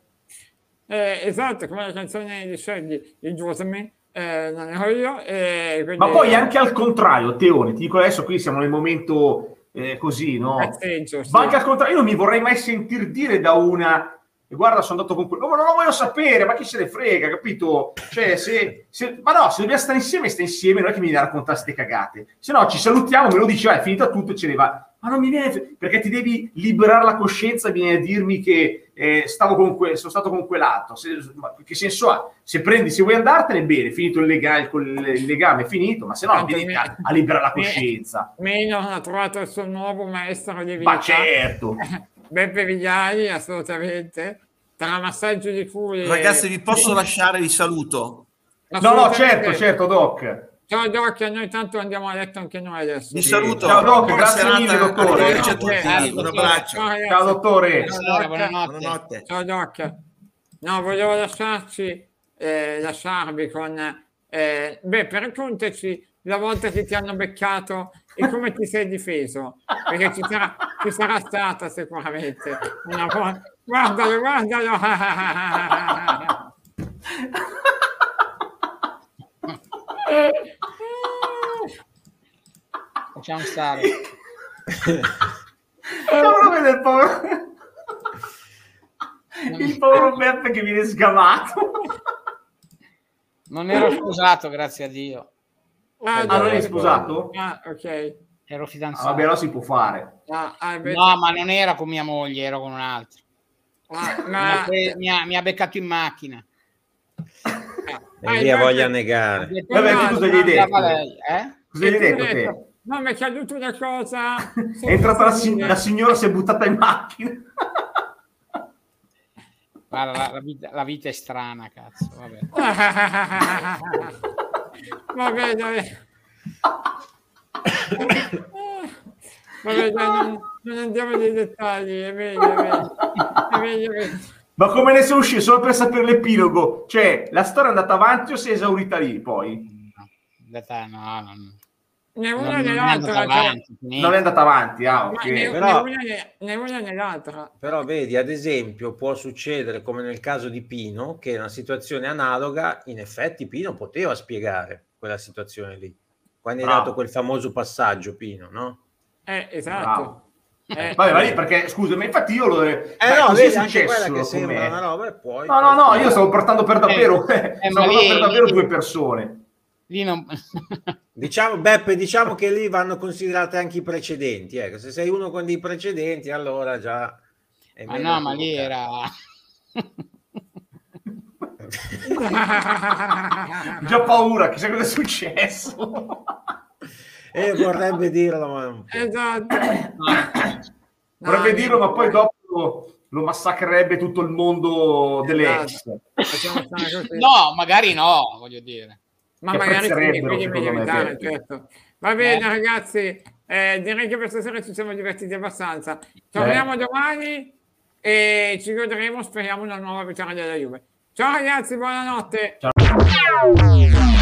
[SPEAKER 1] Eh, esatto, come la canzone di Shaggy, il Giusemi, eh, non ero io, eh, quindi-
[SPEAKER 2] Ma poi anche al contrario, Teone, ti dico adesso, qui siamo nel momento eh, così, no?
[SPEAKER 1] Sì.
[SPEAKER 2] Ma anche al contrario, io non mi vorrei mai sentir dire da una e guarda, sono andato con quello, no, ma non lo voglio sapere, ma chi se ne frega, capito? Cioè, se, se- ma no, se dobbiamo stare insieme, stai insieme, non è che mi devi raccontare ste cagate. Se no, ci salutiamo, me lo dici, ah, è finita tutto e ce ne va. Ma non mi viene, perché ti devi liberare la coscienza, viene a dirmi che eh, stavo con que- sono stato con quell'altro. Se, che senso ha? Se prendi, se vuoi andartene, bene, finito il legame, il, legame è finito, ma se no,
[SPEAKER 1] Tanto
[SPEAKER 2] vieni
[SPEAKER 1] me-
[SPEAKER 2] a, a liberare la coscienza.
[SPEAKER 1] Meno ha trovato il suo nuovo maestro di vita.
[SPEAKER 2] Ma certo!
[SPEAKER 1] Beppe Vigliari, assolutamente. Tra massaggio di cuore.
[SPEAKER 3] Ragazzi, vi posso lasciare, vi saluto.
[SPEAKER 2] No, no, certo, certo, Doc.
[SPEAKER 1] Ciao Doc, noi tanto andiamo a letto anche noi adesso.
[SPEAKER 3] Vi saluto.
[SPEAKER 2] Ciao, Doc,
[SPEAKER 3] Buona
[SPEAKER 2] grazie
[SPEAKER 3] serata,
[SPEAKER 2] mille, dottore.
[SPEAKER 3] Arrivederci a tutti.
[SPEAKER 1] Grazie,
[SPEAKER 3] Un abbraccio.
[SPEAKER 1] Ciao.
[SPEAKER 2] Ciao, dottore.
[SPEAKER 5] Buonanotte.
[SPEAKER 3] Buonanotte.
[SPEAKER 1] Ciao Doc. No, volevo lasciarci, eh, lasciarvi con... eh, beh, per raccontaci la volta che ti hanno beccato e come ti sei difeso, perché ci sarà, ci sarà stata sicuramente una volta. Guardalo, guardalo!
[SPEAKER 5] Facciamo stare.
[SPEAKER 2] Cavolo, il povero... Il povero Beppe che viene sgamato.
[SPEAKER 5] Non ero sposato, grazie a Dio.
[SPEAKER 1] Ah,
[SPEAKER 2] Ah, non è sposato?
[SPEAKER 1] Ah, ok.
[SPEAKER 5] Ero
[SPEAKER 2] Ah,
[SPEAKER 5] fidanzato.
[SPEAKER 2] vabbè, allora si può fare.
[SPEAKER 1] Ah, ah, invece-
[SPEAKER 5] No, ma non era con mia moglie, ero con un altro.
[SPEAKER 1] ah,
[SPEAKER 5] Mi ha,
[SPEAKER 1] ma...
[SPEAKER 5] mi ha- mi ha beccato in macchina.
[SPEAKER 1] ah,
[SPEAKER 4] E via
[SPEAKER 1] invece-
[SPEAKER 4] voglia negare.
[SPEAKER 2] Vabbè, tu cosa gli hai detto?
[SPEAKER 5] Lei, eh?
[SPEAKER 2] Cosa gli hai detto te?
[SPEAKER 1] detto, No, mi è caduta una cosa.
[SPEAKER 2] È entrata la, si- la signora, si è buttata in macchina.
[SPEAKER 5] Guarda, la, la vita, la vita è strana, cazzo. Vabbè.
[SPEAKER 1] Vabbè, dai. Vabbè, dai, non, non andiamo nei dettagli, è meglio, è meglio. È meglio, è meglio.
[SPEAKER 2] Ma come ne sei uscito? Solo per sapere l'epilogo. Cioè, la storia è andata avanti o si è esaurita lì poi?
[SPEAKER 5] No, in realtà no, non,
[SPEAKER 1] Né
[SPEAKER 5] non,
[SPEAKER 1] una né
[SPEAKER 5] è andata
[SPEAKER 1] l'altra. cioè.
[SPEAKER 2] Non è andata avanti, ah,
[SPEAKER 1] ma né.
[SPEAKER 4] Però-
[SPEAKER 1] né una né, l'altra.
[SPEAKER 4] Però vedi, ad esempio, può succedere come nel caso di Pino, che una situazione analoga, in effetti Pino poteva spiegare quella situazione lì. Quando è
[SPEAKER 2] Bravo.
[SPEAKER 4] dato quel famoso passaggio, Pino, no?
[SPEAKER 1] Eh, esatto.
[SPEAKER 2] Bravo.
[SPEAKER 1] Eh,
[SPEAKER 2] Vabbè, ma lì perché, scusami, infatti io lo...
[SPEAKER 4] Eh
[SPEAKER 2] ma
[SPEAKER 4] no,
[SPEAKER 2] così
[SPEAKER 4] vedi,
[SPEAKER 2] successo
[SPEAKER 4] che sembra una roba e poi...
[SPEAKER 2] No, no, no, io stavo portando per davvero,
[SPEAKER 5] Eh,
[SPEAKER 2] stavo
[SPEAKER 5] ma
[SPEAKER 2] portando per davvero due persone.
[SPEAKER 5] Lì non...
[SPEAKER 4] Diciamo, Beppe, diciamo che lì vanno considerate anche i precedenti. Ecco, se sei uno con dei precedenti, allora già... è
[SPEAKER 5] ma no, ma lì.
[SPEAKER 2] Ho già paura, chissà cosa è successo.
[SPEAKER 4] E vorrebbe dirlo, ma
[SPEAKER 1] esatto.
[SPEAKER 2] Vorrebbe
[SPEAKER 1] No,
[SPEAKER 2] dirlo, ma poi dopo lo, massacrerebbe tutto il mondo delle ex.
[SPEAKER 1] Esatto. Così.
[SPEAKER 5] No, magari no, voglio dire.
[SPEAKER 1] Ma magari quindi è meglio
[SPEAKER 2] me,
[SPEAKER 1] evitare,
[SPEAKER 2] Beppe.
[SPEAKER 1] certo. Va bene,
[SPEAKER 5] Eh.
[SPEAKER 1] ragazzi, eh, direi che questa sera ci siamo divertiti abbastanza. Torniamo
[SPEAKER 2] Eh.
[SPEAKER 1] domani e ci godremo, speriamo, una nuova vittoria della Juve. Ciao ragazzi, buonanotte.
[SPEAKER 2] Ciao.